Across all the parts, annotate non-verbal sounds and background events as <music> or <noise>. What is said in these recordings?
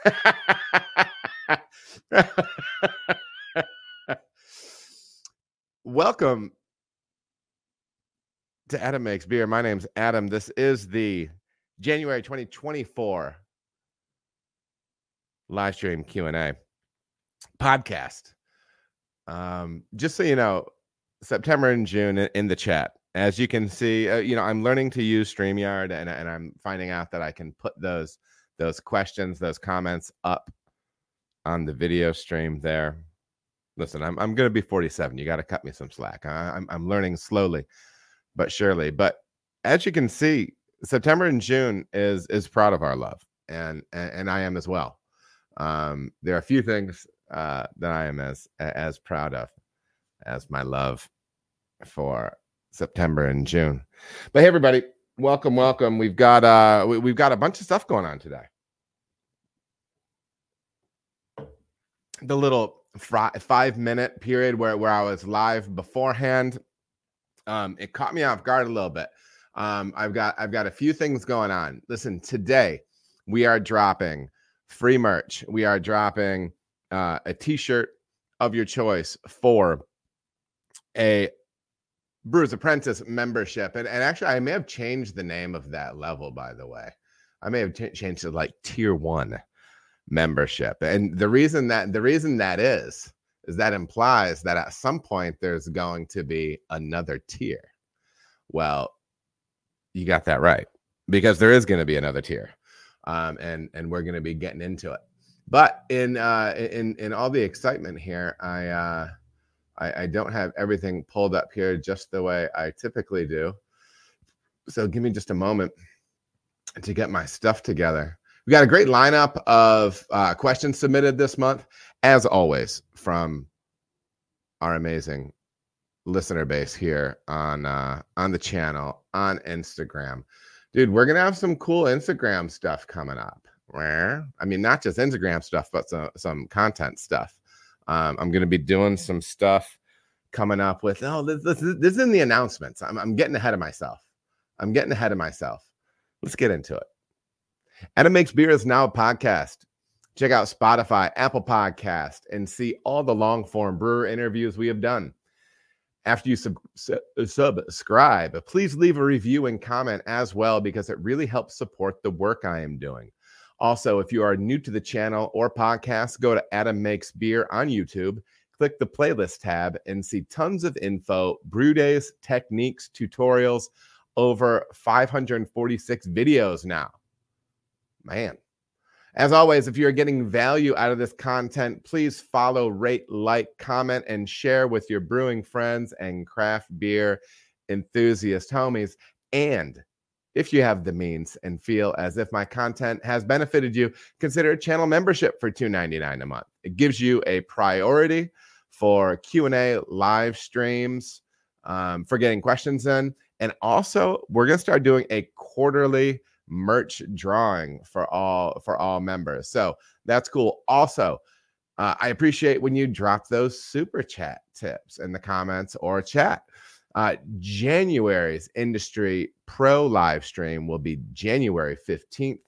<laughs> Welcome to Adam Makes Beer. My name's Adam. This is the January 2024 live stream Q&A podcast. Um, just so you know, September and June in the chat. As you can see, uh, you know, I'm learning to use StreamYard and, and I'm finding out that I can put those those questions, those comments up on the video stream there. Listen, I'm I'm going to be 47. You got to cut me some slack. I, I'm I'm learning slowly, but surely. But as you can see, September and June is is proud of our love, and and, and I am as well. Um, there are a few things uh, that I am as as proud of as my love for September and June. But hey, everybody, welcome, welcome. We've got uh, we, we've got a bunch of stuff going on today. The little fr- five minute period where where I was live beforehand, um, it caught me off guard a little bit. Um, I've got I've got a few things going on. Listen, today we are dropping free merch. We are dropping uh, a T-shirt of your choice for a Brewers Apprentice membership, and, and actually, I may have changed the name of that level. By the way, I may have t- changed it like Tier One membership, and the reason that the reason that is is that implies that at some point there's going to be another tier. Well, you got that right because there is going to be another tier, um, and and we're going to be getting into it. But in uh, in in all the excitement here, I, uh, I I don't have everything pulled up here just the way I typically do. So give me just a moment to get my stuff together. We got a great lineup of uh, questions submitted this month, as always, from our amazing listener base here on uh, on the channel on Instagram. Dude, we're gonna have some cool Instagram stuff coming up. Where I mean, not just Instagram stuff, but some some content stuff. Um, I'm to be doing some stuff coming up with. Oh, this, this, this is in the announcements. I'm, I'm getting ahead of myself. I'm getting ahead of myself. Let's get into it. Adam Makes Beer is now a podcast. Check out Spotify, Apple Podcast, and see all the long form brewer interviews we have done. After you sub, sub, subscribe, please leave a review and comment as well because it really helps support the work I am doing. Also, if you are new to the channel or podcast, go to Adam Makes Beer on YouTube, click the playlist tab, and see tons of info, brew days, techniques, tutorials, over 546 videos now. Man. As always, if you're getting value out of this content, please follow, rate, like, comment, and share with your brewing friends and craft beer enthusiast homies. And if you have the means and feel as if my content has benefited you, consider a channel membership for $2.99 a month. It gives you a priority for Q&A live streams, um, for getting questions in. And also, we're going to start doing a quarterly merch drawing for all for all members. So that's cool. Also, uh, I appreciate when you drop those super chat tips in the comments or chat. Uh, January's industry pro live stream will be January 15th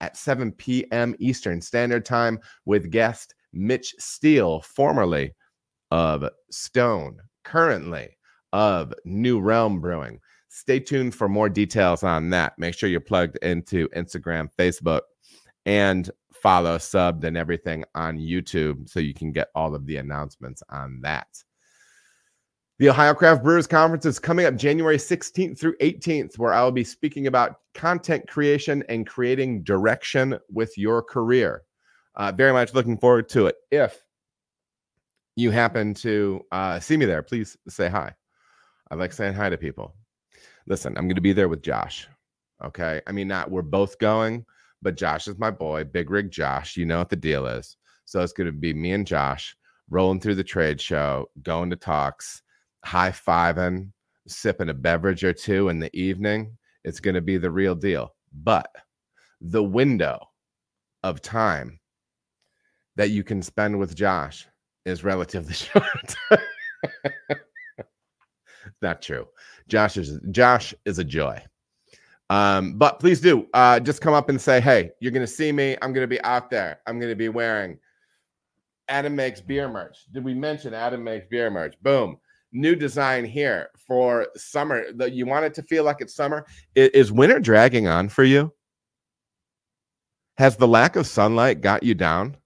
at 7 p.m. Eastern Standard Time with guest Mitch Steele, formerly of Stone, currently of New Realm Brewing. Stay tuned for more details on that. Make sure you're plugged into Instagram, Facebook, and follow, subbed, and everything on YouTube so you can get all of the announcements on that. The Ohio Craft Brewers Conference is coming up January 16th through 18th, where I will be speaking about content creation and creating direction with your career. Uh, very much looking forward to it. If you happen to uh, see me there, please say hi. I like saying hi to people. Listen, I'm going to be there with Josh. Okay. I mean, not we're both going, but Josh is my boy, Big Rig Josh. You know what the deal is. So it's going to be me and Josh rolling through the trade show, going to talks high fiving, sipping a beverage or two in the evening, it's going to be the real deal. But the window of time that you can spend with Josh is relatively <laughs> short. <laughs> <laughs> Not true. Josh is Josh is a joy. Um, but please do uh, just come up and say, hey, you're to see me. I'm to be out there. I'm to be wearing Adam Makes Beer merch. Did we mention Adam Makes Beer merch? Boom. New design here for summer. You want it to feel like it's summer. Is winter dragging on for you? Has the lack of sunlight got you down?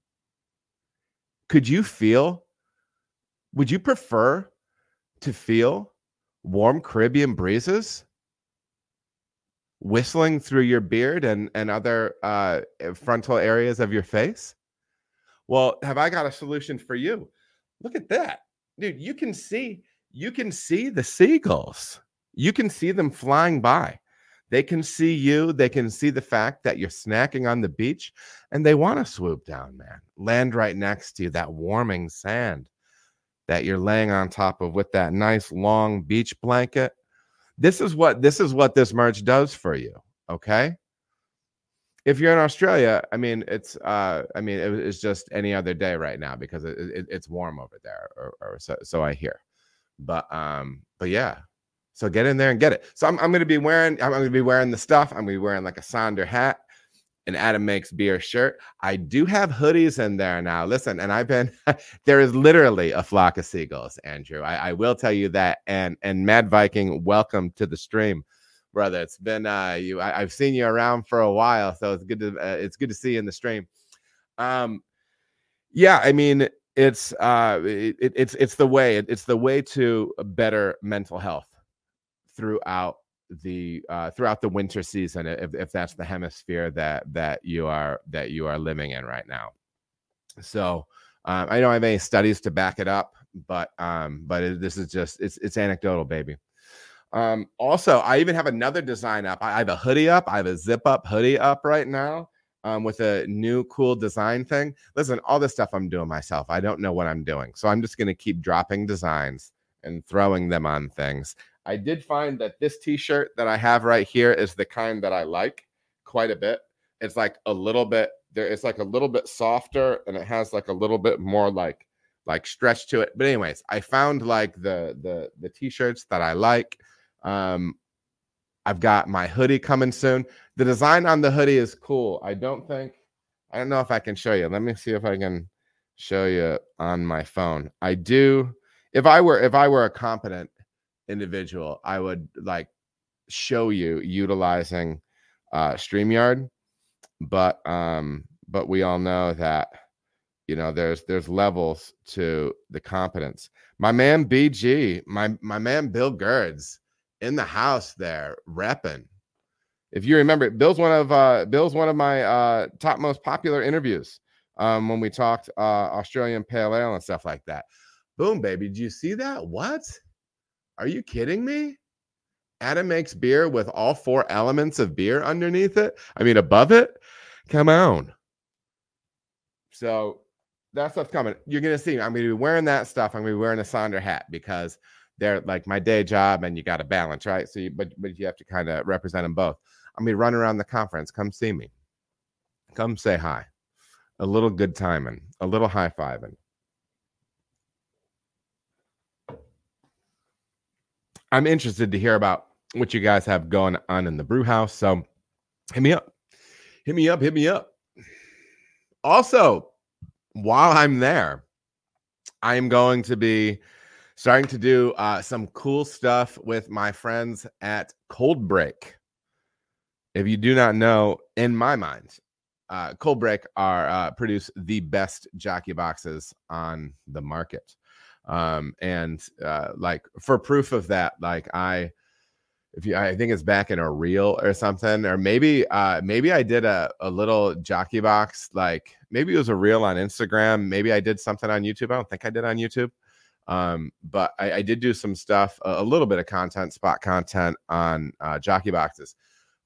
Could you feel? Would you prefer to feel warm Caribbean breezes? whistling through your beard and and other uh, eh, frontal areas of your face? Well, have I got a solution for you? Look at that, dude. You can see you can see the seagulls. You can see them flying by. They can see you. They can see the fact that you're snacking on the beach and they want to swoop down, man. Land right next to you, that warming sand that you're laying on top of with that nice long beach blanket this is what this is what this merch does for you. Okay. If you're in Australia, I mean, it's uh, I mean, it, it's just any other day right now because it, it, it's warm over there, or, or so, so I hear. But um, but yeah, so get in there and get it. So I'm, I'm gonna be wearing I'm gonna be wearing the stuff. I'm gonna be wearing like a Sonder hat an Adam Makes Beer shirt. I do have hoodies in there now. Listen, and I've been <laughs> there is literally a flock of seagulls, Andrew. I, I, will tell you that. And and Mad Viking, welcome to the stream, brother. It's been uh you I, have seen you around for a while, so it's good to uh, it's good to see you in the stream. Um, yeah, I mean it's uh it, it's it's the way it's the way to better mental health throughout the uh, throughout the winter season if, if that's the hemisphere that that you are that you are living in right now. So um, i don't have any studies to back it up but um but it, this is just it's it's anecdotal baby. Um also i even have another design up. I have a hoodie up. I have a zip up hoodie up right now um, with a new cool design thing. Listen all this stuff i'm doing myself. I don't know what i'm doing. So i'm just going to keep dropping designs and throwing them on things I did find that this t-shirt that I have right here is the kind that I like quite a bit. It's like a little bit there it's like a little bit softer and it has like a little bit more like like stretch to it. But anyways, I found like the the the t-shirts that I like. Um I've got my hoodie coming soon. The design on the hoodie is cool. I don't think I don't know if I can show you. Let me see if I can show you on my phone. I do if I were if I were a competent individual, I would like show you utilizing uh StreamYard. But um, but we all know that you know there's there's levels to the competence. My man BG, my my man Bill Gerds in the house there repping. If you remember, Bill's one of uh Bill's one of my uh top most popular interviews um when we talked uh Australian pale ale and stuff like that. Boom, baby. Did you see that? What? Are you kidding me? Adam makes beer with all four elements of beer underneath it. I mean, above it. Come on. So that stuff's coming. You're gonna see. I'm gonna be wearing that stuff. I'm gonna be wearing a Sonder hat because they're like my day job, and you got to balance, right? So, you, but but you have to kind of represent them both. I'm gonna run around the conference. Come see me. Come say hi. A little good timing. A little high fiving. I'm interested to hear about what you guys have going on in the brew house. So hit me up. Hit me up. Hit me up. Also, while I'm there, I am going to be starting to do uh, some cool stuff with my friends at Cold Break. If you do not know, in my mind, uh, Cold Break are uh, produce the best jockey boxes on the market um and uh like for proof of that like i if you i think it's back in a reel or something or maybe uh maybe i did a, a little jockey box like maybe it was a reel on instagram maybe i did something on youtube i don't think i did on youtube um but i, I did do some stuff a, a, little bit of content spot content on uh jockey boxes.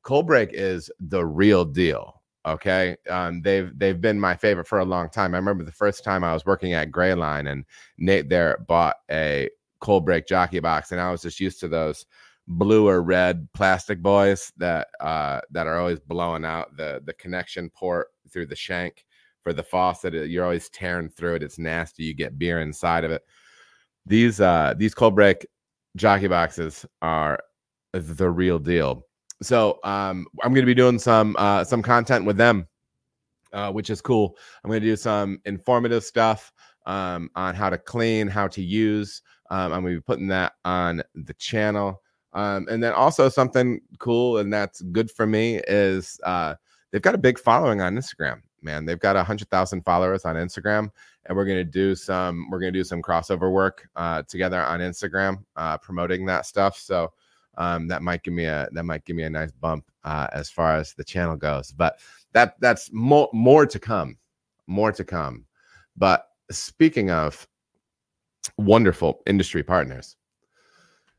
Cold break is the real deal Okay, um, they've they've been my favorite for a long time. I remember the first time I was working at Grayline and Nate there bought a cold break jockey box, and I was just used to those blue or red plastic boys that uh, that are always blowing out the the connection port through the shank for the faucet. You're always tearing through it. It's nasty. You get beer inside of it. These uh, these cold break jockey boxes are the real deal. So um, I'm going to be doing some uh, some content with them, uh, which is cool. I'm going to do some informative stuff um, on how to clean, how to use. Um, I'm going to be putting that on the channel. Um, and then also something cool and that's good for me is uh, they've got a big following on Instagram. Man, they've got a hundred thousand followers on Instagram, and we're gonna do some we're gonna do some crossover work uh, together on Instagram, uh, promoting that stuff. So um, that might give me a that might give me a nice bump uh, as far as the channel goes. But that that's more more to come, more to come. But speaking of wonderful industry partners.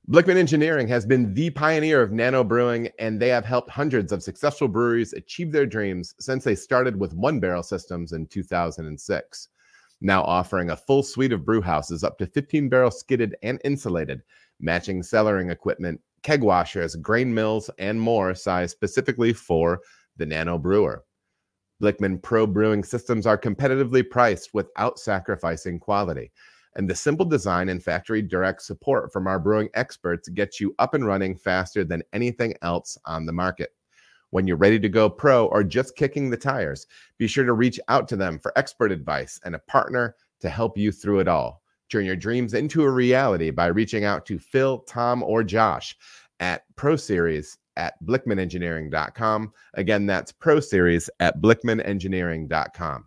Blichmann Engineering has been the pioneer of nano brewing, and they have helped hundreds of successful breweries achieve their dreams since they started with one barrel systems in 2006. Now offering a full suite of brew houses up to 15 barrel skidded and insulated, matching cellaring equipment, keg washers, grain mills, and more sized specifically for the nano brewer. Blichmann Pro brewing systems are competitively priced without sacrificing quality and the simple design and factory direct support from our brewing experts gets you up and running faster than anything else on the market. When you're ready to go pro or just kicking the tires, be sure to reach out to them for expert advice and a partner to help you through it all. Turn your dreams into a reality by reaching out to Phil, Tom, or Josh at Pro Series at blichmannengineering.com. Again, that's Pro Series at blichmannengineering.com.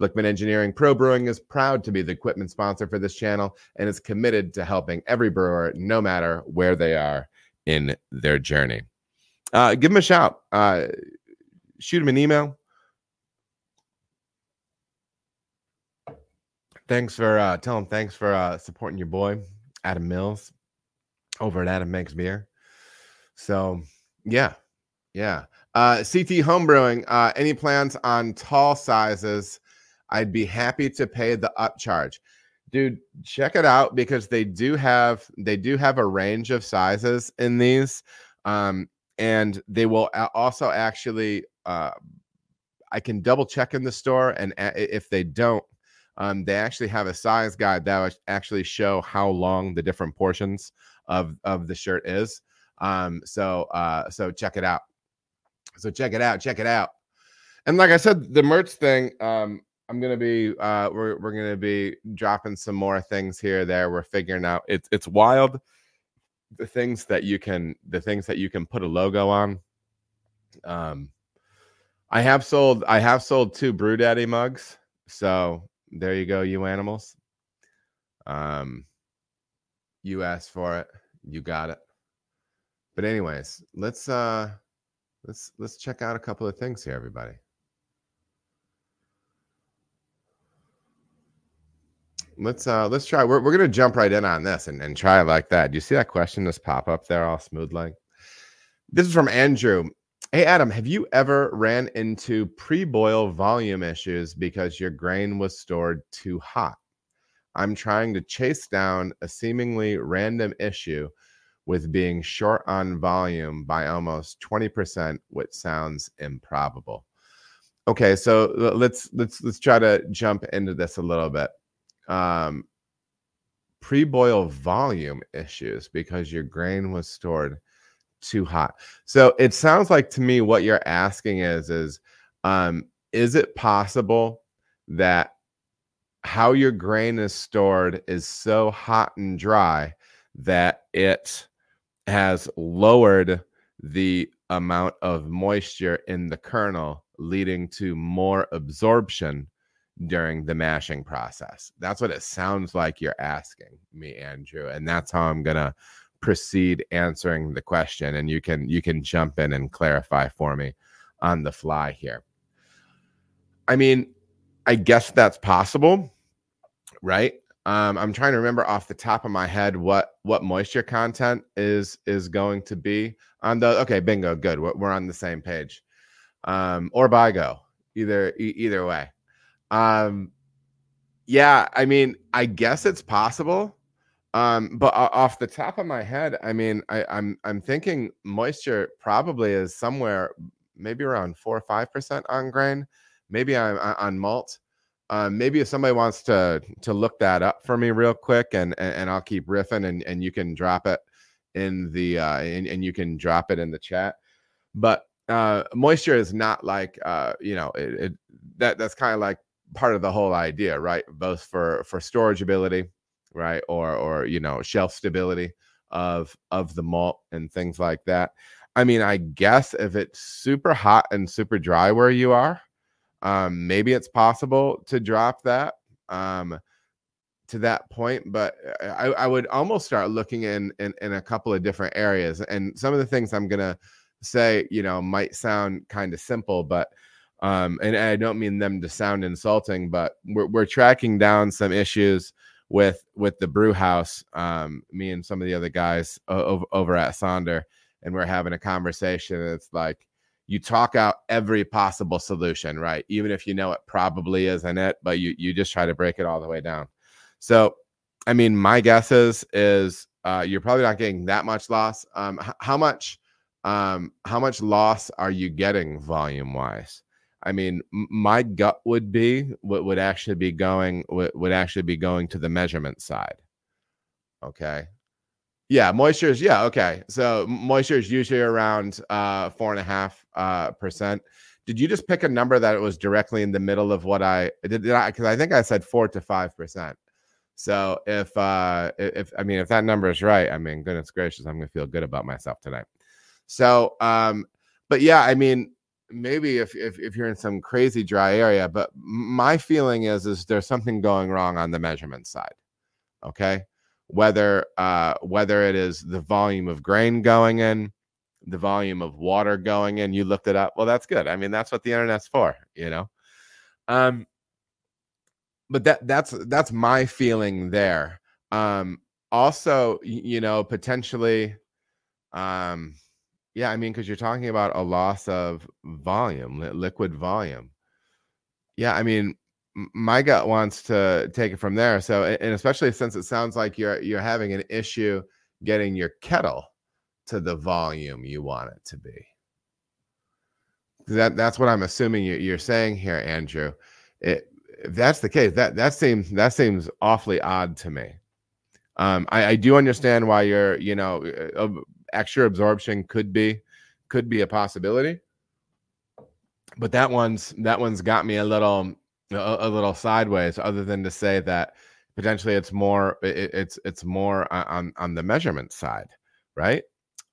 Blichmann Engineering Pro Brewing is proud to be the equipment sponsor for this channel and is committed to helping every brewer, no matter where they are in their journey. Uh, give them a shout. Uh, shoot them an email. Thanks for uh, tell them thanks for uh, supporting your boy Adam Mills over at Adam Makes Beer. So yeah, yeah. Uh, CT Homebrewing. Uh, any plans on tall sizes? I'd be happy to pay the upcharge. Dude, check it out because they do have they do have a range of sizes in these. Um, and they will also actually uh, I can double check in the store and if they don't um, they actually have a size guide that actually show how long the different portions of of the shirt is. Um, so uh, so check it out. So check it out, check it out. And like I said, the merch thing, um, I'm gonna be uh we're we're gonna be dropping some more things here there. We're figuring out it's it's wild the things that you can the things that you can put a logo on. Um I have sold I have sold two brew daddy mugs. So there you go, you animals. Um you asked for it, you got it. But anyways, let's uh let's let's check out a couple of things here, everybody. let's uh let's try we're, we're gonna jump right in on this and, and try it like that do you see that question just pop up there all smooth like this is from andrew hey adam have you ever ran into pre-boil volume issues because your grain was stored too hot? I'm trying to chase down a seemingly random issue with being short on volume by almost 20% which sounds improbable. Okay so let's let's let's try to jump into this a little bit. Um, pre-boil volume issues because your grain was stored too hot. So it sounds like to me what you're asking is is um, is it possible that how your grain is stored is so hot and dry that it has lowered the amount of moisture in the kernel leading to more absorption during the mashing process. That's what it sounds like you're asking me, Andrew, and that's how I'm gonna proceed answering the question. And you can you can jump in and clarify for me on the fly here. I mean, I guess that's possible, right? Um, I'm trying to remember off the top of my head what what moisture content is is going to be on the. Okay, bingo, good. We're, we're on the same page. Um, or BIGO, either e- either way. Um, yeah, I mean, I guess it's possible. Um, but off the top of my head, I mean, I, I'm I'm thinking moisture probably is somewhere maybe around four or five percent on grain, maybe on on malt. Um, maybe if somebody wants to to look that up for me real quick, and and, and I'll keep riffing, and and you can drop it in the uh, and, and you can drop it in the chat. but uh, moisture is not like uh, you know it, it that that's kind of like part of the whole idea, right? Both for for storage ability, right, or or you know shelf stability of of the malt and things like that. I mean, I guess if it's super hot and super dry where you are, um, maybe it's possible to drop that um, to that point. But uh, I, I would almost start looking in, in in a couple of different areas. And some of the things I'm gonna say, you know, might sound kind of simple, but um, and I don't mean them to sound insulting, but we're we're tracking down some issues with with the brew house. Um, me and some of the other guys over, over at Sonder, and we're having a conversation. it's like you talk out every possible solution, right? Even if you know it probably isn't it, but you you just try to break it all the way down. So, I mean, my guess is is uh, you're probably not getting that much loss. Um, h- how much um, how much loss are you getting volume wise? I mean, my gut would be what would actually be going would, would actually be going to the measurement side. Okay. Yeah, moisture is yeah okay. So moisture is usually around uh, four and a half uh, percent. Did you just pick a number that was directly in the middle of what I did? did I because I think I said four to five percent. So if uh if I mean if that number is right, I mean goodness gracious, I'm gonna feel good about myself tonight. So um, but yeah, I mean maybe if, if if you're in some crazy dry area, but my feeling is is there's something going wrong on the measurement side. Okay. Whether uh whether it is the volume of grain going in, the volume of water going in, you looked it up. Well, that's good. I mean, that's what the internet's for, you know. Um but that that's that's my feeling there. Um also, you know, potentially um yeah, I mean, because you're talking about a loss of volume, li- liquid volume. Yeah, I mean, my gut wants to take it from there. So, and especially since it sounds like you're you're having an issue getting your kettle to the volume you want it to be. That that's what I'm assuming you, you're saying here, Andrew. It, if that's the case, that that seems that seems awfully odd to me. Um, I, I do understand why you're, you know, uh, extra absorption could be could be a possibility. But that one's that one's got me a little a, a little sideways. Other than to say that potentially it's more it, it's it's more on on the measurement side, right?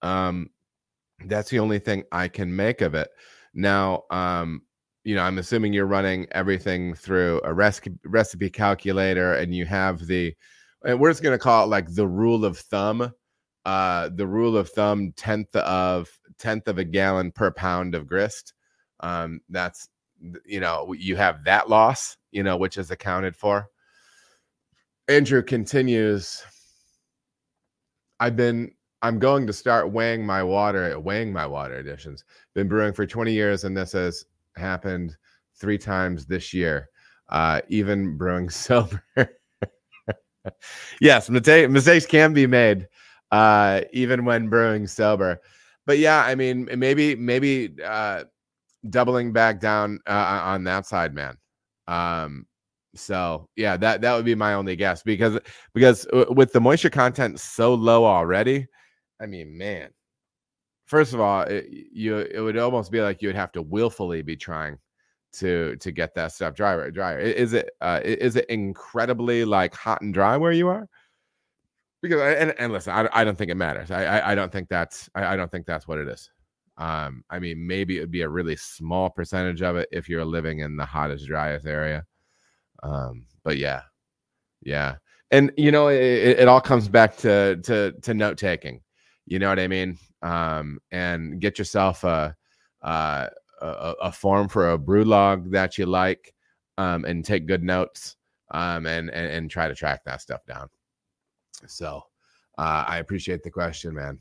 Um, that's the only thing I can make of it. Now, um, you know, I'm assuming you're running everything through a recipe recipe calculator, and you have the and we're just going to call it like the rule of thumb uh the rule of thumb tenth of tenth of a gallon per pound of grist. Um that's you know you have that loss you know which is accounted for. Andrew continues i've been i'm going to start weighing my water weighing my water additions. Been brewing for 20 years and this has happened three times this year uh even brewing <laughs> sober. <laughs> Yes, mistakes can be made, uh, even when brewing sober. But yeah, I mean, maybe maybe uh, doubling back down uh, on that side, man. Um, so yeah, that that would be my only guess because because with the moisture content so low already, I mean, man. First of all, it, you it would almost be like you would have to willfully be trying to to get that stuff drier drier is it uh is it incredibly like hot and dry where you are because and, and listen I, I don't think it matters. I, I, I don't think that's I, I don't think that's what it is. Um i mean maybe it would be a really small percentage of it if you're living in the hottest driest area. Um but yeah. Yeah. And you know it, it all comes back to to to note taking. You know what i mean? Um and get yourself a uh a, a form for a brew log that you like um, and take good notes um, and, and, and try to track that stuff down. So uh, I appreciate the question, man.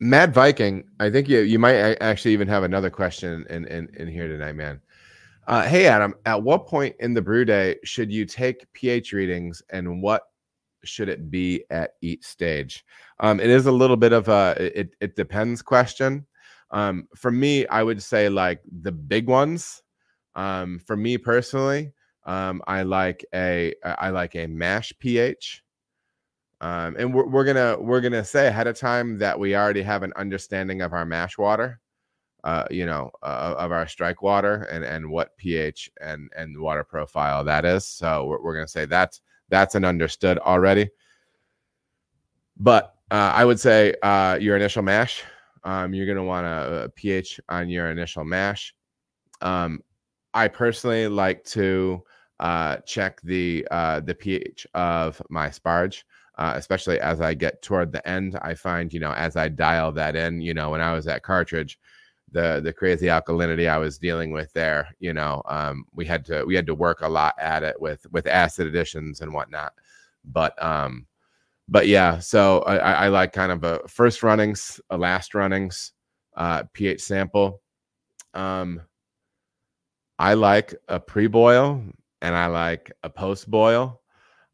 Mad Viking, I think you you might actually even have another question in in, in here tonight, man. Uh, hey Adam, at what point in the brew day should you take pH readings, and what should it be at each stage? Um, it is a little bit of a it it depends question. Um, for me, I would say like the big ones. Um, for me personally, um, I like a I like a mash pH. Um, and we're, we're gonna we're gonna say ahead of time that we already have an understanding of our mash water, uh, you know, uh, of our strike water and and what pH and and water profile that is. So we're, we're gonna say that's that's an understood already. But uh, I would say uh, your initial mash, um, you're gonna want a, a pH on your initial mash. Um, I personally like to uh, check the uh, the pH of my sparge uh, especially as I get toward the end. I find, you know, as I dial that in, you know, when I was at Cartridge, the the crazy alkalinity I was dealing with there, you know, um, we had to we had to work a lot at it with with acid additions and whatnot. But um, but yeah, so I, I like kind of a first runnings, a last runnings, uh, pH sample. Um, I like a pre boil and I like a post boil.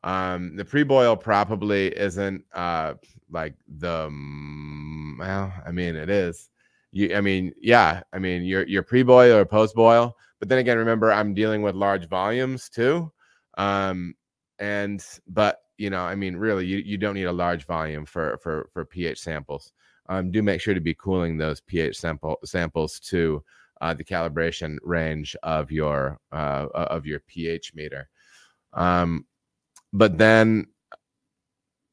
Um, the pre-boil probably isn't uh like the well, I mean it is. You, I mean, yeah, I mean your your pre-boil or post-boil, but then again, remember I'm dealing with large volumes too. Um, and but you know, I mean, really, you you don't need a large volume for for for pH samples. Um, do make sure to be cooling those pH sample samples to uh, the calibration range of your uh, of your pH meter. Um, but then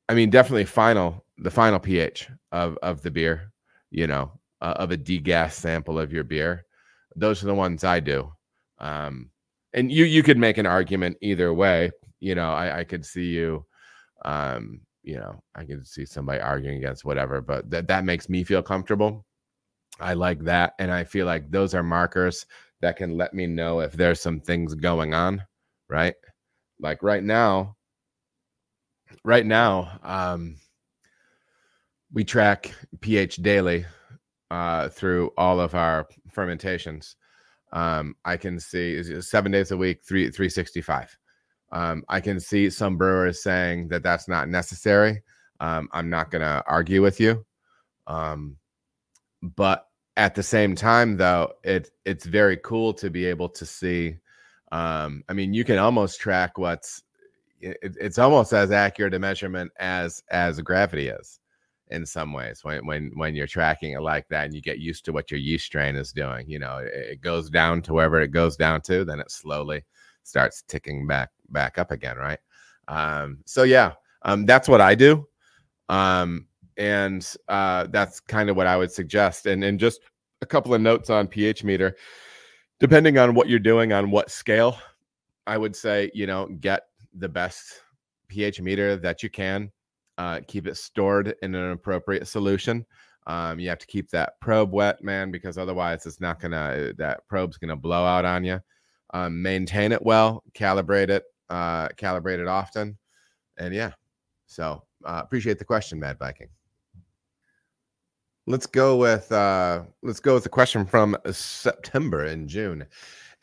I mean, definitely final the final pH of of the beer, you know, uh, of a degas sample of your beer. Those are the ones I do. Um, and you you could make an argument either way. You know, I, I could see you, um, you know, I could see somebody arguing against whatever, but that that makes me feel comfortable. I like that, and I feel like those are markers that can let me know if there's some things going on, right? Like right now, right now, um, we track pH daily uh, through all of our fermentations. Um, I can see seven days a week, three three sixty five. Um, I can see some brewers saying that that's not necessary. Um, I'm not going to argue with you, um, but at the same time, though, it it's very cool to be able to see. Um, I mean, you can almost track what's it, it's almost as accurate a measurement as as gravity is in some ways when when when you're tracking it like that and you get used to what your yeast strain is doing you know it, it goes down to wherever it goes down to then it slowly starts ticking back back up again right? Um so yeah um that's what i do um and uh that's kind of what i would suggest and and just a couple of notes on ph meter. Depending on what you're doing on what scale i would say you know get the best pH meter that you can. Uh, keep it stored in an appropriate solution. Um, you have to keep that probe wet, man, because otherwise it's not gonna that probe's gonna blow out on you. Um, maintain it well, calibrate it, uh, calibrate it often, and yeah. So uh, appreciate the question, Mad Viking. Let's go with uh, let's go with the question from September and June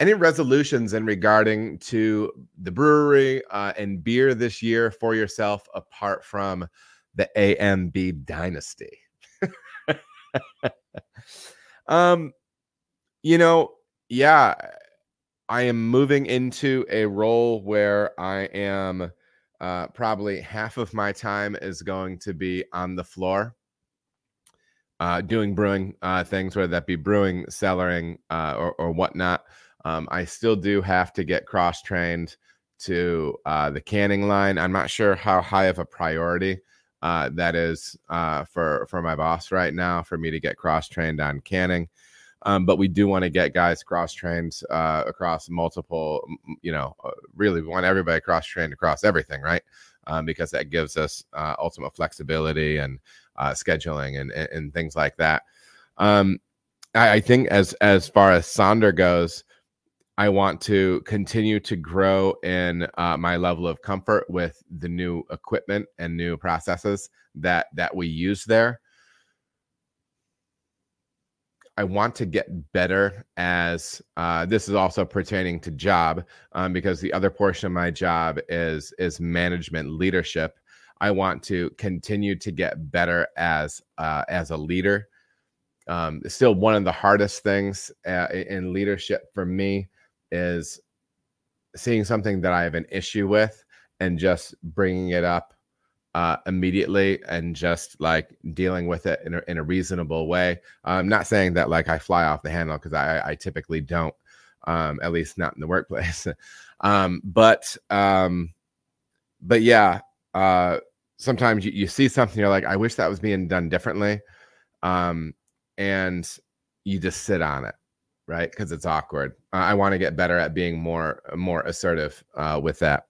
any resolutions in regarding to the brewery uh, and beer this year for yourself apart from the AMB dynasty? <laughs> um, you know, yeah, I am moving into a role where I am uh, probably half of my time is going to be on the floor. Uh, doing brewing uh, things, whether that be brewing, cellaring, uh, or, or whatnot. Um, I still do have to get cross trained to uh, the canning line. I'm not sure how high of a priority uh, that is uh, for for my boss right now for me to get cross trained on canning. Um, but we do want to get guys cross trained uh, across multiple. You know, uh, really, we want everybody cross trained across everything, right? Um, because that gives us uh, ultimate flexibility and scheduling and, and, and things like that. Um, I, I think as as far as Sonder goes, I want to continue to grow in uh, my level of comfort with the new equipment and new processes that that we use there. I want to get better as uh, this is also pertaining to job um, because the other portion of my job is is management leadership. I want to continue to get better as uh, as a leader. Um, still, one of the hardest things uh, in leadership for me is seeing something that I have an issue with and just bringing it up uh, immediately and just like dealing with it in a, in a reasonable way. I'm not saying that like I fly off the handle because I, I typically don't, um, at least not in the <laughs> workplace. um, but um, but yeah, uh, sometimes you, you see something you're like, I wish that was being done differently, um, and you just sit on it, right? Because it's awkward. I want to get better at being more more assertive uh, with that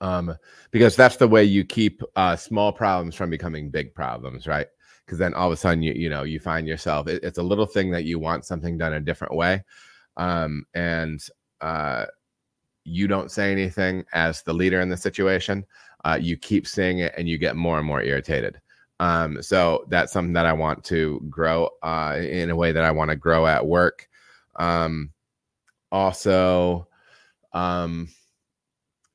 um, because that's the way you keep uh, small problems from becoming big problems, right? Because then all of a sudden you you know you find yourself it, it's a little thing that you want something done a different way, um, and uh, you don't say anything as the leader in the situation. Uh, you keep seeing it, and you get more and more irritated. Um, so that's something that I want to grow uh, in a way that I want to grow at work. Um, also, um,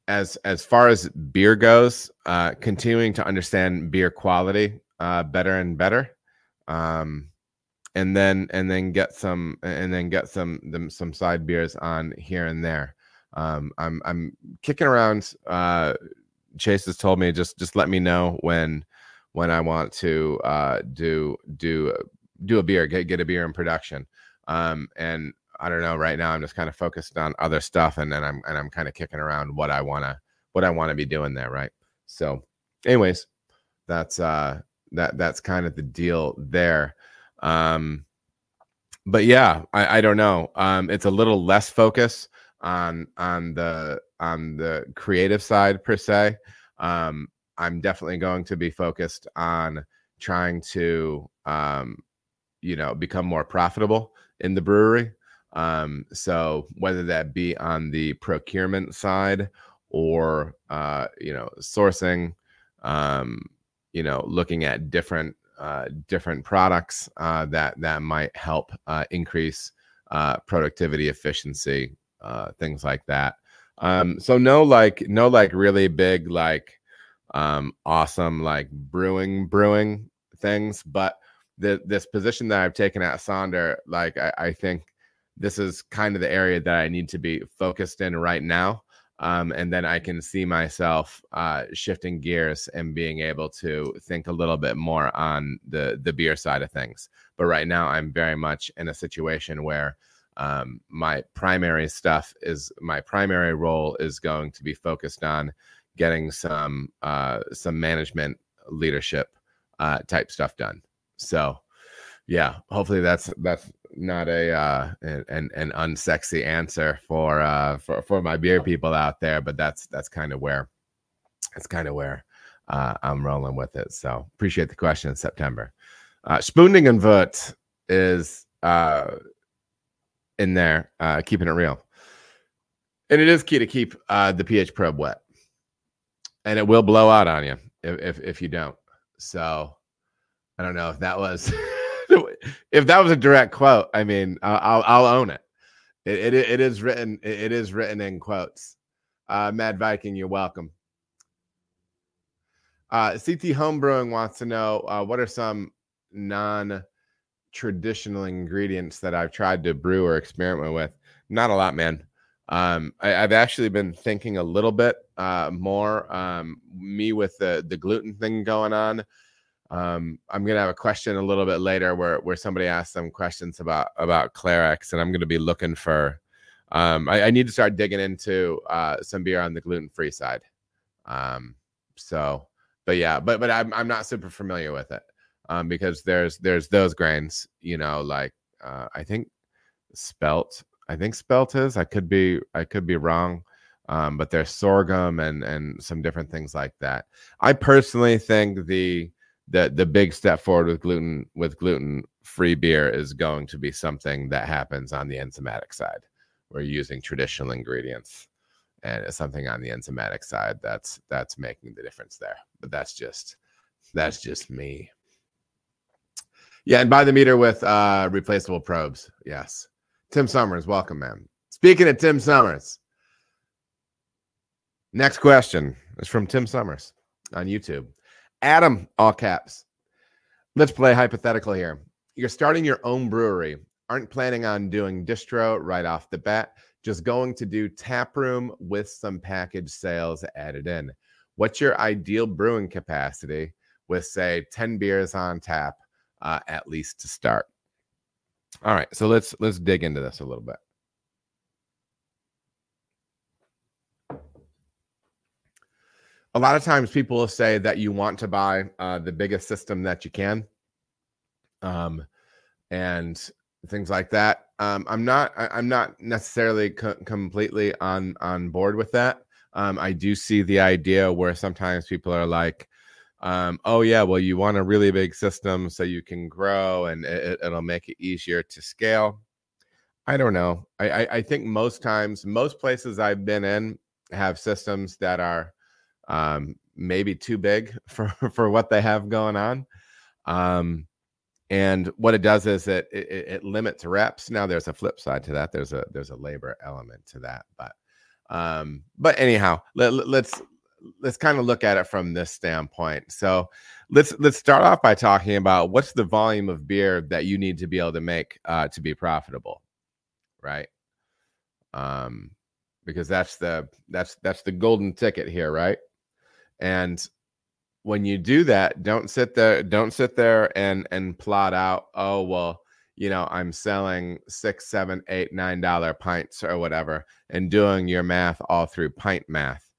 as as far as beer goes, uh, continuing to understand beer quality uh, better and better, um, and then and then get some and then get some them some side beers on here and there. Um, I'm I'm kicking around. Uh, Chase has told me just just let me know when when I want to uh, do do do a beer get get a beer in production. Um, and I don't know. Right now, I'm just kind of focused on other stuff, and then I'm and I'm kind of kicking around what I wanna what I want to be doing there, right? So, anyways, that's uh that that's kind of the deal there. Um, but yeah, I, I don't know. Um, it's a little less focus on on the on the creative side per se. Um, I'm definitely going to be focused on trying to um, you know become more profitable in the brewery um, so whether that be on the procurement side or uh, you know sourcing, um, you know looking at different uh, different products uh, that that might help uh, increase uh, productivity, efficiency, uh, things like that. Um, so no like no like really big like um, awesome like brewing brewing things, but this position that I've taken at Sonder, like I, I think this is kind of the area that I need to be focused in right now. Um, and then I can see myself uh, shifting gears and being able to think a little bit more on the the beer side of things. But right now, I'm very much in a situation where um, my primary stuff is my primary role is going to be focused on getting some uh, some management leadership uh, type stuff done. So yeah, hopefully that's that's not a uh an an unsexy answer for uh for for my beer people out there, but that's that's kind of where that's kind of where uh I'm rolling with it. So appreciate the question in September. Uh Vert is uh in there, uh keeping it real. And it is key to keep uh the pH probe wet. And it will blow out on you if if, if you don't. So I don't know if that was <laughs> if that was a direct quote, I mean, I'll I'll own it. It, it, it is written it is written in quotes. Uh, Mad Viking, you're welcome. Uh, CT Homebrewing wants to know uh, what are some non-traditional ingredients that I've tried to brew or experiment with. Not a lot, man. Um, I, have actually been thinking a little bit uh, more. Um, me with the the gluten thing going on. Um, I'm gonna have a question a little bit later where where somebody asked some questions about about Clarex, and I'm gonna be looking for. Um, I, I need to start digging into uh, some beer on the gluten free side. Um, so, but yeah, but but I'm I'm not super familiar with it um, because there's there's those grains, you know, like uh, I think spelt. I think spelt is. I could be I could be wrong. Um, but there's sorghum and and some different things like that. I personally think the the the big step forward with gluten with gluten free beer is going to be something that happens on the enzymatic side. We're using traditional ingredients, and it's something on the enzymatic side that's that's making the difference there. But that's just that's just me. Yeah, and by the meter with uh replaceable probes. Yes. Tim Summers, welcome, man. Speaking of Tim Summers, next question is from Tim Summers on YouTube. Adam, all caps. Let's play hypothetical here. You're starting your own brewery, aren't planning on doing distro right off the bat, just going to do tap room with some package sales added in. what's your ideal brewing capacity with say 10 beers on tap uh, at least to start all right so let's let's dig into this a little bit a lot of times people will say that you want to buy uh, the biggest system that you can um, and things like that. Um, i'm not I, am not necessarily co- completely on on board with that. Um, i do see the idea where sometimes people are like um, oh yeah well you want a really big system so you can grow and it, will make it easier to scale. I don't know. I, I, I think most times most places i've been in have systems that are um, maybe too big <laughs> for for what they have going on. Um, and what it does is it, it, it limits reps. Now there's a flip side to that. There's a there's a labor element to that, but um, but anyhow, let, let's let's kind of look at it from this standpoint. So let's let's start off by talking about what's the volume of beer that you need to be able to make uh, to be profitable, right? Um, because that's the that's that's the golden ticket here, right? And when you do that, don't sit there, don't sit there and and plot out, oh well, you know, I'm selling six, seven, eight, nine dollar pints or whatever, and doing your math all through pint math.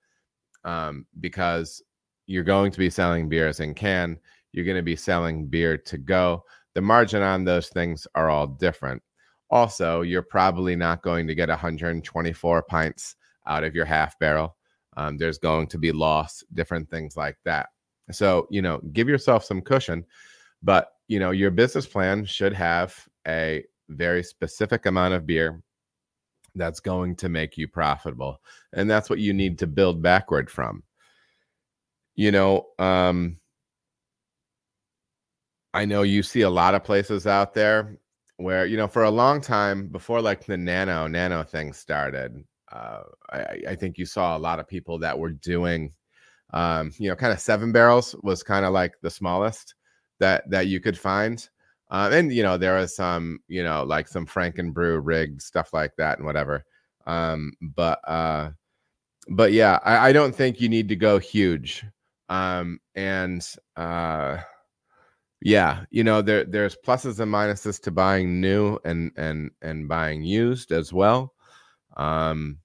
Um, because you're going to be selling beers in can, you're going to be selling beer to go. The margin on those things are all different. Also, you're probably not going to get 124 pints out of your half barrel um, there's going to be loss, different things like that. So, you know, give yourself some cushion, but, you know, your business plan should have a very specific amount of beer that's going to make you profitable. And that's what you need to build backward from. You know, um, I know you see a lot of places out there where, you know, for a long time before like the nano, nano thing started, uh, I, I, think you saw a lot of people that were doing, um, you know, kind of seven barrels was kind of like the smallest that that you could find. Uh, and you know, there was some, you know, like some Frankenbrew rig stuff like that and whatever. Um, but uh, but yeah, I, I don't think you need to go huge. Um, and uh, yeah, you know, there there's pluses and minuses to buying new and and and buying used as well. Um,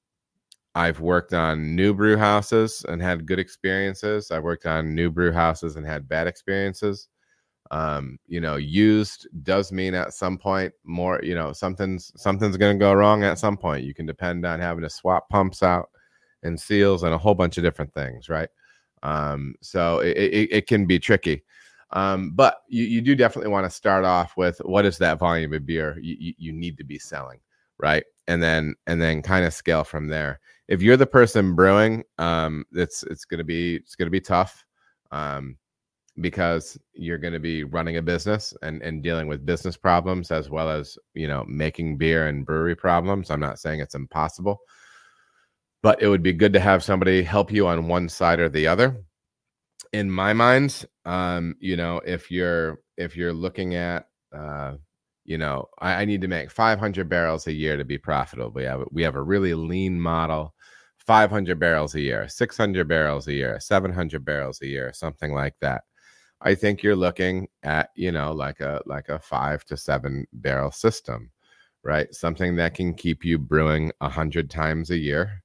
I've worked on new brew houses and had good experiences. I've worked on new brew houses and had bad experiences. Um, you know, used does mean at some point more, you know, something's something's gonna go wrong at some point. You can depend on having to swap pumps out and seals and a whole bunch of different things, right? Um, so it, it, it can be tricky. Um, but you, you do definitely want to start off with what is that volume of beer you, you, you need to be selling, right? and then and then kind of scale from there. If you're the person brewing, um, it's it's gonna be it's gonna be tough, um, because you're gonna be running a business and and dealing with business problems as well as you know making beer and brewery problems. I'm not saying it's impossible, but it would be good to have somebody help you on one side or the other. In my mind, um, you know, if you're if you're looking at uh, you know, I, I, need to make 500 barrels a year to be profitable. We have we have a really lean model, 500 barrels a year, 600 barrels a year, 700 barrels a year, something like that. I think you're looking at you know like a like a five to seven barrel system, right? Something that can keep you brewing a hundred times a year,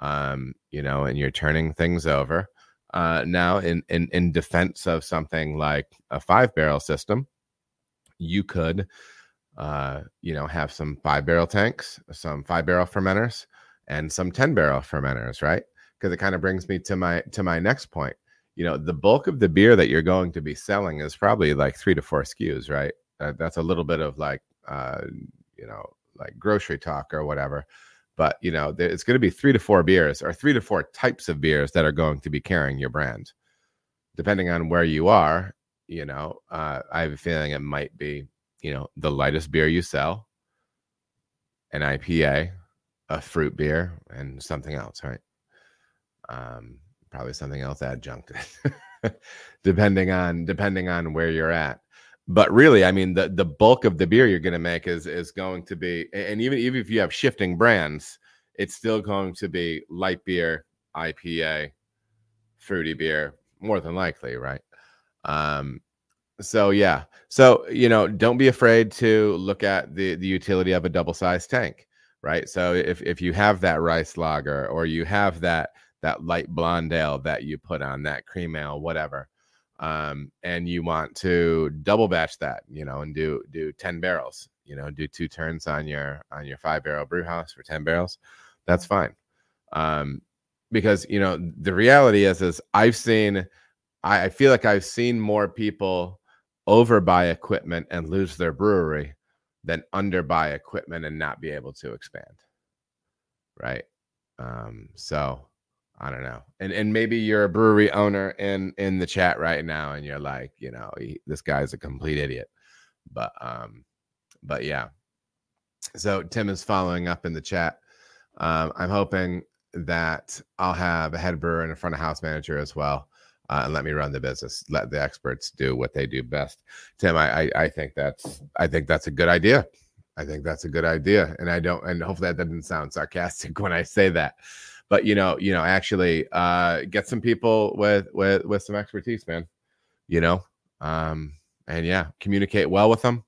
um, you know, and you're turning things over. Uh, now, in in in defense of something like a five barrel system, you could uh, you know, have some five barrel tanks, some five barrel fermenters, and some 10 barrel fermenters, right? Because it kind of brings me to my to my next point. You know, the bulk of the beer that you're going to be selling is probably like three to four SKUs, right? Uh, that's a little bit of like uh, you know, like grocery talk or whatever. But you know, there, it's going to be three to four beers or three to four types of beers that are going to be carrying your brand. Depending on where you are, you know, uh, I have a feeling it might be you know, the lightest beer you sell, an IPA, a fruit beer, and something else, right? Um, probably something else adjuncted, <laughs> depending on depending on where you're at. But really, I mean, the the bulk of the beer you're going to make is is going to be, and even even if you have shifting brands, it's still going to be light beer, IPA, fruity beer, more than likely, right? Um, so yeah, so you know, don't be afraid to look at the the utility of a double sized tank, right? So if if you have that rice lager or you have that that light blonde ale that you put on that cream ale, whatever, um, and you want to double batch that, you know, and do do ten barrels, you know, do two turns on your on your five barrel brew house for ten barrels, that's fine. Um, because you know the reality is is I've seen, I, I feel like I've seen more people overbuy equipment and lose their brewery than underbuy equipment and not be able to expand. Right. Um, so I don't know. And and maybe you're a brewery owner in in the chat right now and you're like, you know, he, this guy's a complete idiot. But um but yeah. So Tim is following up in the chat. Um, I'm hoping that I'll have a head brewer and a front of house manager as well. Uh, and let me run the business. Let the experts do what they do best. Tim, I, I, I think that's I think that's a good idea. I think that's a good idea, and I don't. And hopefully that doesn't sound sarcastic <laughs> when I say that. But you know, you know, actually, uh, get some people with with with some expertise, man. You know, um, and yeah, communicate well with them.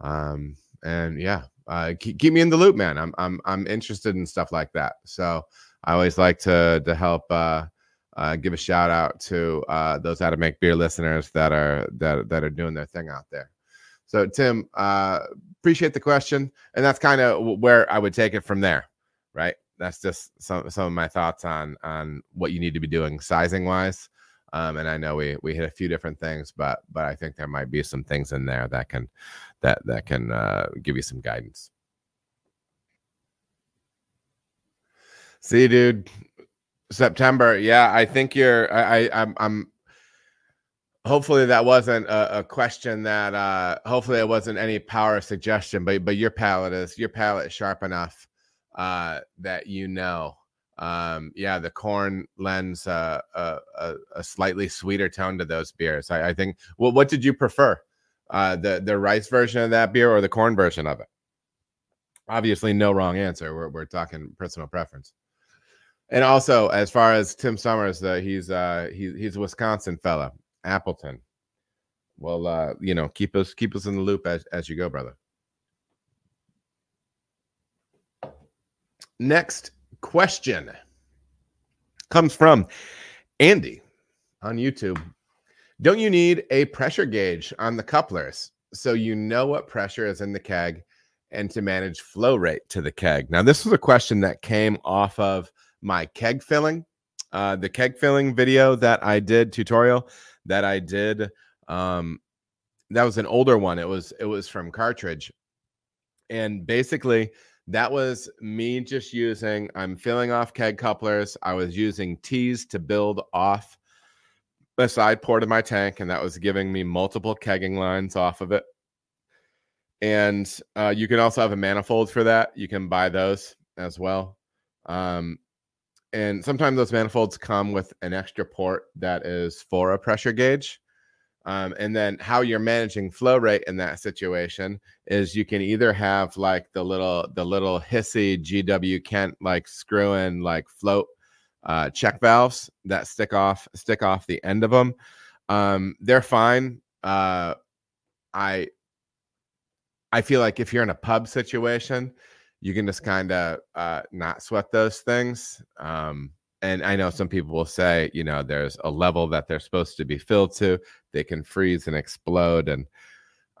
Um, and yeah, uh, keep, keep me in the loop, man. I'm I'm I'm interested in stuff like that. So I always like to to help uh, uh, give a shout out to uh, those how to make beer listeners that are that that are doing their thing out there. So Tim, uh, appreciate the question, and that's kind of where I would take it from there, right? That's just some some of my thoughts on on what you need to be doing sizing wise. Um, and I know we we hit a few different things, but but I think there might be some things in there that can that that can uh, give you some guidance. See, dude, September. Yeah, I think you're. I, I I'm, I'm. Hopefully that wasn't a, a question that. uh Hopefully it wasn't any power suggestion, but but your palate is your palate is sharp enough uh that you know um yeah the corn lends uh, a, a, a slightly sweeter tone to those beers i, I think well what did you prefer uh the the rice version of that beer or the corn version of it obviously no wrong answer we're, we're talking personal preference and also as far as tim summers uh, he's uh he's he's a wisconsin fella appleton well uh you know keep us keep us in the loop as as you go brother next question comes from Andy on YouTube. Don't you need a pressure gauge on the couplers so you know what pressure is in the keg and to manage flow rate to the keg? Now, this was a question that came off of my keg filling, uh, the keg filling video that I did tutorial that I did. Um, that was an older one. It was it was from cartridge, and basically that was me just using i'm filling off keg couplers i was using tees to build off the side port of my tank and that was giving me multiple kegging lines off of it and uh, you can also have a manifold for that you can buy those as well um, and sometimes those manifolds come with an extra port that is for a pressure gauge um, and then how you're managing flow rate in that situation is you can either have like the little the little hissy GW Kent like screw in like float uh, check valves that stick off stick off the end of them. Um, they're fine. Uh, I I feel like if you're in a pub situation, you can just kind of uh, not sweat those things. Um, and I know some people will say, you know, there's a level that they're supposed to be filled to. They can freeze and explode. And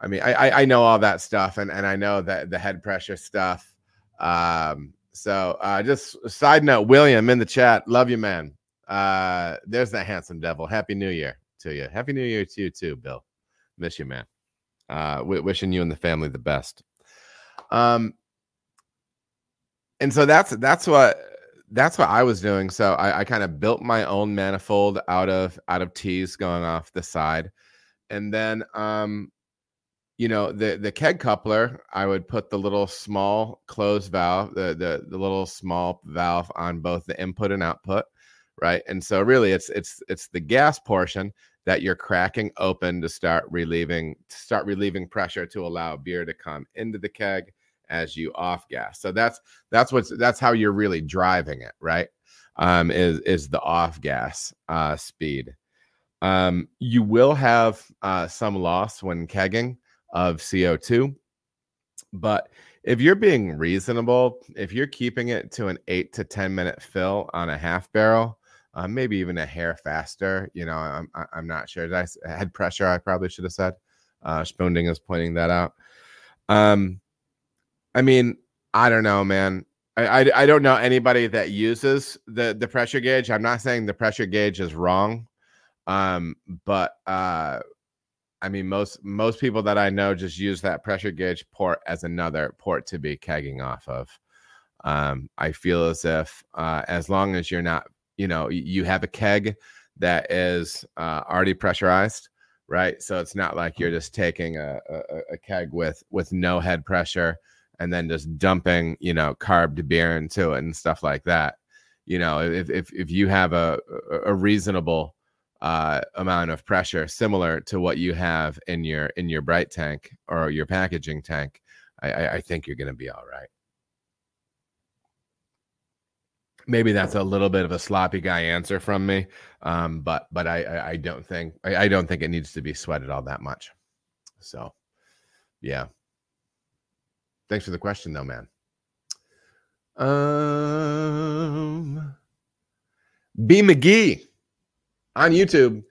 I mean, I I know all that stuff, and and I know that the head pressure stuff. Um, so uh, just side note, William in the chat, love you, man. Uh, there's that handsome devil. Happy New Year to you. Happy New Year to you too, Bill. Miss you, man. Uh, w- wishing you and the family the best. Um, and so that's that's what that's what I was doing. So I, I kind of built my own manifold out of out of tees going off the side, and then um, you know the the keg coupler. I would put the little small closed valve, the the the little small valve on both the input and output, right? And so really, it's it's it's the gas portion that you're cracking open to start relieving to start relieving pressure to allow beer to come into the keg as you off gas. So that's that's what's that's how you're really driving it, right? um, is is the off gas uh, speed. Um, you will have uh, some loss when kegging of CO2, but if you're being reasonable, if you're keeping it to an eight to 10 minute fill on a half barrel, uh, maybe even a hair faster, you know, I'm, I'm not sure. Did I head pressure? I probably should have said. Uh, Spoonding is pointing that out. Um, I mean, I don't know, man. I, I, I don't know anybody that uses the the pressure gauge. I'm not saying the pressure gauge is wrong, um, but uh, I mean most most people that I know just use that pressure gauge port as another port to be kegging off of. Um, I feel as if uh, as long as you're not, you know, you have a keg that is uh, already pressurized, right? So it's not like you're just taking a, a, a keg with with no head pressure and then just dumping, you know, carb beer into it and stuff like that. You know, if if if you have a a reasonable uh, amount of pressure similar to what you have in your in your bright tank or your packaging tank, I, I think you're going to be all right. Maybe that's a little bit of a sloppy guy answer from me, um, but but I, I, don't think I, I don't think it needs to be sweated all that much. So, yeah. Thanks for the question, though, man. Um, B McGee on YouTube.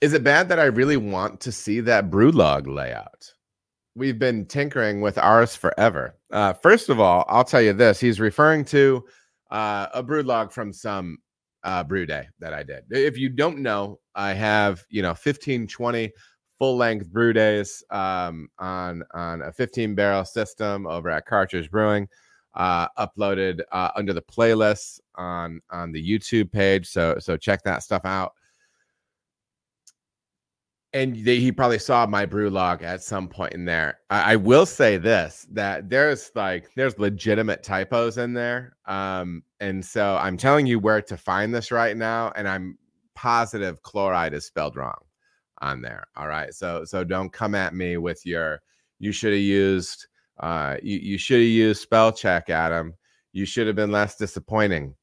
Is it bad that I really want to see that brew log layout? We've been tinkering with ours forever. Uh, first of all, I'll tell you this: he's referring to uh, a brew log from some uh, brew day that I did. If you don't know, I have you know 15, 20 full length brew days um, on on a 15 barrel system over at Cartridge Brewing. Uh, uploaded uh, under the playlist on on the YouTube page. So so check that stuff out. And they, he probably saw my brew log at some point in there. I, I, will say this: that there's like there's legitimate typos in there. Um, and so I'm telling you where to find this right now, and I'm positive chloride is spelled wrong on there. All right. So so don't come at me with your you should have used uh you, you should have used spell check, Adam. You should have been less disappointing.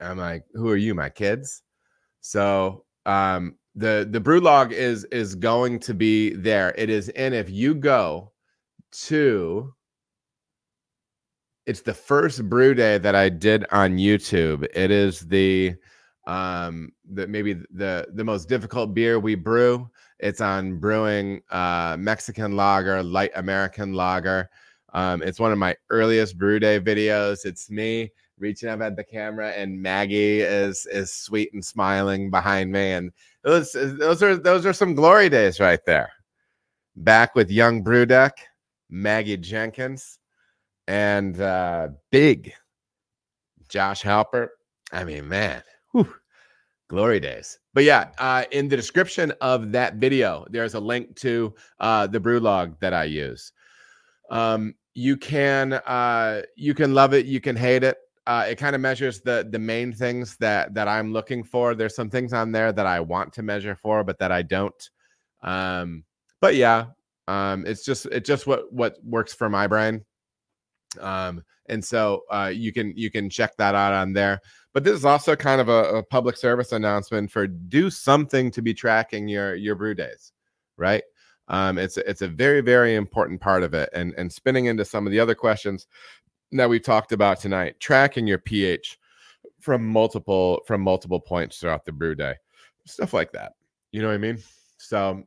I'm like, who are you, my kids? So um the the brew log is is going to be there. It is in if you go to it's the first brew day that I did on YouTube. It is the um that maybe the the most difficult beer we brew it's on brewing uh mexican lager light american lager. Um it's one of my earliest brew day videos. It's me reaching up at the camera and maggie is is sweet and smiling behind me. And those those are those are some glory days right there. Back with young brew deck maggie jenkins and uh big josh halpert. I mean man Glory days. But yeah, uh, in the description of that video, there's a link to uh, the brew log that I use. Um, you can uh, you can love it, you can hate it. Uh, it kind of measures the the main things that that I'm looking for. There's some things on there that I want to measure for, but that I don't. Um, but yeah, um, it's just it's just what what works for my brain. Um, and so uh, you can you can check that out on there. But this is also kind of a, a, public service announcement for do something to be tracking your your brew days, right? Um, it's it's a very very important part of it. And and spinning into some of the other questions that we talked about tonight, tracking your pH from multiple from multiple points throughout the brew day, stuff like that. You know what I mean? So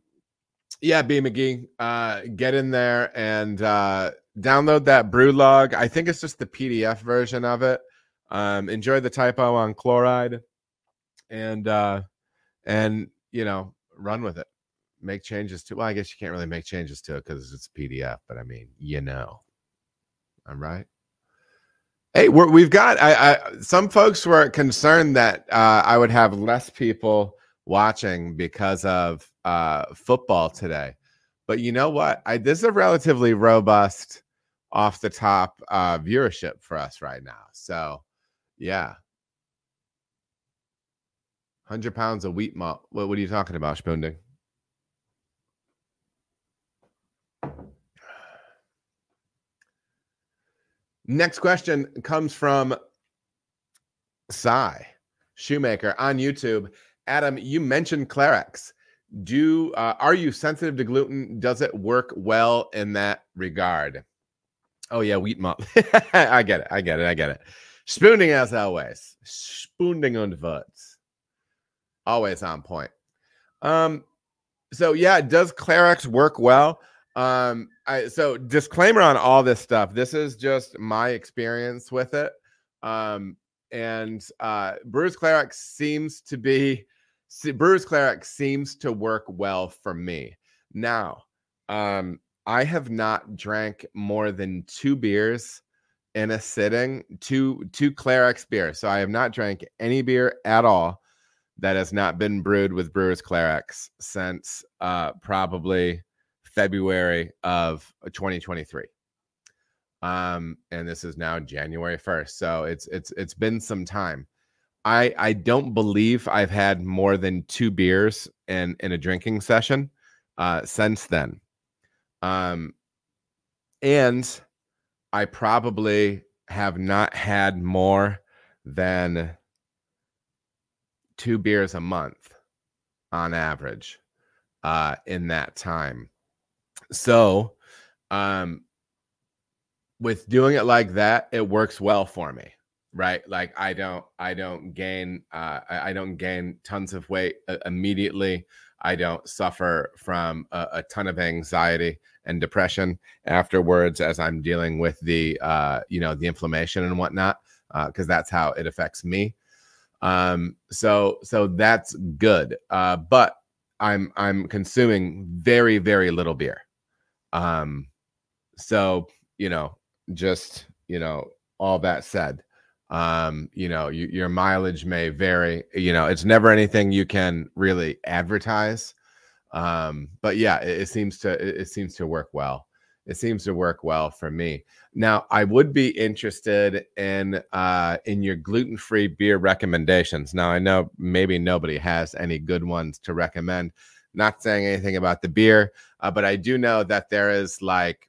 yeah, B McGee, uh, get in there and uh, download that brew log. I think it's just the PDF version of it. Um, enjoy the typo on chloride, and uh, and you know run with it. Make changes to. Well, I guess you can't really make changes to it because it's PDF. But I mean, you know, I'm right. Hey, we have got. I, I, some folks were concerned that uh, I would have less people watching because of uh, football today. But you know what? I this is a relatively robust off the top uh, viewership for us right now. So yeah. 100 pounds of wheat malt. What, what are you talking about, Spoonding? Next question comes from Psy Shoemaker on YouTube. Adam, you mentioned Clarex. Do uh, are you sensitive to gluten? Does it work well in that regard? Oh yeah, wheat malt. <laughs> I get it. I get it. I get it. Spooning as always. Spooning on words. Always on point. Um, so yeah, does Clarex work well? Um, I so disclaimer on all this stuff. This is just my experience with it. Um, and uh Brewers Clarex seems to be Brewers Clarex seems to work well for me. Now, um, I have not drank more than two beers in a sitting, two two Clarex beers. So I have not drank any beer at all that has not been brewed with Brewers Clarex since uh, probably February of 2023. Um, and this is now January 1st. So it's it's it's been some time. I I don't believe I've had more than two beers in in a drinking session uh, since then. Um, and I probably have not had more than two beers a month on average uh, in that time. So, um, with doing it like that, it works well for me, right? Like I don't, I don't gain, uh, I, I don't gain tons of weight uh, immediately. I don't suffer from a, a, ton of anxiety and depression afterwards as I'm dealing with the, uh, you know, the inflammation and whatnot, because uh, that's how it affects me. Um, so, so that's good. Uh, but I'm, I'm consuming very, very little beer. Um, so, you know, just, you know, all that said, um, you know, you, your mileage may vary, you know, it's never anything you can really advertise. Um, but yeah, it, it seems to, it, it seems to work well it seems to work well for me. Now, I would be interested in uh, in your gluten free beer recommendations. Now, I know maybe nobody has any good ones to recommend, not saying anything about the beer, uh, but I do know that there is like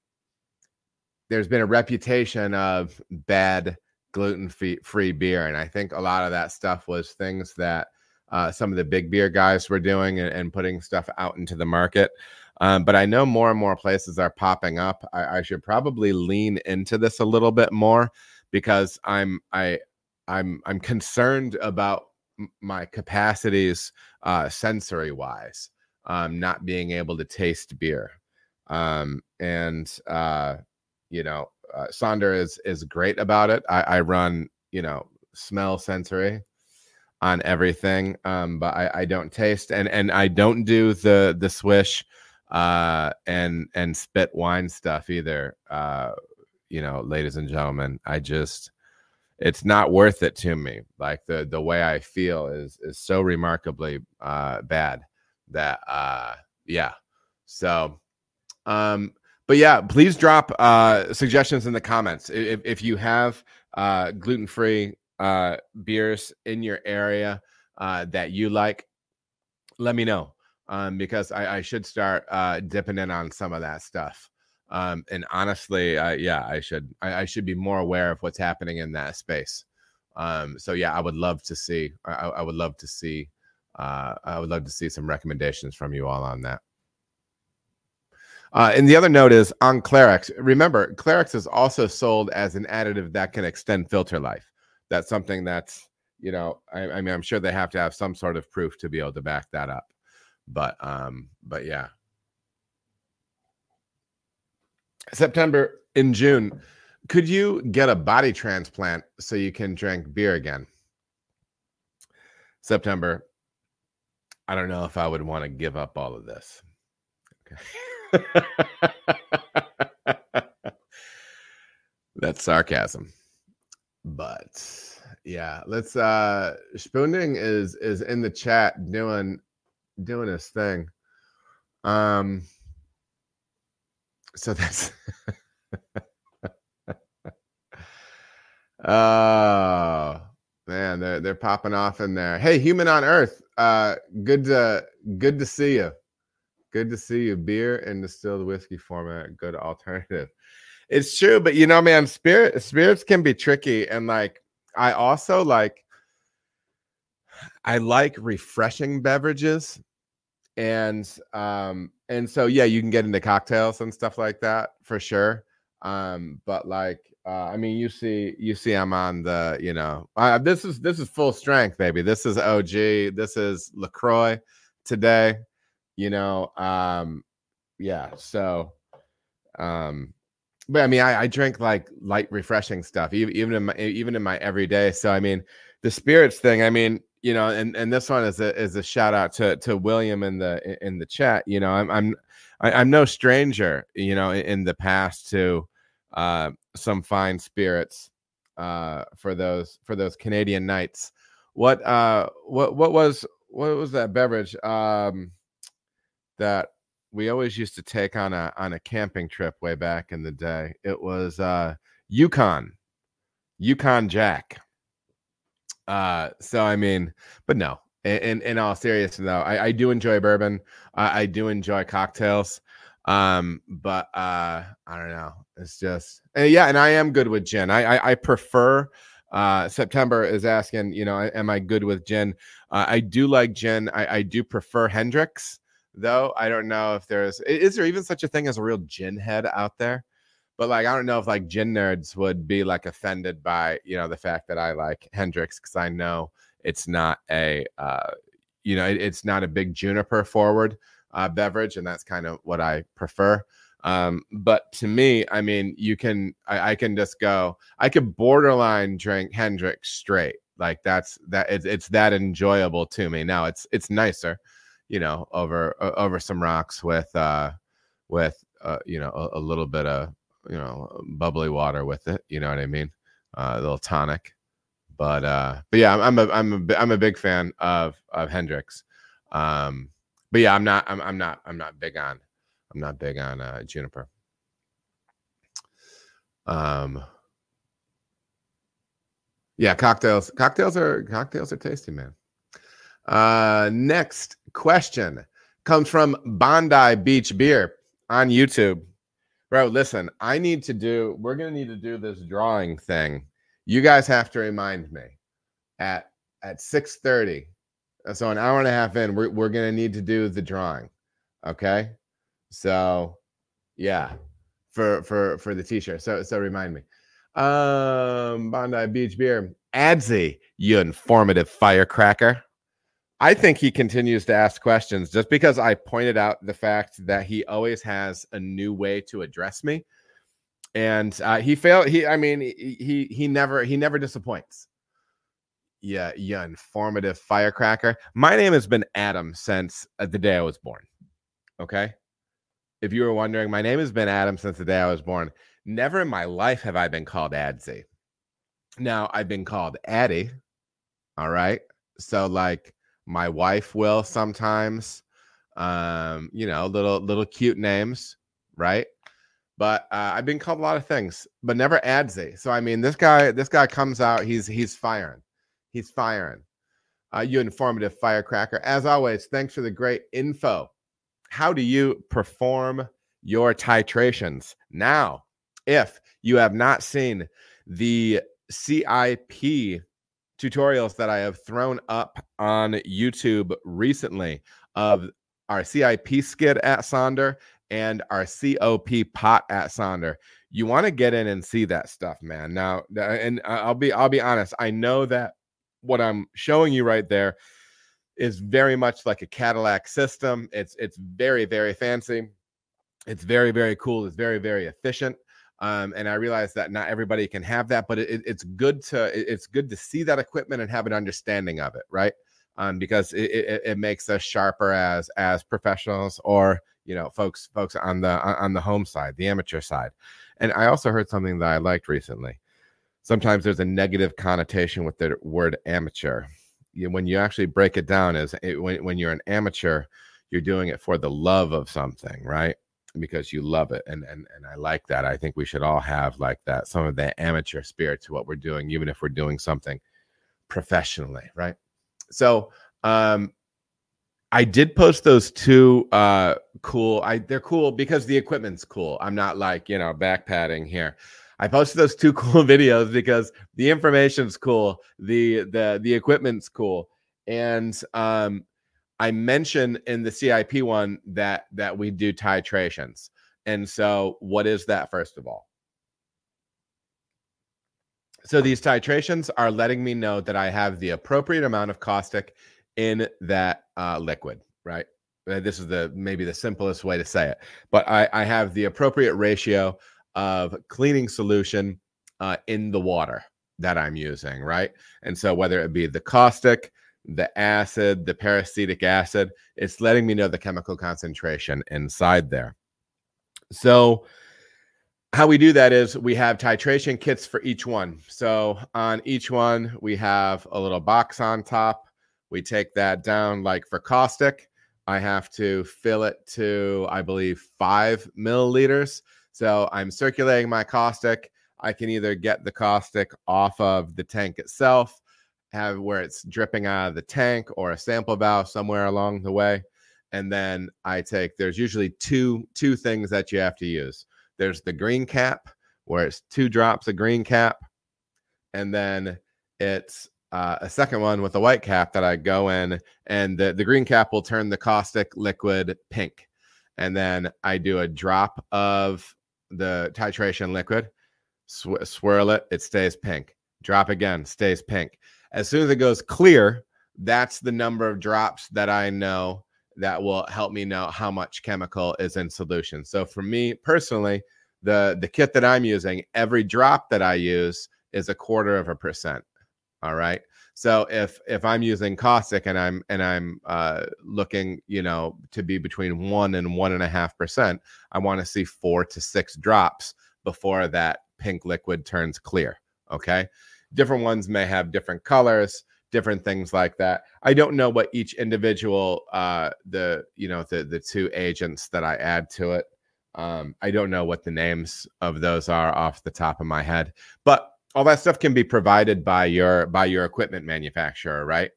there's been a reputation of bad gluten free beer, and I think a lot of that stuff was things that uh, some of the big beer guys were doing and, and putting stuff out into the market. Um, but I know more and more places are popping up. I, I should probably lean into this a little bit more because I'm I I'm I'm concerned about my capacities uh, sensory wise um, not being able to taste beer. Um, and uh, you know, uh, Sonder is is great about it. I, I run, you know, smell sensory on everything, um, but I, I don't taste and and I don't do the the swish uh, and and spit wine stuff either. Uh, you know, ladies and gentlemen, I just it's not worth it to me. Like the the way I feel is is so remarkably uh, bad that uh yeah so um but yeah please drop uh suggestions in the comments. If, if you have uh gluten-free uh beers in your area uh that you like let me know um because i i should start uh dipping in on some of that stuff. Um and honestly uh yeah i should I, I should be more aware of what's happening in that space. Um so yeah i would love to see i, I would love to see uh, I would love to see some recommendations from you all on that. Uh, and the other note is on Clarex. Remember, Clarex is also sold as an additive that can extend filter life. That's something that's, you know, I, I, mean, I'm sure they have to have some sort of proof to be able to back that up. But, um, but yeah. September in June, could you get a body transplant so you can drink beer again? September, I don't know if I would want to give up all of this. Okay. <laughs> That's sarcasm. But yeah, let's uh Spooning is is in the chat doing doing his thing. Um so that's <laughs> oh man, they're they're popping off in there. Hey, human on earth, uh, good to good to see you. Good to see you. Beer and distilled whiskey format, good alternative. It's true, but you know, man, spirit spirits can be tricky, and like I also like I like refreshing beverages, and um, and so yeah, you can get into cocktails and stuff like that for sure. Um, but like, uh, I mean, you see, you see, I'm on the, you know, this is this is full strength, baby. This is OG. This is Lacroix today. You know, um, yeah. So, um, but I mean, I, I drink like light, refreshing stuff, even even in my even in my everyday. So I mean, the spirits thing. I mean, you know, and and this one is a is a shout out to to William in the in the chat. You know, I'm I'm I, am i am no stranger. You know, in, in the past to uh, some fine spirits uh, for those for those Canadian nights. What uh what what was what was that beverage um that we always used to take on a on a camping trip way back in the day. It was uh Yukon, Yukon Jack. Uh, so I mean, but no. In in, all seriousness, though, I, I do enjoy bourbon. Uh, I do enjoy cocktails. Um, but uh, I don't know. It's just uh, yeah, and I am good with gin. I I, I prefer. Uh, September is asking, you know, am I good with gin? Uh, I do like gin. I, I do prefer Hendrick's though. I don't know if there's is there even such a thing as a real gin head out there? But like I don't know if like gin nerds would be like offended by, you know, the fact that I like Hendrick's because I know it's not a uh you know, it, it's not a big juniper forward uh beverage, and that's kind of what I prefer. Um, but to me, I mean, you can I, I can just go, I could borderline drink Hendrick's straight. Like that's that it's it's that enjoyable to me. Now it's it's nicer you know, over over some rocks with uh with uh, you know a, a, little bit of you know bubbly water with it. You know what I mean? Uh, a little tonic. But uh, but yeah, I'm, I'm a I'm a I'm a big fan of of Hendrick's. Um, but yeah, I'm not I'm I'm not I'm not big on I'm not big on uh, juniper. Um, yeah, cocktails cocktails are cocktails are tasty, man. Uh, next question comes from Bondi Beach Beer on YouTube. Bro, listen, I need to do, we're going to need to do this drawing thing. You guys have to remind me at at 6:30. So an hour and a half in, we're we're going to need to do the drawing. Okay? So, yeah. For for for the t-shirt. So so remind me. Um Bondi Beach Beer. Adzi, you informative firecracker. I think he continues to ask questions just because I pointed out the fact that he always has a new way to address me, and uh, he failed. He, I mean, he he never he never disappoints. Yeah, yeah, informative firecracker. My name has been Adam since uh, the day I was born. Okay, if you were wondering, my name has been Adam since the day I was born. Never in my life have I been called Adsy. Now I've been called Addie. All right, so like my wife will sometimes. Um, you know, little little cute names, right? But uh, I've been called a lot of things, but never Adsy. So I mean, this guy, this guy comes out. He's he's firing, he's firing. Uh, you informative firecracker. As always, thanks for the great info. How do you perform your titrations now? If you have not seen the CIP tutorials that I have thrown up on YouTube recently of our CIP skid at Sonder and our COP pot at Sonder. You want to get in and see that stuff, man. Now, and I'll be I'll be honest. I know that what I'm showing you right there is very much like a Cadillac system. It's it's very very fancy. It's very very cool. It's very very efficient. Um, and I realize that not everybody can have that, but it, it's good to it's good to see that equipment and have an understanding of it, right? Um, because it, it, it makes us sharper as as professionals or you know folks folks on the on the home side, the amateur side. And I also heard something that I liked recently. Sometimes there's a negative connotation with the word amateur. You, when you actually break it down, as when when you're an amateur, you're doing it for the love of something, right? Because you love it and and and I like that. I think we should all have like that some of the amateur spirit to what we're doing even if we're doing something professionally, right? So, um I did post those two uh cool I they're cool because the equipment's cool. I'm not like, you know, back padding here. I posted those two <laughs> cool videos because the information's cool, the the the equipment's cool And um, I mentioned in the CIP one that that we do titrations. And so, what is that first of all? So these titrations are letting me know that I have the appropriate amount of caustic in that uh, liquid, right? Uh, this is the maybe the simplest way to say it, but I, I have the appropriate ratio of cleaning solution uh, in the water that I'm using, right? And so whether it be the caustic, the acid, the peracetic acid, it's letting me know the chemical concentration inside there. So how we do that is we have titration kits for each one. So on each one, we have a little box on top. We take that down like for caustic. I have to fill it to, I believe, five milliliters. So I'm circulating my caustic. I can either get the caustic off of the tank itself, have where it's dripping out of the tank or a sample valve somewhere along the way. And then I take, there's usually two, two things that you have to use. There's the green cap, where it's two drops of green cap. And then it's uh, a second one with a white cap that I go in, and the, the green cap will turn the caustic liquid pink. And then I do a drop of the titration liquid, sw- swirl it, it stays pink. Drop again, stays pink. As soon as it goes clear, that's the number of drops that I know that will help me know how much chemical is in solution. So for me personally, the the kit that I'm using, every drop that I use is a quarter of a percent. All right. So if if I'm using caustic and I'm and I'm uh, looking, you know, to be between one and one and a half percent, I want to see four to six drops before that pink liquid turns clear. Okay. Different ones may have different colors, different things like that. I don't know what each individual uh the you know the the two agents that I add to it. Um, I don't know what the names of those are off the top of my head, but all that stuff can be provided by your by your equipment manufacturer, right?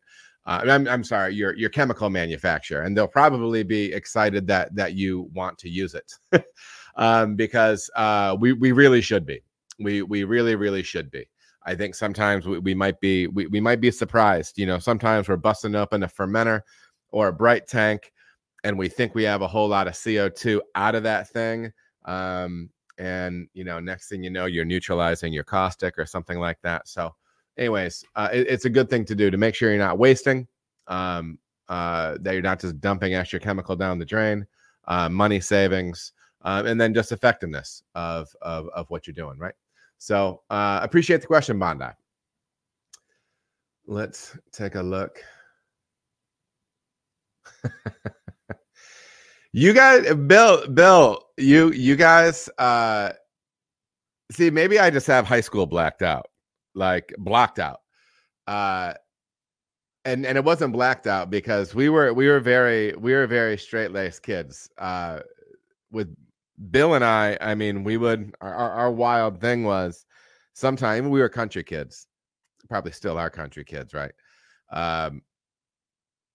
Uh, I'm, I'm sorry, your your chemical manufacturer, and they'll probably be excited that that you want to use it, <laughs> um, because uh, we we really should be. We we really really should be. I think sometimes we, we might be we, we might be surprised. You know, sometimes we're busting open a fermenter or a bright tank, and we think we have a whole lot of CO2 out of that thing. Um, and you know next thing you know you're neutralizing your caustic or something like that so anyways uh, it, it's a good thing to do to make sure you're not wasting um, uh, that you're not just dumping extra chemical down the drain uh, money savings um, and then just effectiveness of, of of what you're doing right so uh, appreciate the question bondi let's take a look <laughs> You guys, Bill, Bill, you you guys, uh, see, maybe I just have high school blacked out, like blocked out, uh, and and it wasn't blacked out because we were we were very we were very straight laced kids. Uh, with Bill and I, I mean, we would our, our wild thing was sometimes we were country kids, probably still are country kids, right? Um,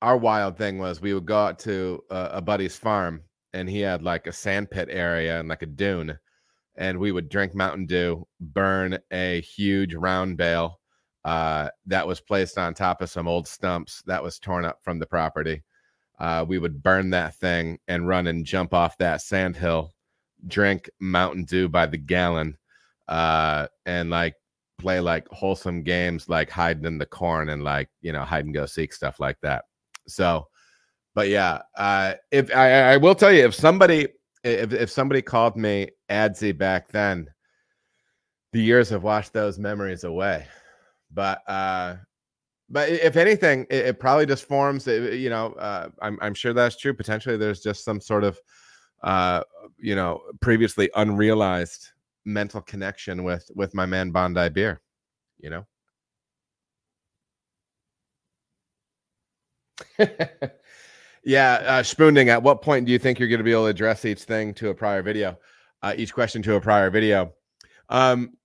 our wild thing was we would go out to a, a buddy's farm and he had like a sand pit area and like a dune and we would drink mountain dew burn a huge round bale uh, that was placed on top of some old stumps that was torn up from the property uh, we would burn that thing and run and jump off that sand hill drink mountain dew by the gallon uh, and like play like wholesome games like hiding in the corn and like you know hide and go seek stuff like that so, but yeah, uh, if I, I will tell you, if somebody if if somebody called me adsy back then, the years have washed those memories away. But uh, but if anything, it, it probably just forms. You know, uh, I'm I'm sure that's true. Potentially, there's just some sort of uh, you know previously unrealized mental connection with with my man Bondi beer. You know. <laughs> yeah, uh, Spooning, at what point do you think you're going to be able to address each thing to a prior video, uh, each question to a prior video? Um,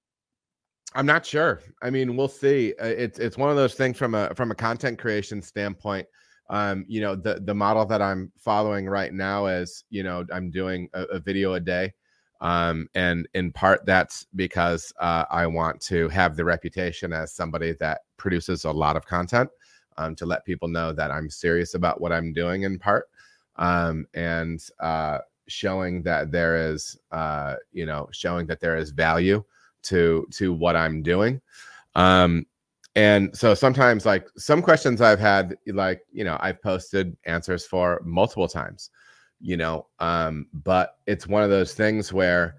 I'm not sure. I mean, we'll see. Uh, it's it's one of those things from a from a content creation standpoint. Um, you know, the the model that I'm following right now is, you know, I'm doing a, a video a day. Um, and in part that's because uh, I want to have the reputation as somebody that produces a lot of content um, to let people know that I'm serious about what I'm doing in part, um, and uh, showing that there is, uh, you know, showing that there is value to to what I'm doing. Um, and so sometimes, like some questions I've had, like you know, I've posted answers for multiple times, you know, um, but it's one of those things where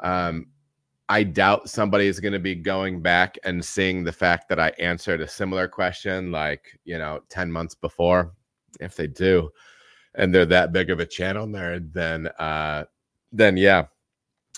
um, I doubt somebody is going to be going back and seeing the fact that I answered a similar question like, you know, 10 months before. If they do, and they're that big of a channel nerd, then, uh, then yeah,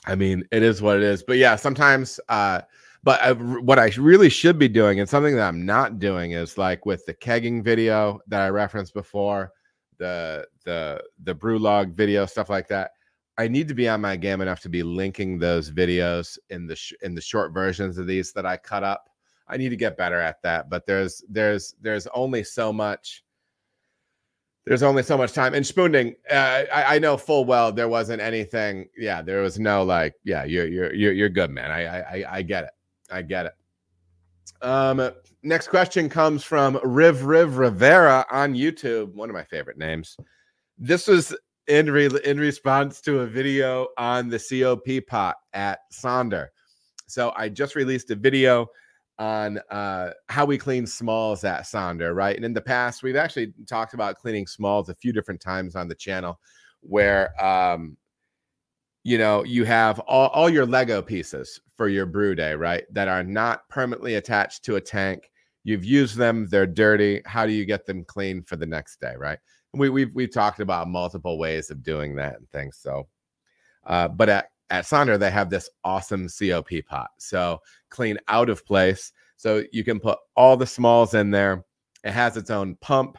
I mean, it is what it is. But yeah, sometimes, uh, but I, what I really should be doing, and something that I'm not doing, is like with the kegging video that I referenced before, the the the brew log video, stuff like that. I need to be on my game enough to be linking those videos in the sh- in the short versions of these that I cut up. I need to get better at that, but there's there's there's only so much there's only so much time. And spooning, uh, I, I, know full well there wasn't anything. Yeah, there was no like, yeah, you're you're you're you're good, man. I I I get it. I get it. Um, next question comes from Riv Riv Rivera on YouTube. One of my favorite names. This was in, re- in response to a video on the COP pot at Sonder. So I just released a video on uh, how we clean smalls at Sonder, right? And in the past, we've actually talked about cleaning smalls a few different times on the channel where, um, you know, you have all, all your Lego pieces for your brew day, right? That are not permanently attached to a tank. You've used them, they're dirty. How do you get them clean for the next day, right? we, we've we've talked about multiple ways of doing that and things. So, uh, but at at Sonder they have this awesome COP pot, so clean out of place. So you can put all the smalls in there. It has its own pump,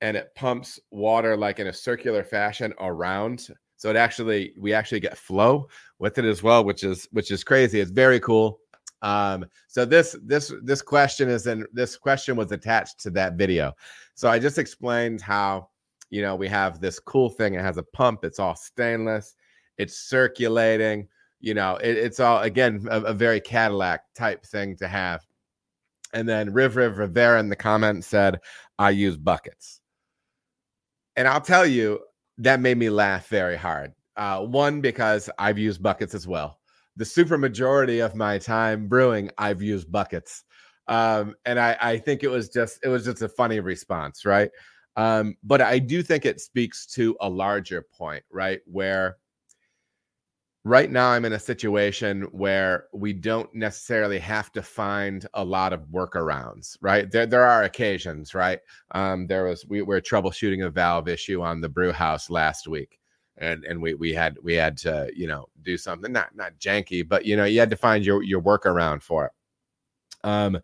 and it pumps water like in a circular fashion around. So it actually we actually get flow with it as well, which is which is crazy. It's very cool. Um, so this this this question is in this question was attached to that video. So I just explained how you know, we have this cool thing. It has a pump. It's all stainless. It's circulating. You know, it, it's all again a, a, very Cadillac type thing to have. And then Riv Riv Rivera in the comments said, "I use buckets," and I'll tell you that made me laugh very hard. Uh, one because I've used buckets as well. The super majority of my time brewing, I've used buckets, um, and I, I think it was just it was just a funny response, right? Um, but I do think it speaks to a larger point, right? Where right now I'm in a situation where we don't necessarily have to find a lot of workarounds, right? There, there are occasions, right? Um, there was we were troubleshooting a valve issue on the brew house last week. And, and we, we had we had to you know do something not not janky but you know you had to find your your workaround for it um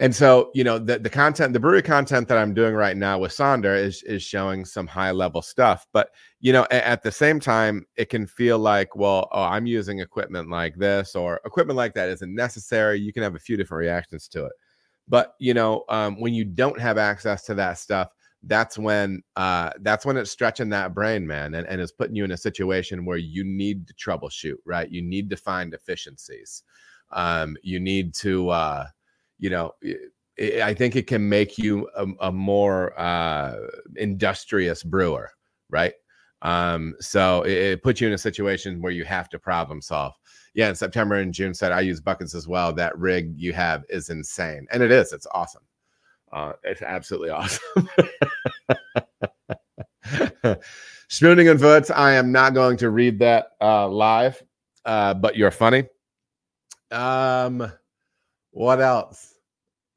and so, you know, the, the content, the brewery content that I'm doing right now with Sonder is is showing some high level stuff. But you know, at, at the same time, it can feel like, well, oh, I'm using equipment like this or equipment like that isn't necessary. You can have a few different reactions to it. But you know, um, when you don't have access to that stuff, that's when uh, that's when it's stretching that brain, man, and, and is putting you in a situation where you need to troubleshoot, right? You need to find efficiencies. Um, you need to uh, you know, it, I think it can make you a, a more uh, industrious brewer, right? Um, so it, it, puts you in a situation where you have to problem solve. Yeah, in September and June said I use buckets as well. That rig you have is insane, and it is. It's awesome. Uh, it's absolutely <laughs> awesome. Spooning and Wurz, I am not going to read that uh, live, uh, but you're funny. Um, what else?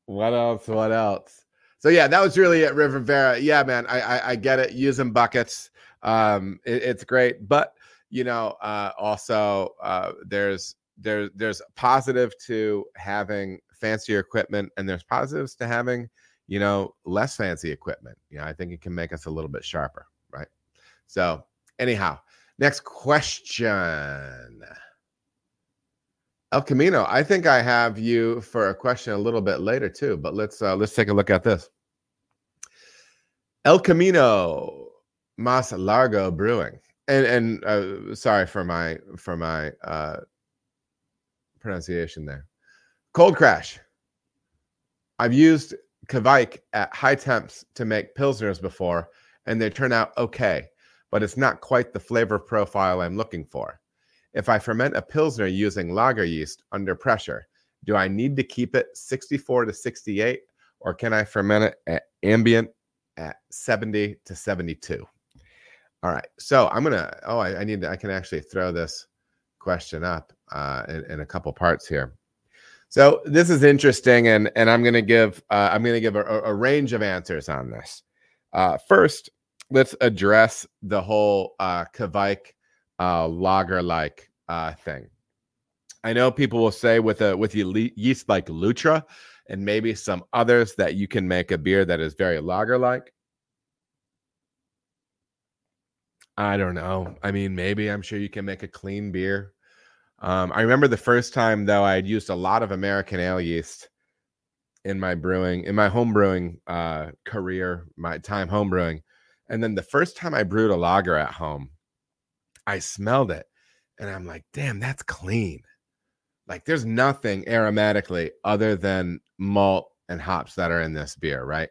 What else? What else? So yeah, that was really it, River Vera. Yeah, man, I, I, I get it. Using buckets, um, it, it's great, but you know, uh, also uh, there's there's there's positive to having fancier equipment, and there's positives to having you know less fancy equipment. You know, I think it can make us a little bit sharper, right? So anyhow, next question. El Camino, I think I have you for a question a little bit later too, but let's uh, let's take a look at this. El Camino Mas Largo Brewing, and and uh, sorry for my for my uh, pronunciation there. Cold Crash. I've used Kveik at high temps to make pilsners before, and they turn out okay, but it's not quite the flavor profile I'm looking for. If I ferment a pilsner using lager yeast under pressure, do I need to keep it 64 to 68, or can I ferment it at ambient at 70 to 72? All right, so I'm gonna. Oh, I, I need to. I can actually throw this question up uh, in, in a couple parts here. So this is interesting, and and I'm going to give uh, I'm going to give a, a, range of answers on this. Uh, first, let's address the whole uh, Kveik uh, lager like uh, thing. I know people will say with a with yeast like Lutra and maybe some others that you can make a beer that is very lager like. I don't know. I mean, maybe I'm sure you can make a clean beer. Um, I remember the first time though I had used a lot of American ale yeast in my brewing, in my home brewing uh, career, my time home brewing, and then the first time I brewed a lager at home, I smelled it, and I'm like, "Damn, that's clean." Like, there's nothing aromatically other than malt and hops that are in this beer, right?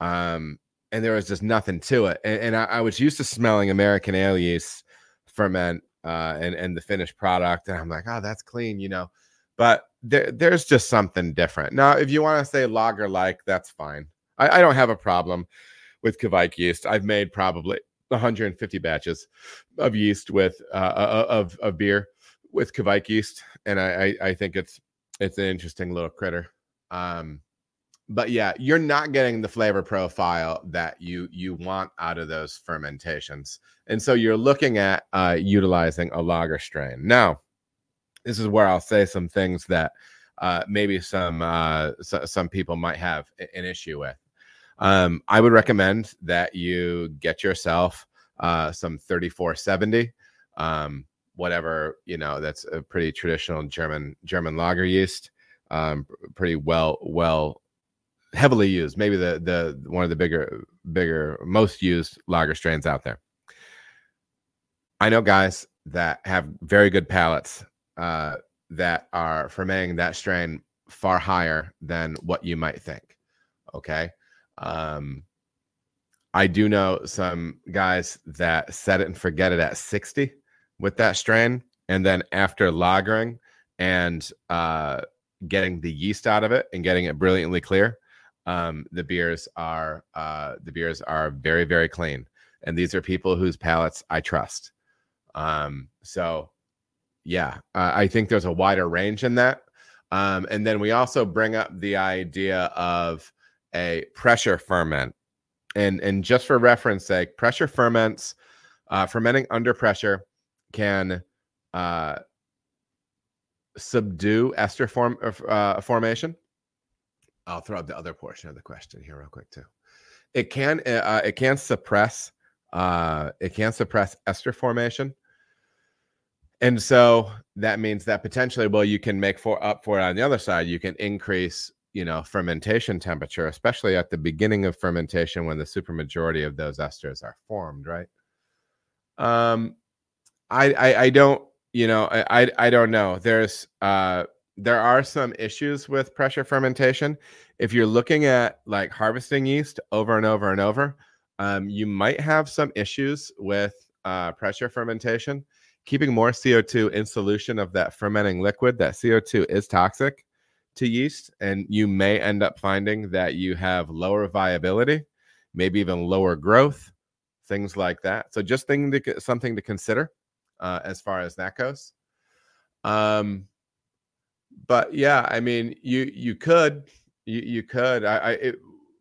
Um, and there was just nothing to it. And, and I, I, was used to smelling American ale yeast ferment uh, and and the finished product, and I'm like, oh, that's clean, you know. But there, there's just something different. Now, if you want to say lager like, that's fine. I, I don't have a problem with Kveik yeast. I've made probably 150 batches of yeast with uh, uh, of of beer with Kveik yeast, and I, I I think it's it's an interesting little critter. Um, but yeah, you're not getting the flavor profile that you you want out of those fermentations, and so you're looking at uh, utilizing a lager strain. Now, this is where I'll say some things that uh, maybe some uh, so, some people might have an issue with. Um, I would recommend that you get yourself uh, some 3470, um, whatever you know. That's a pretty traditional German German lager yeast, um, pretty well well heavily used, maybe the the one of the bigger bigger most used lager strains out there. I know guys that have very good palates uh, that are fermenting that strain far higher than what you might think. Okay. Um, I do know some guys that set it and forget it at 60 with that strain. And then after lagering and uh, getting the yeast out of it and getting it brilliantly clear, um, the beers are uh, the beers are very very clean, and these are people whose palates I trust. Um, so, yeah, uh, I think there's a wider range in that. Um, and then we also bring up the idea of a pressure ferment, and and just for reference sake, pressure ferments, uh, fermenting under pressure can uh, subdue ester form uh, formation I'll throw out the other portion of the question here real quick too. It can uh, uh, it can suppress uh, it can suppress ester formation, and so that means that potentially, well, you can make for up for it on the other side. You can increase you know fermentation temperature, especially at the beginning of fermentation when the supermajority of those esters are formed, right? Um, I I, I don't you know I, I I don't know. There's uh there are some issues with pressure fermentation. If you're looking at like harvesting yeast over and over and over, um, you might have some issues with uh, pressure fermentation. Keeping more CO2 in solution of that fermenting liquid, that CO2 is toxic to yeast, and you may end up finding that you have lower viability, maybe even lower growth, things like that. So, just thing to, something to consider uh, as far as that goes. Um, but yeah, I mean, you you could you you could. I, I it,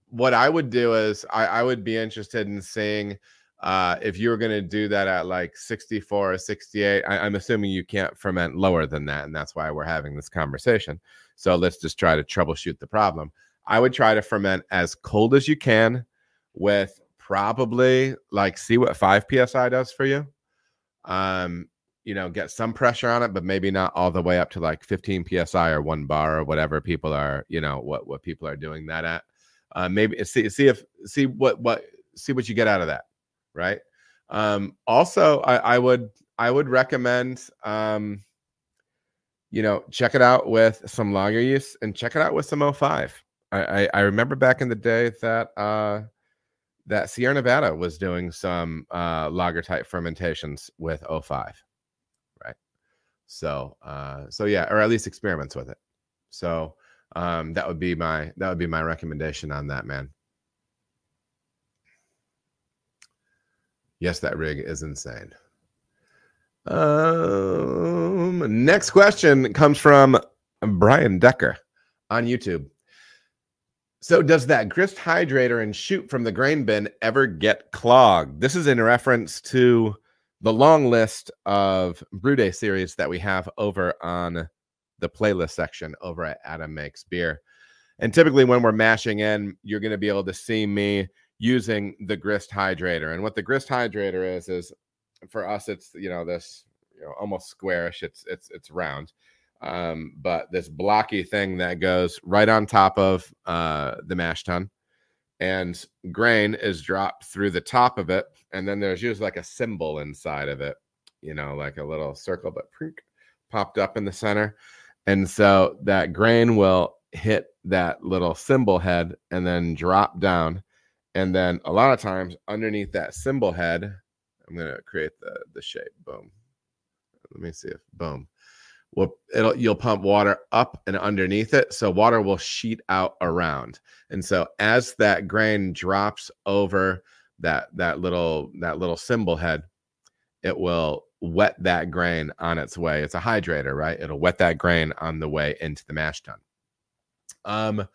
what I would do is I, I would be interested in seeing uh, if you were going to do that at like 64 or 68. I, am assuming you can't ferment lower than that, and that's why we're having this conversation. So let's just try to troubleshoot the problem. I would try to ferment as cold as you can with probably like see what 5 psi does for you. Um, you know, get some pressure on it, but maybe not all the way up to like 15 psi or one bar or whatever people are, you know, what what people are doing that at. Uh, maybe see see if see what what see what you get out of that, right? Um, also, I, I would I would recommend um, you know check it out with some lager yeast and check it out with some 05. I, I remember back in the day that uh, that Sierra Nevada was doing some uh, lager type fermentations with 05, right? So uh, so yeah, or at least experiments with it. So um, that would be my that would be my recommendation on that, man. Yes, that rig is insane. Um, next question comes from Brian Decker on YouTube. So, does that grist hydrator and chute from the grain bin ever get clogged? This is in reference to the long list of brew day series that we have over on the playlist section over at Adam Makes Beer. And typically, when we're mashing in, you're going to be able to see me using the grist hydrator. And what the grist hydrator is is for us, it's you know this you know almost squarish. It's it's it's round um, but this blocky thing that goes right on top of uh, the mash tun and grain is dropped through the top of it and then there's usually like a cymbal inside of it you know like a little circle but prink, popped up in the center and so that grain will hit that little cymbal head and then drop down and then a lot of times underneath that cymbal head i'm to create the the shape boom. Let me see if boom. Will it'll you'll pump water up and underneath it so water will sheet out around. And so as that grain drops over that that little that little cymbal head it will wet that grain on its way. It's a hydrator right? It'll wet that grain on the way into the mash tun. Um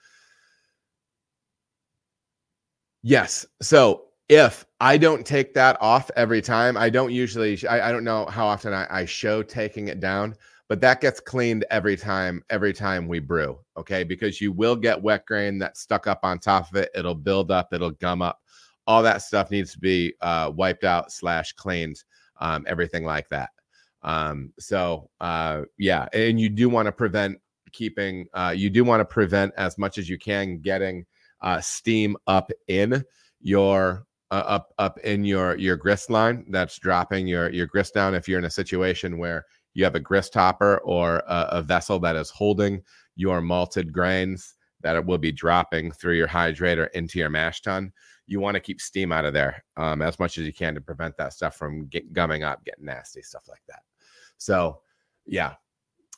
yes so if I don't take that off every time, I don't usually, I, I don't know how often I, I, show taking it down, but that gets cleaned every time every time we brew okay? Because you will get wet grain that's stuck up on top of it it'll build up it'll gum up. All that stuff needs to be uh, wiped out slash cleaned um, everything like that. Um, so uh, yeah and you do want to prevent keeping uh, you do want to prevent as much as you can getting uh, steam up in your uh, up up in your your grist line that's dropping your your grist down if you're in a situation where you have a grist hopper or a, a vessel that is holding your malted grains that it will be dropping through your hydrator into your mash tun. You want to keep steam out of there um, as much as you can to prevent that stuff from get, gumming up, getting nasty, stuff like that. So, yeah,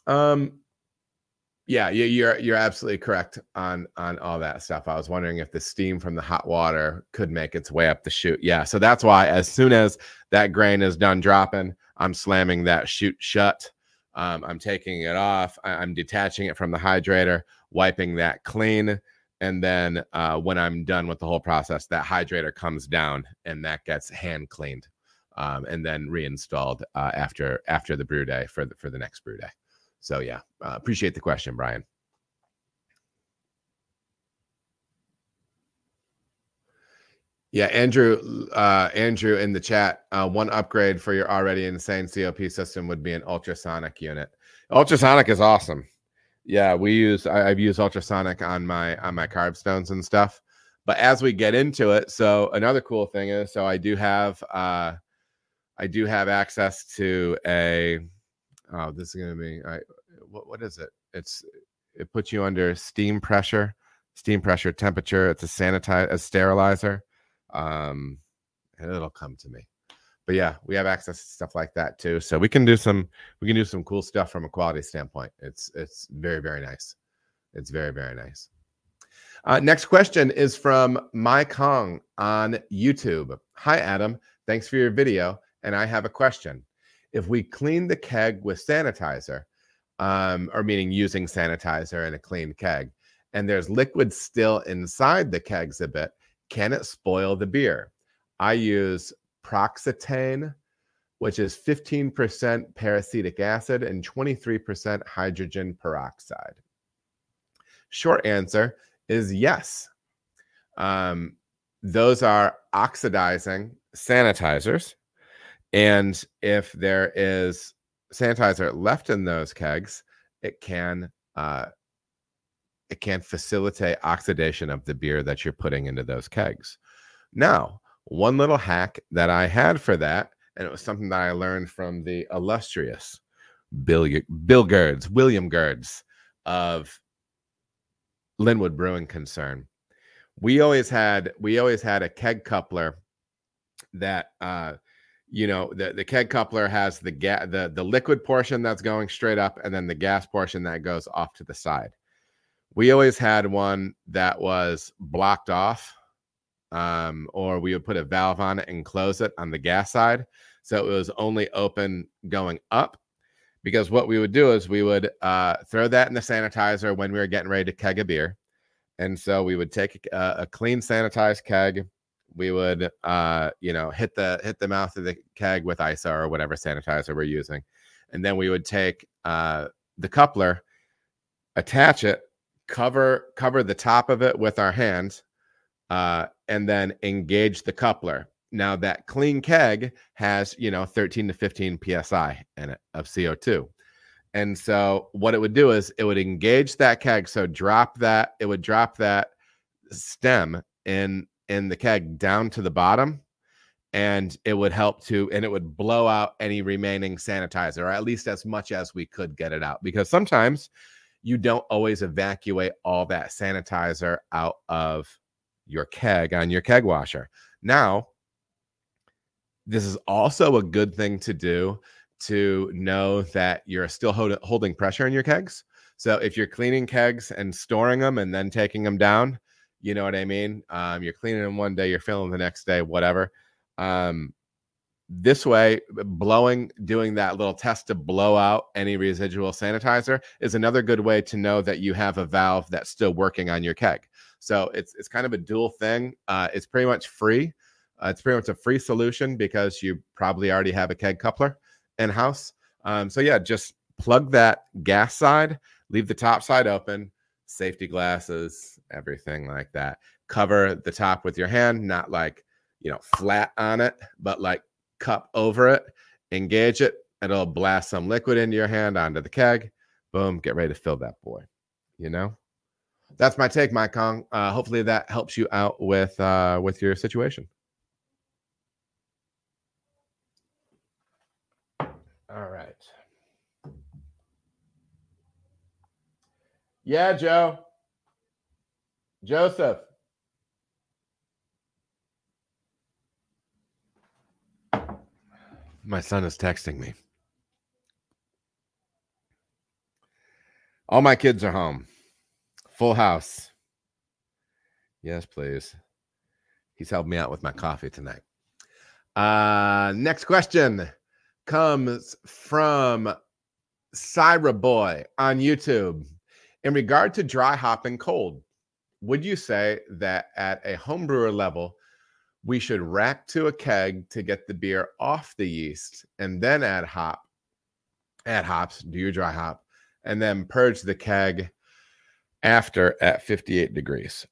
um, yeah, you're you're absolutely correct on on all that stuff. I was wondering if the steam from the hot water could make its way up the chute. Yeah, so that's why as soon as that grain is done dropping, I'm slamming that chute shut. Um, I'm taking it off. I, am detaching it from the hydrator, wiping that clean. And then uh, when I'm done with the whole process, that hydrator comes down and that gets hand cleaned um, and then reinstalled uh, after after the brew day for the, for the next brew day. So yeah, uh, appreciate the question, Brian. Yeah, Andrew, uh, Andrew in the chat, uh, one upgrade for your already insane COP system would be an ultrasonic unit. Ultrasonic is awesome. Yeah, we use I, have used ultrasonic on my on my carb stones and stuff. But as we get into it, so another cool thing is, so I do have uh, I do have access to a. Oh, this is gonna be. I what what is it? It's it puts you under steam pressure, steam pressure, temperature. It's a sanitize a sterilizer um, and it'll come to me. But yeah, we have access to stuff like that too. So we can do some we can do some cool stuff from a quality standpoint. It's it's very very nice. It's very very nice. Uh, next question is from Mai Kong on YouTube. Hi Adam, thanks for your video. And I have a question. If we clean the keg with sanitizer, um, or meaning using sanitizer in a clean keg, and there's liquid still inside the kegs a bit, can it spoil the beer? I use Proxitane, which is 15% peracetic acid and 23% hydrogen peroxide. Short answer is yes. Um, those are oxidizing sanitizers. And if there is sanitizer left in those kegs, it can uh, it can facilitate oxidation of the beer that you're putting into those kegs. Now, one little hack that I had for that, and it was something that I learned from the illustrious Bill, Bill Gerds, William Gerds of Linwood Brewing concern. We always had we always had a keg coupler that uh you know the the keg coupler has the ga- the the liquid portion that's going straight up and then the gas portion that goes off to the side. We always had one that was blocked off um, or we would put a valve on it and close it on the gas side. So it was only open going up. Because what we would do is we would uh, throw that in the sanitizer when we were getting ready to keg a beer. And so we would take a, a clean sanitized keg. We would, uh, you know, hit the hit the mouth of the keg with ISO or whatever sanitizer we're using, and then we would take uh, the coupler, attach it, cover cover the top of it with our hands, uh, and then engage the coupler. Now that clean keg has, you know, 13 to 15 psi in it of CO2. And so what it would do is it would engage that keg. So drop that, it would drop that stem in in the keg down to the bottom and it would help to and it would blow out any remaining sanitizer or at least as much as we could get it out because sometimes you don't always evacuate all that sanitizer out of your keg on your keg washer. Now, this is also a good thing to do to know that you're still hold, holding pressure in your kegs. So if you're cleaning kegs and storing them and then taking them down, you know what I mean? Um, you're cleaning them one day, you're filling the next day, whatever. Um, this way, blowing, doing that little test to blow out any residual sanitizer is another good way to know that you have a valve that's still working on your keg. So it's it's kind of a dual thing. Uh, it's pretty much free. Uh, it's pretty much a free solution because you probably already have a keg coupler in house. Um, so yeah, just plug that gas side, leave the top side open, safety glasses, everything like that. Cover the top with your hand, not like you know flat on it, but like cup over it. Engage it. It'll blast some liquid into your hand onto the keg. Boom, get ready to fill that boy. You know that's my take, Mike Kong. Uh, hopefully that helps you out with uh, with your situation. All right. Yeah, Joe. Joseph. My son is texting me. All my kids are home. Full house. Yes, please. He's helped me out with my coffee tonight. Uh, next question comes from Syra Boy on YouTube. In regard to dry hopping cold, would you say that at a homebrewer level, we should rack to a keg to get the beer off the yeast and then add hop, add hops, do your dry hop, and then purge the keg after at 58 degrees.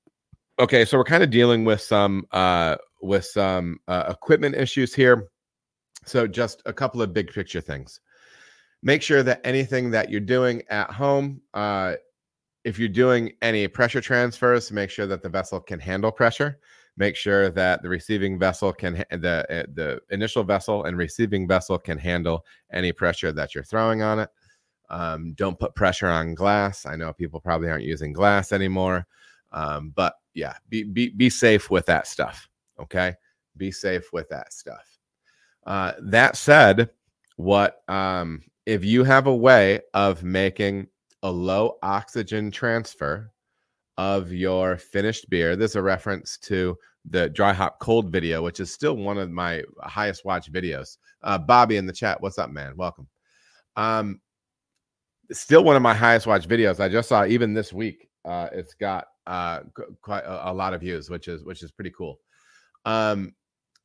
Okay, so we're kind of dealing with some uh, with some uh, equipment issues here. So just a couple of big picture things. Make sure that anything that you're doing at home, uh, if you're doing any pressure transfers, make sure that the vessel can handle pressure. Make sure that the receiving vessel can the uh, the initial vessel and receiving vessel can handle any pressure that you're throwing on it. Um, don't put pressure on glass. I know people probably aren't using glass anymore, um, but yeah, be, be be safe with that stuff. Okay, be safe with that stuff. Uh, that said, what um, if you have a way of making a low oxygen transfer of your finished beer? This is a reference to the dry hop cold video, which is still one of my highest watch videos. Uh, Bobby in the chat, what's up, man? Welcome. Um, still one of my highest watched videos. I just saw even this week. Uh, it's got uh, quite a, a, lot of views, which is which is pretty cool. Um,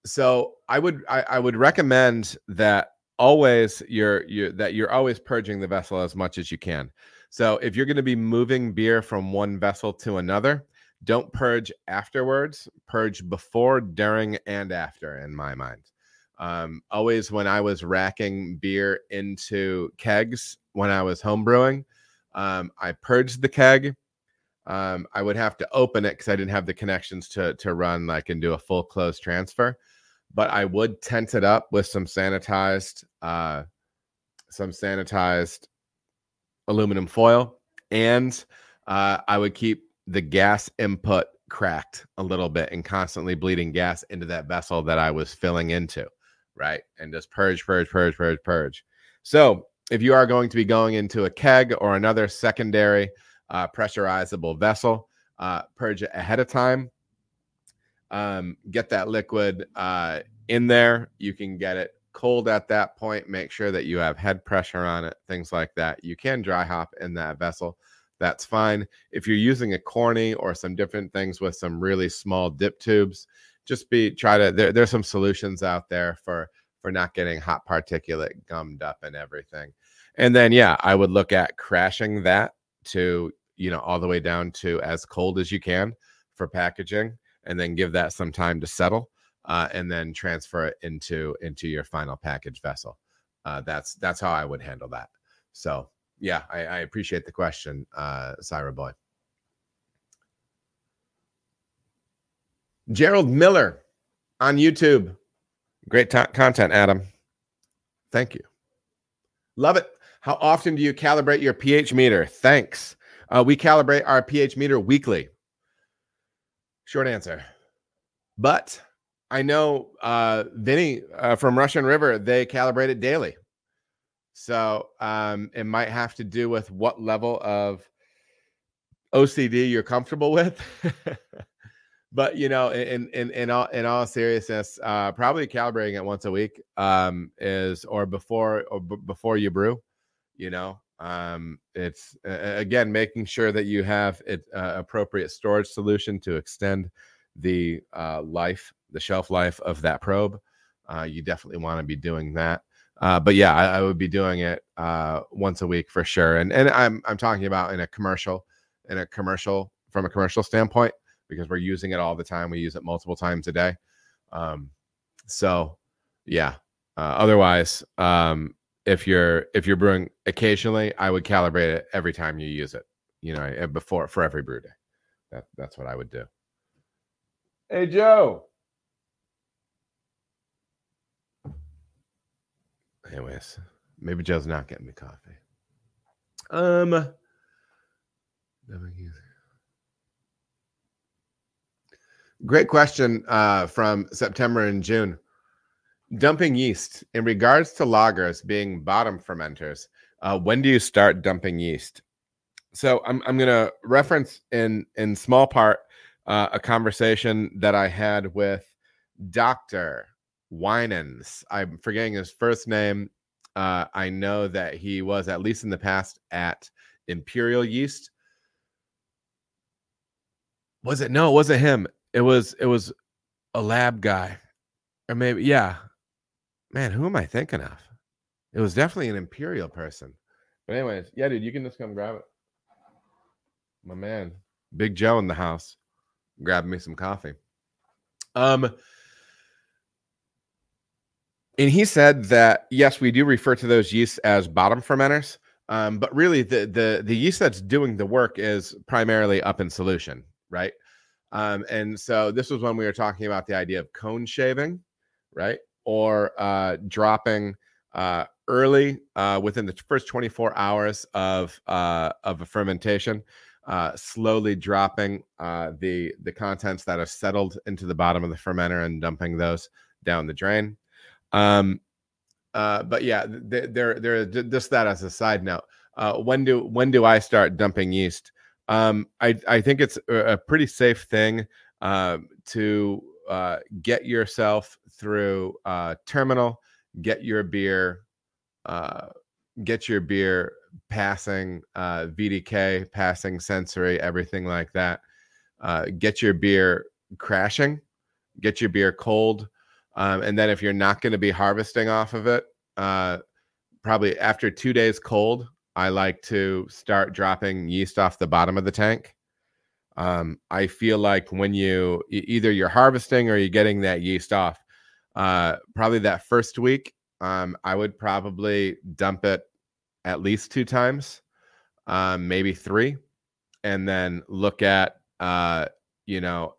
so I would I, I would recommend that always you're you that you're always purging the vessel as much as you can. So if you're going to be moving beer from one vessel to another, don't purge afterwards. Purge before, during, and after. In my mind, um, always when I was racking beer into kegs, when I was homebrewing. Um, I purged the keg. Um, I would have to open it because I didn't have the connections to to run like and do a full close transfer. But I would tent it up with some sanitized, uh, some sanitized aluminum foil, and uh, I would keep the gas input cracked a little bit and constantly bleeding gas into that vessel that I was filling into, right? And just purge, purge, purge, purge, purge. So if you are going to be going into a keg or another secondary uh, pressurizable vessel, uh, purge it ahead of time. Um, get that liquid uh, in there. You can get it cold at that point. Make sure that you have head pressure on it, things like that. You can dry hop in that vessel. That's fine. If you're using a corny or some different things with some really small dip tubes, just be try to there, there's some solutions out there for for not getting hot particulate gummed up and everything. And then yeah, I would look at crashing that to, you know, all the way down to as cold as you can for packaging and then give that some time to settle uh, and then transfer it into into your final package vessel. Uh, that's that's how I would handle that. So yeah, I, I appreciate the question, uh, Syra Boy. Gerald Miller on YouTube. Great t- content, Adam. Thank you. Love it. How often do you calibrate your pH meter? Thanks. Uh, we calibrate our pH meter weekly. Short answer. But I know uh, Vinny uh, from Russian River, they calibrate it daily. So um, it might have to do with what level of OCD you're comfortable with. <laughs> but you know, in in in all in all seriousness, uh, probably calibrating it once a week um, is or before or b- before you brew. You know, um, it's uh, again making sure that you have it uh, appropriate storage solution to extend the uh, life, the shelf life of that probe. Uh, you definitely want to be doing that. Uh, but yeah, I, I, would be doing it uh, once a week for sure. And and I'm I'm talking about in a commercial, in a commercial from a commercial standpoint because we're using it all the time. We use it multiple times a day. Um, so yeah. Uh, otherwise, um, if you're if you're brewing occasionally, I would calibrate it every time you use it. You know, eh, before for every brew day. That that's what I would do. Hey Joe. Anyways, maybe Joe's not getting me coffee. Um, great question uh, from September and June. Dumping yeast in regards to lagers being bottom fermenters. Uh, when do you start dumping yeast? So I'm I'm gonna reference in in small part uh, a conversation that I had with Doctor Winans. I'm forgetting his first name. Uh, I know that he was, at least in the past, at Imperial Yeast. Was it? No, it wasn't him. It was it was a lab guy. Or maybe, yeah. Man, who am I thinking of? It was definitely an Imperial person. But anyways, yeah, dude, you can just come grab it. My man, Big Joe in the house. Grab me some coffee. Um, and he said that yes, we do refer to those yeasts as bottom fermenters, um, but really the the the yeast that's doing the work is primarily up in solution, right? Um, and so this was when we were talking about the idea of cone shaving, right, or uh, dropping uh, early uh, within the first 24 hours of uh, of a fermentation, uh, slowly dropping uh, the the contents that have settled into the bottom of the fermenter and dumping those down the drain. Um, uh, but yeah, there, there, just that as a side note. Uh, when do when do I start dumping yeast? Um, I I think it's a pretty safe thing uh, to uh, get yourself through uh, terminal, get your beer, uh, get your beer passing uh, VDK, passing sensory, everything like that. Uh, get your beer crashing, get your beer cold, um, and then if you're not going to be harvesting off of it, uh, probably after two days cold, I like to start dropping yeast off the bottom of the tank. Um, I feel like when you either you're harvesting or you're getting that yeast off, uh, probably that first week, um, I would probably dump it at least two times, um, maybe three, and then look at uh, you know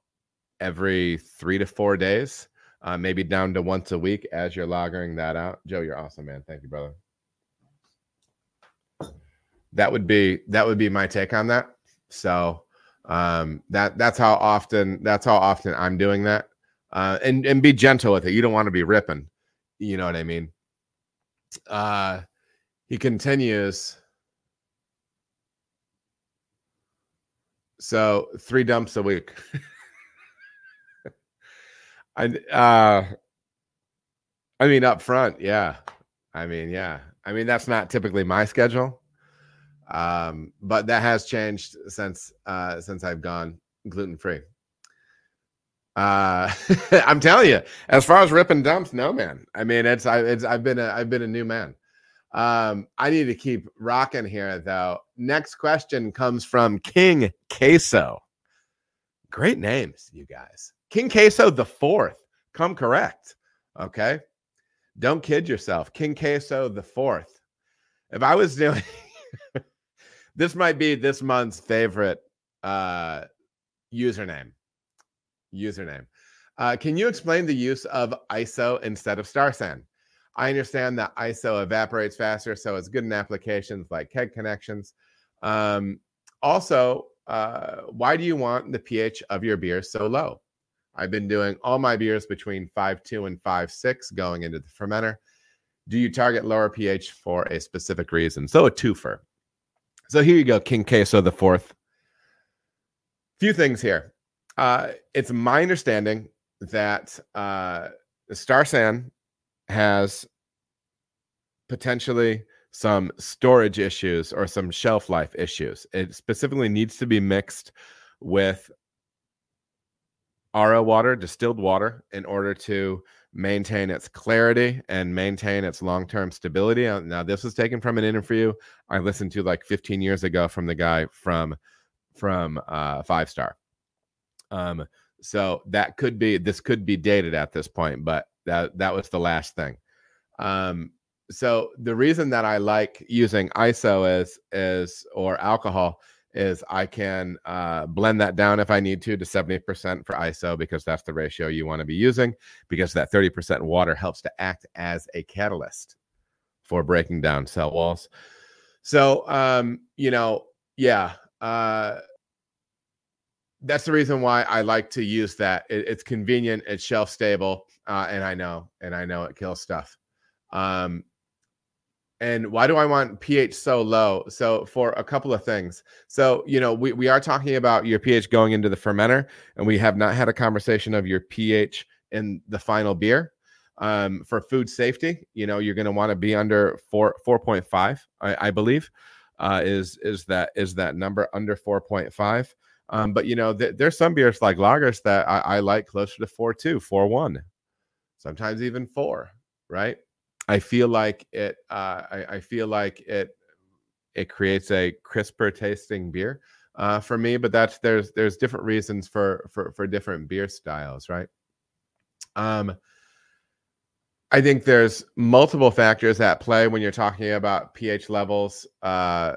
every three to four days uh, maybe down to once a week as you're lagering that out. Joe, you're awesome, man. Thank you, brother. That would be that would be my take on that. So Um, that that's how often that's how often I'm doing that. Uh, and and be gentle with it. You don't want to be ripping. You know what I mean? Uh, he continues. So three dumps a week. <laughs> I uh I mean up front, yeah. I mean, yeah. I mean that's not typically my schedule. Um, but that has changed since uh since I've gone gluten free. Uh <laughs> I'm telling you, as far as ripping dumps, no man. I mean it's I it's I've been a I've been a new man. Um, I need to keep rocking here though. Next question comes from King Queso. Great names, you guys. King Queso the fourth. Come correct. Okay. Don't kid yourself. King Queso the fourth. If I was doing <laughs> this might be this month's favorite uh username. Username. Uh, can you explain the use of ISO instead of Star San? I understand that ISO evaporates faster, so it's good in applications like keg connections. Um, also, uh, why do you want the pH of your beer so low? I've been doing all my beers between 5.2 and 5.6 going into the fermenter. Do you target lower pH for a specific reason? So a twofer. So here you go, King Queso the fourth. Few things here. Uh, it's my understanding that uh, Star San has potentially some storage issues or some shelf life issues. It specifically needs to be mixed with RO water, distilled water, in order to maintain its clarity and maintain its long term stability. Uh, now, this was taken from an interview I listened to like 15 years ago from the guy from from uh, Five Star. Um, so that could be this could be dated at this point, but that that was the last thing. Um, so the reason that I like using ISO is is or alcohol is I can uh, blend that down if I need to to 70% for ISO because that's the ratio you want to be using because that 30% water helps to act as a catalyst for breaking down cell walls. So um, you know, yeah, uh, that's the reason why I like to use that. It, it's convenient, it's shelf stable, uh, and I know, and I know it kills stuff. Um, and why do I want pH so low? So for a couple of things. So, you know, we, we are talking about your pH going into the fermenter, and we have not had a conversation of your pH in the final beer. Um, for food safety, you know, you're going to want to be under four, 4.5, I, I believe, uh, is, is that, is that number under 4.5. Um, but you know, th- there's some beers like lagers that I, I like closer to four two, four one, sometimes even four, right? I feel like it. Uh, I, I, feel like it. It creates a crisper tasting beer uh, for me, but that's there's there's different reasons for for for different beer styles, right? Um, I think there's multiple factors at play when you're talking about pH levels. Uh,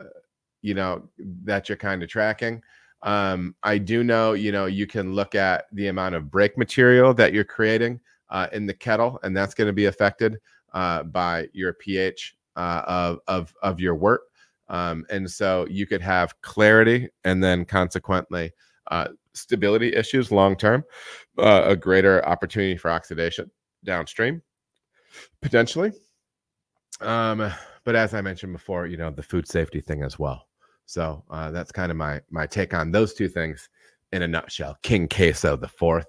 you know that you're kind of tracking. Um, I do know, you know, you can look at the amount of break material that you're creating uh, in the kettle, and that's going to be affected uh, by your pH uh, of, of, of your work. Um, and so you could have clarity and then consequently uh, stability issues long term, uh, a greater opportunity for oxidation downstream, potentially. Um, but as I mentioned before, you know, the food safety thing as well. So uh, that's kind of my my take on those two things in a nutshell. King Queso the fourth.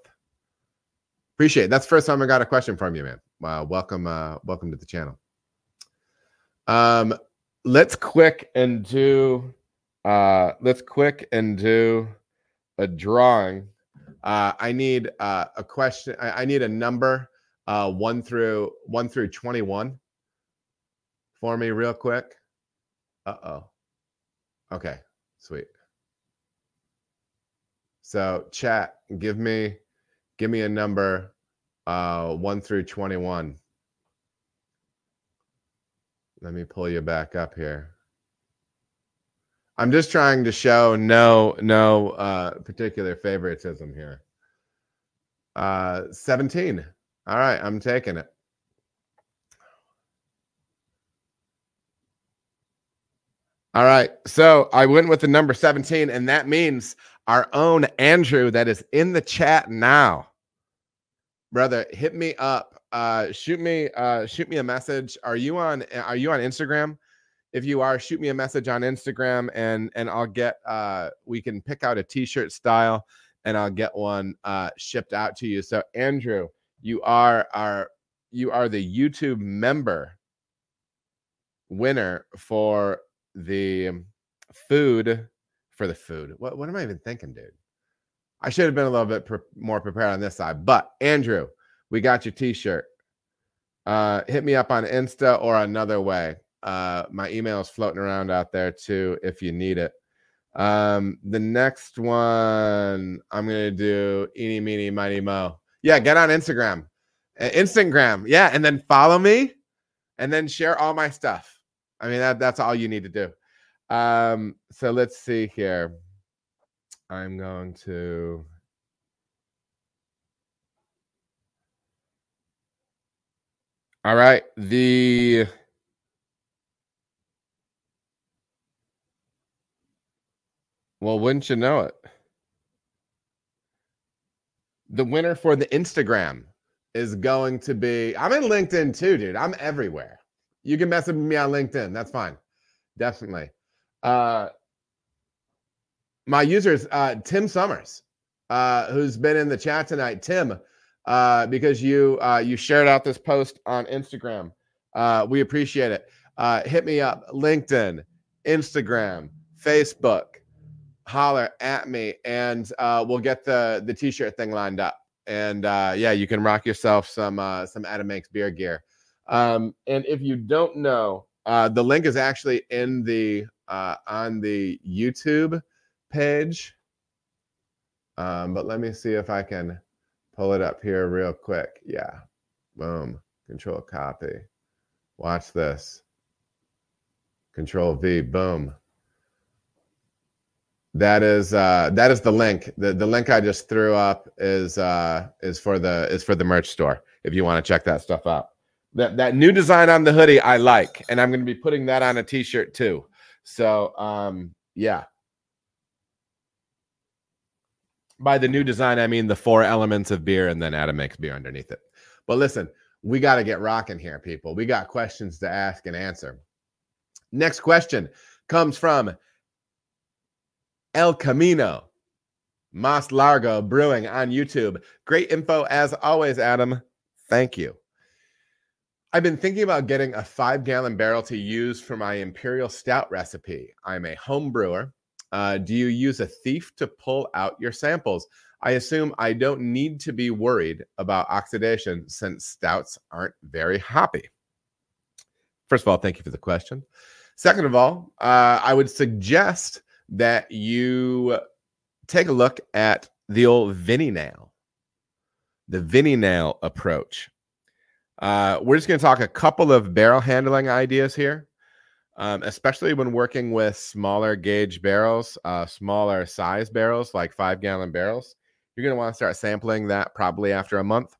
Appreciate it. That's the first time I got a question from you, man. Uh, welcome, uh, welcome to the channel. Um, let's quick and do uh let's quick and do a drawing. Uh I need uh a question, I, I need a number uh one through one through 21 for me real quick. Uh-oh. Okay, sweet. So chat, give me give me a number uh 1 through 21. Let me pull you back up here. I'm just trying to show no no uh particular favoritism here. Uh 17. All right, I'm taking it. All right. So I went with the number 17, and that means our own Andrew that is in the chat now. Brother, hit me up. Uh, shoot me, uh, shoot me a message. Are you on are you on Instagram? If you are, shoot me a message on Instagram and and I'll get uh we can pick out a t-shirt style and I'll get one uh shipped out to you. So Andrew, you are our you are the YouTube member winner for the food for the food. What, what am I even thinking, dude? I should have been a little bit pre- more prepared on this side. But Andrew, we got your t-shirt. Uh, hit me up on Insta or another way. Uh, my email is floating around out there too if you need it. Um, the next one I'm gonna do eeny meeny mighty mo. Yeah, get on Instagram. Uh, Instagram, yeah, and then follow me and then share all my stuff. I mean that that's all you need to do. Um, so let's see here. I'm going to. All right. The. Well, wouldn't you know it? The winner for the Instagram is going to be. I'm in LinkedIn too, dude. I'm everywhere. You can message me on LinkedIn. That's fine. Definitely. Uh, my users, uh, Tim Summers, uh, who's been in the chat tonight. Tim, uh, because you uh, you shared out this post on Instagram. Uh, we appreciate it. Uh, hit me up, LinkedIn, Instagram, Facebook. Holler at me, and we'll get the the t-shirt thing lined up. And yeah, you can rock yourself some some Adam Makes beer gear. Um, and if you don't know, the link is actually in the on the YouTube page. Um, but let me see if I can pull it up here real quick. Yeah. Boom. Control copy. Watch this. Control V. Boom. That is uh, that is the link. The the link I just threw up is uh, is for the is for the merch store if you want to check that stuff out. That that new design on the hoodie I like, and I'm going to be putting that on a t-shirt too. So um, yeah. By the new design, I mean the four elements of beer, and then Adam makes beer underneath it. But listen, we got to get rocking here, people. We got questions to ask and answer. Next question comes from El Camino, Mas Largo Brewing on YouTube. Great info as always, Adam. Thank you. I've been thinking about getting a five gallon barrel to use for my imperial stout recipe. I'm a home brewer. Uh, do you use a thief to pull out your samples? I assume I don't need to be worried about oxidation since stouts aren't very hoppy. First of all, thank you for the question. Second of all, uh, I would suggest that you take a look at the old Vinnie nail, the Vinnie nail approach. Uh, we're just going to talk a couple of barrel handling ideas here, um, especially when working with smaller gauge barrels, uh, smaller size barrels like five gallon barrels. You're going to want to start sampling that probably after a month,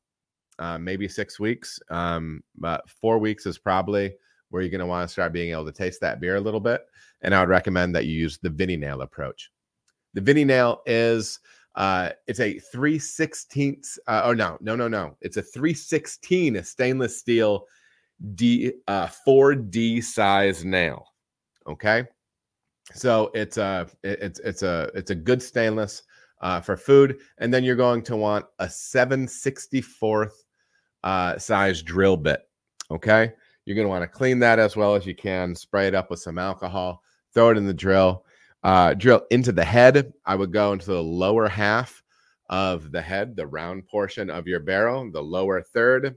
uh, maybe six weeks. Um, but four weeks is probably where you're going to want to start being able to taste that beer a little bit. And I would recommend that you use the Vinnie Nail approach. The Vinnie Nail is uh, it's a 3 16th, uh, oh no, no, no, no. It's a 316 stainless steel D uh 4D size nail. Okay. So it's a it's it's a it's a good stainless uh, for food, and then you're going to want a 764th uh, size drill bit. Okay, you're going to want to clean that as well as you can. Spray it up with some alcohol. Throw it in the drill uh, drill into the head. I would go into the lower half of the head, the round portion of your barrel, the lower third.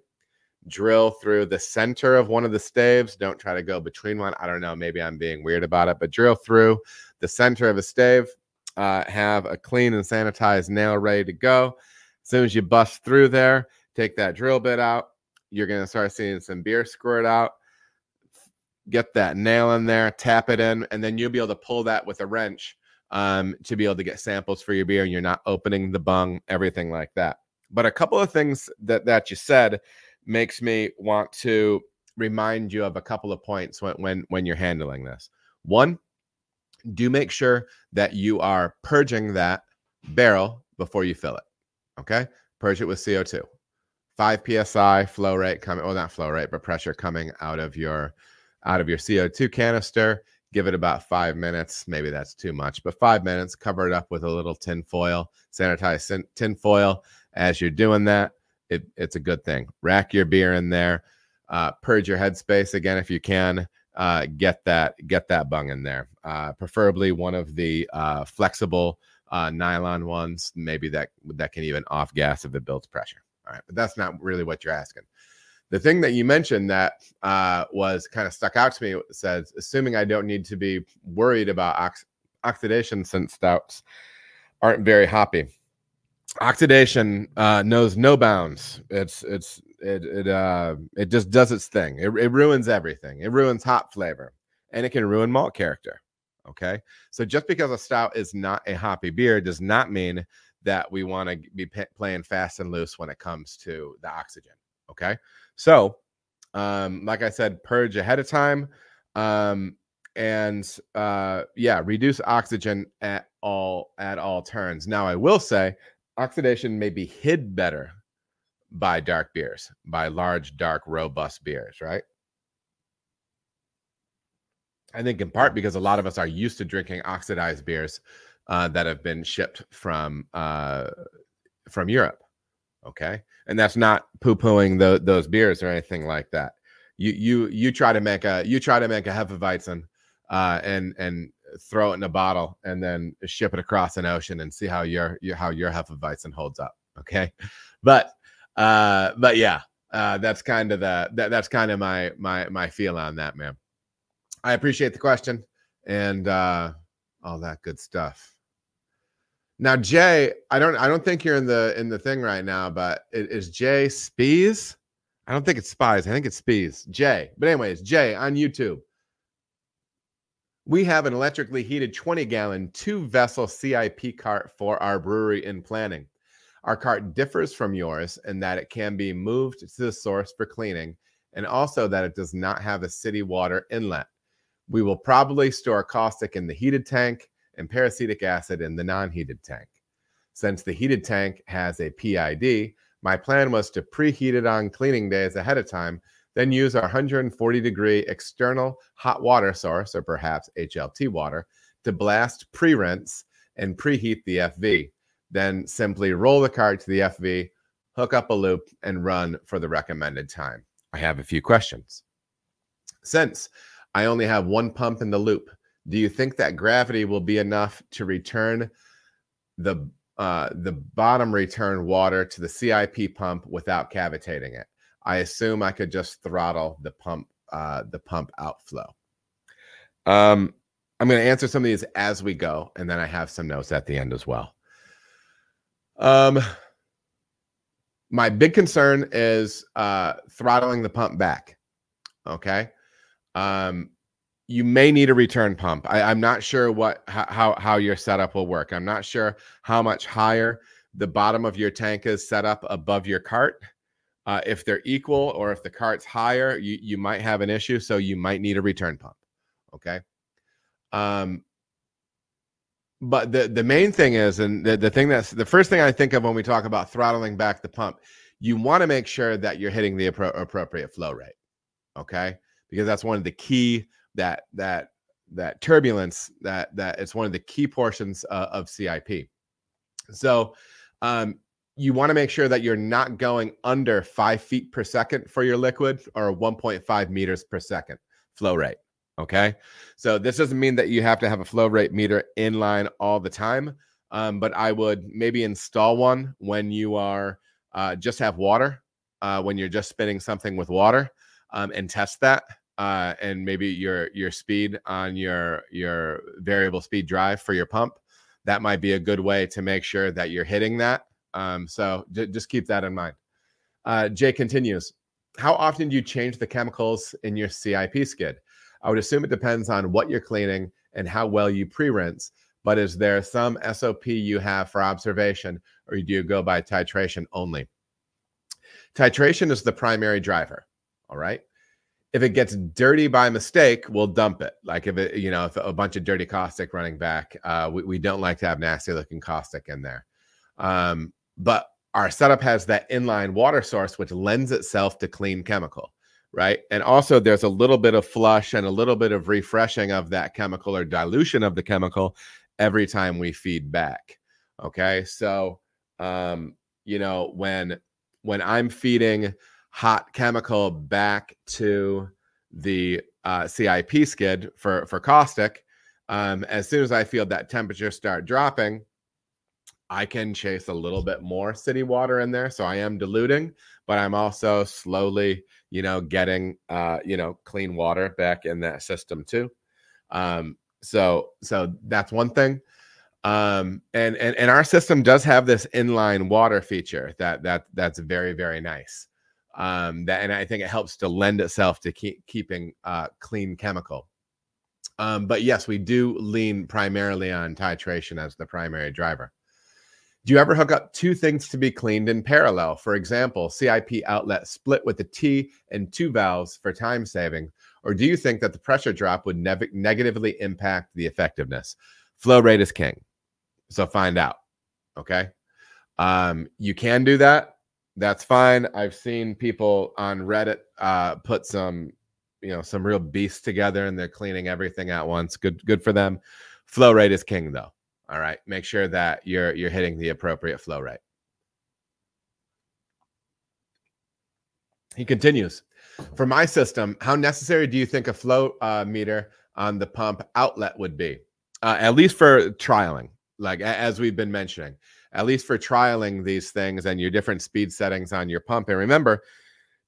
Drill through the center of one of the staves. Don't try to go between one. I don't know. Maybe I'm being weird about it, but drill through the center of a stave. Uh, have a clean and sanitized nail ready to go. As soon as you bust through there, take that drill bit out. You're going to start seeing some beer squirt out get that nail in there, tap it in, and then you'll be able to pull that with a wrench um, to be able to get samples for your beer. And you're not opening the bung, everything like that. But a couple of things that that you said makes me want to remind you of a couple of points when when when you're handling this. One, do make sure that you are purging that barrel before you fill it. Okay. Purge it with CO2. Five psi flow rate coming, well, not flow rate, but pressure coming out of your out of your CO2 canister. Give it about five minutes. Maybe that's too much, but five minutes. Cover it up with a little tin foil, sanitize tin foil. As you're doing that, it, it's a good thing. Rack your beer in there. Uh, purge your headspace again if you can. Uh, get that get that bung in there. Uh, preferably one of the uh, flexible uh, nylon ones. Maybe that that can even off gas if it builds pressure. All right, but that's not really what you're asking. The thing that you mentioned that uh, was kind of stuck out to me says, assuming I don't need to be worried about ox- oxidation since stouts aren't very hoppy. Oxidation uh, knows no bounds. It's it's it it uh it just does its thing. It, it ruins everything. It ruins hop flavor, and it can ruin malt character. Okay, so just because a stout is not a hoppy beer does not mean that we want to be p- playing fast and loose when it comes to the oxygen. Okay, so um, like I said, purge ahead of time, um, and uh, yeah, reduce oxygen at all at all turns. Now, I will say, oxidation may be hid better by dark beers, by large, dark, robust beers, right? I think in part because a lot of us are used to drinking oxidized beers uh, that have been shipped from uh, from Europe. Okay, and that's not poo pooing those beers or anything like that. You you you try to make a you try to make a Hefeweizen uh, and and throw it in a bottle and then ship it across an ocean and see how your, your how your Hefeweizen holds up. Okay, but uh, but yeah, uh, that's kind of the that, that's kind of my my my feel on that, man. I appreciate the question and uh, all that good stuff. Now, Jay, I don't I don't think you're in the in the thing right now, but it is Jay Spees. I don't think it's Spies. I think it's Spees. Jay. But anyways, Jay on YouTube. We have an electrically heated 20 gallon two vessel CIP cart for our brewery in planning. Our cart differs from yours in that it can be moved to the source for cleaning and also that it does not have a city water inlet. We will probably store caustic in the heated tank and peracetic acid in the non heated tank. Since the heated tank has a PID, my plan was to preheat it on cleaning days ahead of time, then use our 140 degree external hot water source, or perhaps HLT water, to blast pre rinse and preheat the FV. Then simply roll the cart to the FV, hook up a loop, and run for the recommended time. I have a few questions. Since I only have one pump in the loop. Do you think that gravity will be enough to return the uh, the bottom return water to the CIP pump without cavitating it? I assume I could just throttle the pump uh, the pump outflow. Um, I'm going to answer some of these as we go, and then I have some notes at the end as well. Um, my big concern is uh, throttling the pump back. Okay um, you may need a return pump. I, am not sure what how how your setup will work. I'm not sure how much higher the bottom of your tank is set up above your cart. Uh, if they're equal or if the cart's higher, you you might have an issue. So you might need a return pump. Okay. Um, but the the main thing is, and the, the thing that's the first thing I think of when we talk about throttling back the pump, you want to make sure that you're hitting the appro- appropriate flow rate. Okay because that's one of the key that that that turbulence that that it's one of the key portions uh, of CIP. So um, you want to make sure that you're not going under five feet per second for your liquid or 1.5 meters per second flow rate. Okay. So this doesn't mean that you have to have a flow rate meter in line all the time. Um, but I would maybe install one when you are uh, just have water, uh, when you're just spinning something with water um, and test that uh, and maybe your your speed on your your variable speed drive for your pump. That might be a good way to make sure that you're hitting that. Um, so j- just keep that in mind. Uh, Jay continues. How often do you change the chemicals in your CIP skid? I would assume it depends on what you're cleaning and how well you pre-rinse. But is there some SOP you have for observation, or do you go by titration only? Titration is the primary driver. All right. if it gets dirty by mistake, we'll dump it. Like if it, you know, if a bunch of dirty caustic running back, uh, we, we don't like to have nasty looking caustic in there. Um, but our setup has that inline water source, which lends itself to clean chemical, right? And also there's a little bit of flush and a little bit of refreshing of that chemical or dilution of the chemical every time we feed back. Okay. So, um, you know, when, when I'm feeding hot chemical back to the uh, CIP skid for for caustic. Um, as soon as I feel that temperature start dropping, I can chase a little bit more city water in there. So I am diluting, but I'm also slowly, you know, getting uh, you know, clean water back in that system too. Um, so so that's one thing. Um, and and and our system does have this inline water feature that that that's very very nice um, that and I think it helps to lend itself to keep, keeping uh, clean chemical. Um, but yes, we do lean primarily on titration as the primary driver. Do you ever hook up two things to be cleaned in parallel? For example, CIP outlet split with a T and two valves for time saving, or do you think that the pressure drop would ne- negatively impact the effectiveness? Flow rate is king, so find out. Okay, um, you can do that that's fine. I've seen people on Reddit uh, put some, you know, some real beasts together and they're cleaning everything at once. Good, good for them. Flow rate is king, though. All right, make sure that you're you're hitting the appropriate flow rate. He continues. For my system, how necessary do you think a flow uh, meter on the pump outlet would be? Uh, at least for trialing, like as we've been mentioning at least for trialing these things and your different speed settings on your pump. And remember,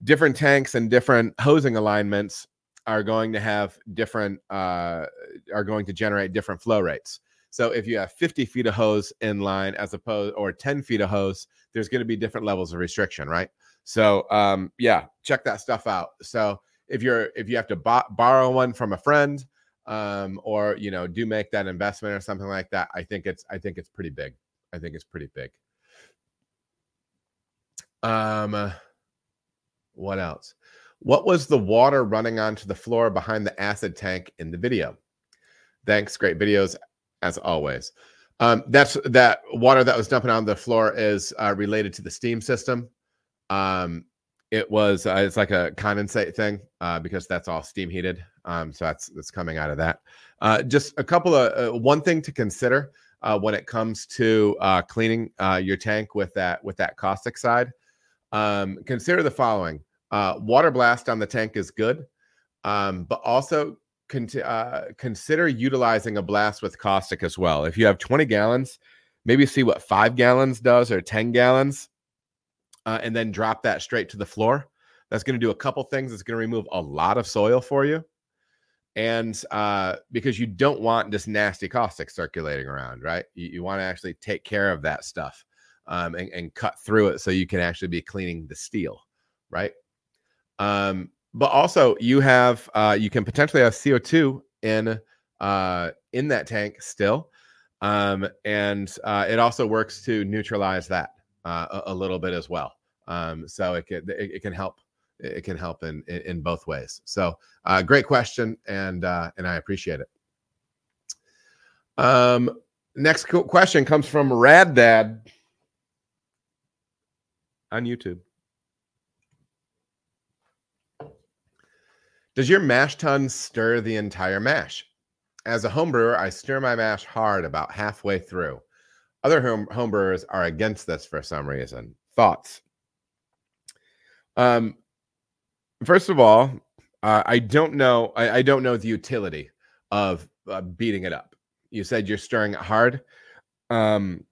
different tanks and different hosing alignments are going to have different uh, are going to generate different flow rates. So if you have 50 feet of hose in line as opposed or 10 feet of hose, there's going to be different levels of restriction, right? So um, yeah, check that stuff out. So if you're if you have to bo- borrow one from a friend um, or you know do make that investment or something like that, I think it's I think it's pretty big. I think it's pretty big. Um, what else? What was the water running onto the floor behind the acid tank in the video? Thanks, great videos as always. Um, that's that water that was dumping on the floor is uh, related to the steam system. Um, it was uh, it's like a condensate thing uh, because that's all steam heated. Um, so that's that's coming out of that. Uh, just a couple of uh, one thing to consider uh, when it comes to uh, cleaning your tank with that with that caustic side. Um, consider the following: water blast on the tank is good, um, but also con- uh, consider utilizing a blast with caustic as well. If you have 20 gallons, maybe see what five gallons does or 10 gallons, uh, and then drop that straight to the floor. That's going to do a couple things. It's going to remove a lot of soil for you and uh, because you don't want this nasty caustic circulating around, right? You, you want to actually take care of that stuff um, and, and, cut through it so you can actually be cleaning the steel, right? Um, but also, you have uh, you can potentially have CO two in uh, in that tank still, um, and uh, it also works to neutralize that uh, a, a, little bit as well. Um, so it can it, it can help it can help in in, in both ways. So, uh, great question, and uh, and I appreciate it. Um, next question comes from Rad Dad on YouTube. Does your mash tun stir the entire mash? As a home brewer, I stir my mash hard about halfway through. Other home, home brewers are against this for some reason. Thoughts? Um, First of all, uh, I don't know. I, I, don't know the utility of uh, beating it up. You said you're stirring it hard. Um,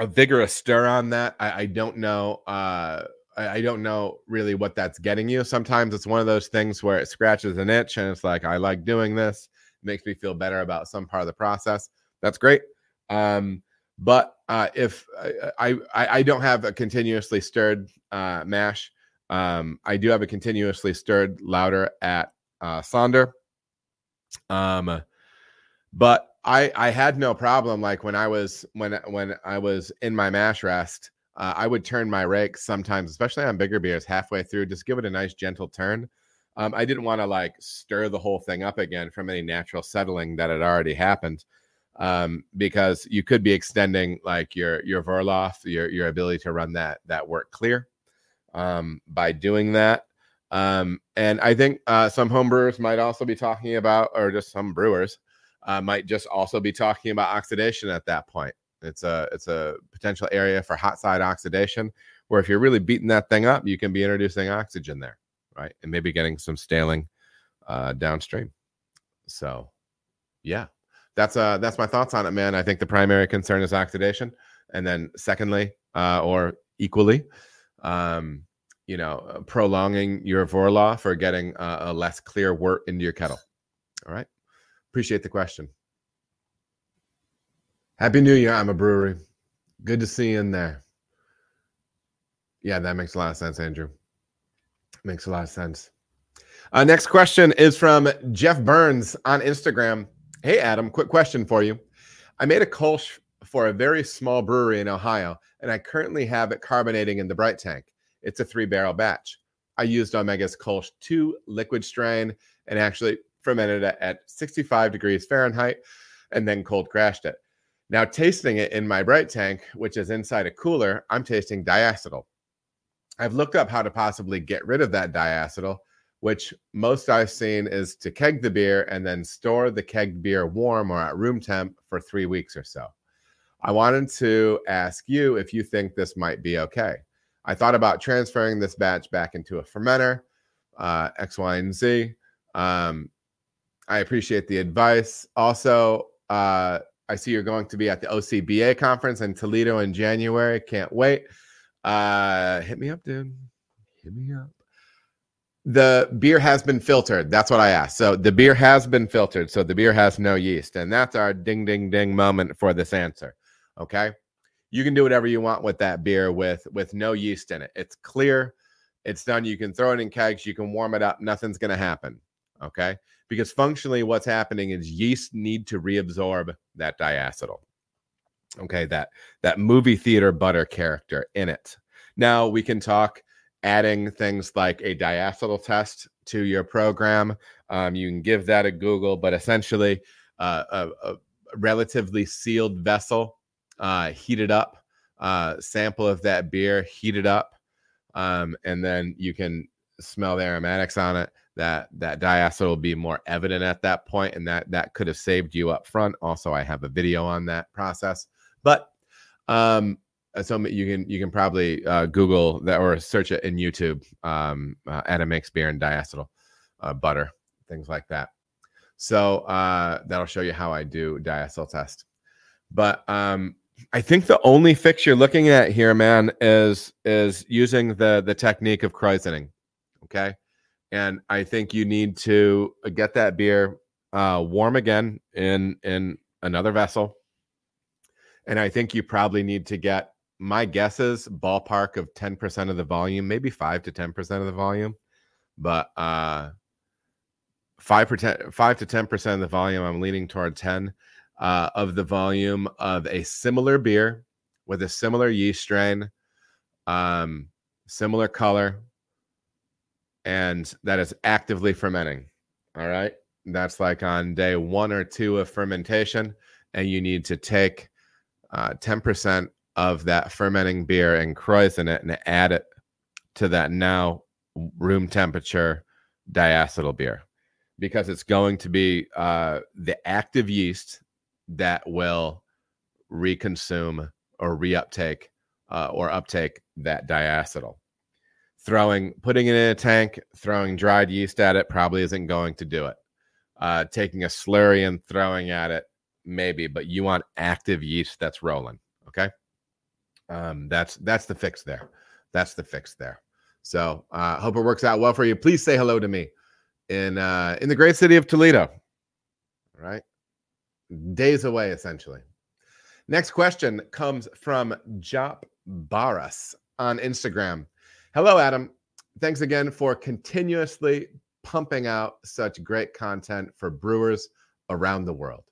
a vigorous stir on that. I, I don't know. Uh, I, don't know really what that's getting you. Sometimes it's one of those things where it scratches an itch, and it's like I like doing this. It makes me feel better about some part of the process. That's great. Um, but uh, if I, I I don't have a continuously stirred uh, mash, um, I do have a continuously stirred lauter at uh, Sonder. Um, but I I had no problem like when I was when when I was in my mash rest. Uh, I would turn my rake sometimes, especially on bigger beers, halfway through, just give it a nice gentle turn. Um, I didn't want to like stir the whole thing up again from any natural settling that had already happened, um, because you could be extending like your your Vorlauf, your your ability to run that that wort clear um, by doing that. Um, and I think uh, some homebrewers might also be talking about, or just some brewers uh, might just also be talking about oxidation at that point. It's a it's a potential area for hot side oxidation, where if you're really beating that thing up, you can be introducing oxygen there, right, and maybe getting some staling uh, downstream. So, yeah, that's uh that's my thoughts on it, man. I think the primary concern is oxidation, and then secondly, uh, or equally, um, you know, uh, prolonging your Vorlauf or getting uh, a less clear wort into your kettle. All right. Appreciate the question. Happy New Year. I'm a brewery. Good to see you in there. Yeah, that makes a lot of sense, Andrew. Makes a lot of sense. Uh, next question is from Jeff Burns on Instagram. Hey, Adam, quick question for you. I made a Kolsch for a very small brewery in Ohio, and I currently have it carbonating in the bright tank. It's a three barrel batch. I used Omega's Kolsch 2 liquid strain and actually fermented it at 65 degrees Fahrenheit and then cold crashed it. Now, tasting it in my bright tank, which is inside a cooler, I'm tasting diacetyl. I've looked up how to possibly get rid of that diacetyl, which most I've seen is to keg the beer and then store the kegged beer warm or at room temp for three weeks or so. I wanted to ask you if you think this might be okay. I thought about transferring this batch back into a fermenter, uh, X, Y, and Z. Um, I appreciate the advice. Also, uh, I see you're going to be at the OCBA conference in Toledo in January. Can't wait. Uh, hit me up, dude. Hit me up. The beer has been filtered. That's what I asked. So the beer has been filtered. So the beer has no yeast. And that's our ding, ding, ding moment for this answer. Okay you can do whatever you want with that beer with with no yeast in it. It's clear, it's done. You can throw it in kegs, you can warm it up, nothing's going to happen. Okay? Because functionally what's happening is yeast need to reabsorb that diacetyl. Okay, that that movie theater butter character in it. Now we can talk adding things like a diacetyl test to your program. Um, you can give that a Google, but essentially uh, a, a relatively sealed vessel uh, heat it up, uh, sample of that beer, heat it up, um, and then you can smell the aromatics on it. That that diacetyl will be more evident at that point, and that that could have saved you up front. Also, I have a video on that process, but um, uh, so you can you can probably uh, Google that or search it in YouTube. Um, uh, Adam makes beer and diacetyl uh, butter, things like that. So uh, that'll show you how I do diacetyl test. But um, I think the only fix you're looking at here, man, is is using the the technique of krausening. Okay, and I think you need to get that beer uh, warm again in in another vessel, and I think you probably need to get my guesses ballpark of ten percent of the volume, maybe five to ten percent of the volume, but uh, five percent, five to ten percent of the volume. I'm leaning toward ten uh, of the volume of a similar beer with a similar yeast strain, um, similar color, and that is actively fermenting. All right. That's like on day one or two of fermentation. And you need to take uh, 10% of that fermenting beer and krausen it and add it to that now room temperature diacetyl beer because it's going to be uh, the active yeast that will reconsume or reuptake uh, or uptake that diacetyl. Throwing, putting it in a tank, throwing dried yeast at it probably isn't going to do it. Uh, taking a slurry and throwing at it, maybe, but you want active yeast that's rolling. Okay, um, that's that's the fix there. That's the fix there. So, uh, hope it works out well for you. Please say hello to me in uh, in the great city of Toledo. All right days away, essentially. Next question comes from Jop Baras on Instagram. Hello, Adam. Thanks again for continuously pumping out such great content for brewers around the world.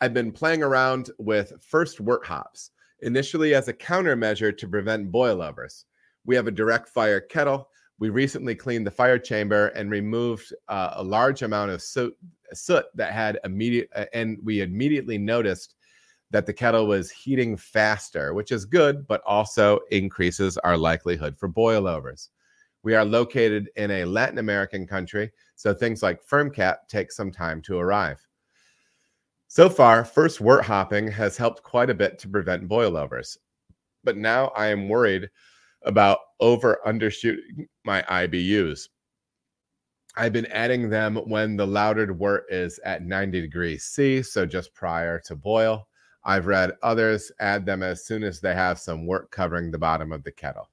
I've been playing around with first wort hops, initially as a countermeasure to prevent boil overs. We have a direct fire kettle We recently cleaned the fire chamber and removed uh, a large amount of soot, soot that had immediate, uh, and we immediately noticed that the kettle was heating faster, which is good, but also increases our likelihood for boilovers. We are located in a Latin American country, so things like FermCap take some time to arrive. So far, first wort hopping has helped quite a bit to prevent boilovers, but now I am worried about over undershooting my IBUs. I've been adding them when the lautered wort is at 90 degrees C, so just prior to boil. I've read others add them as soon as they have some wort covering the bottom of the kettle.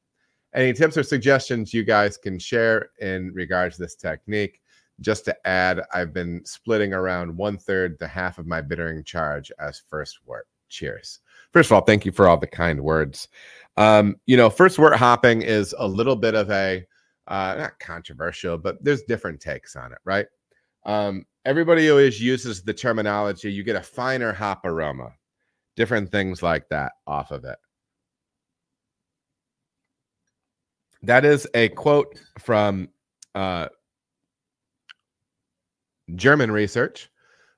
Any tips or suggestions you guys can share in regards to this technique? Just to add, I've been splitting around one third to half of my bittering charge as first wort. Cheers. First of all, thank you for all the kind words. Um, you know, first wort hopping is a little bit of a uh, not controversial, but there's different takes on it, right? Um, everybody always uses the terminology you get a finer hop aroma, different things like that off of it. That is a quote from uh, German research.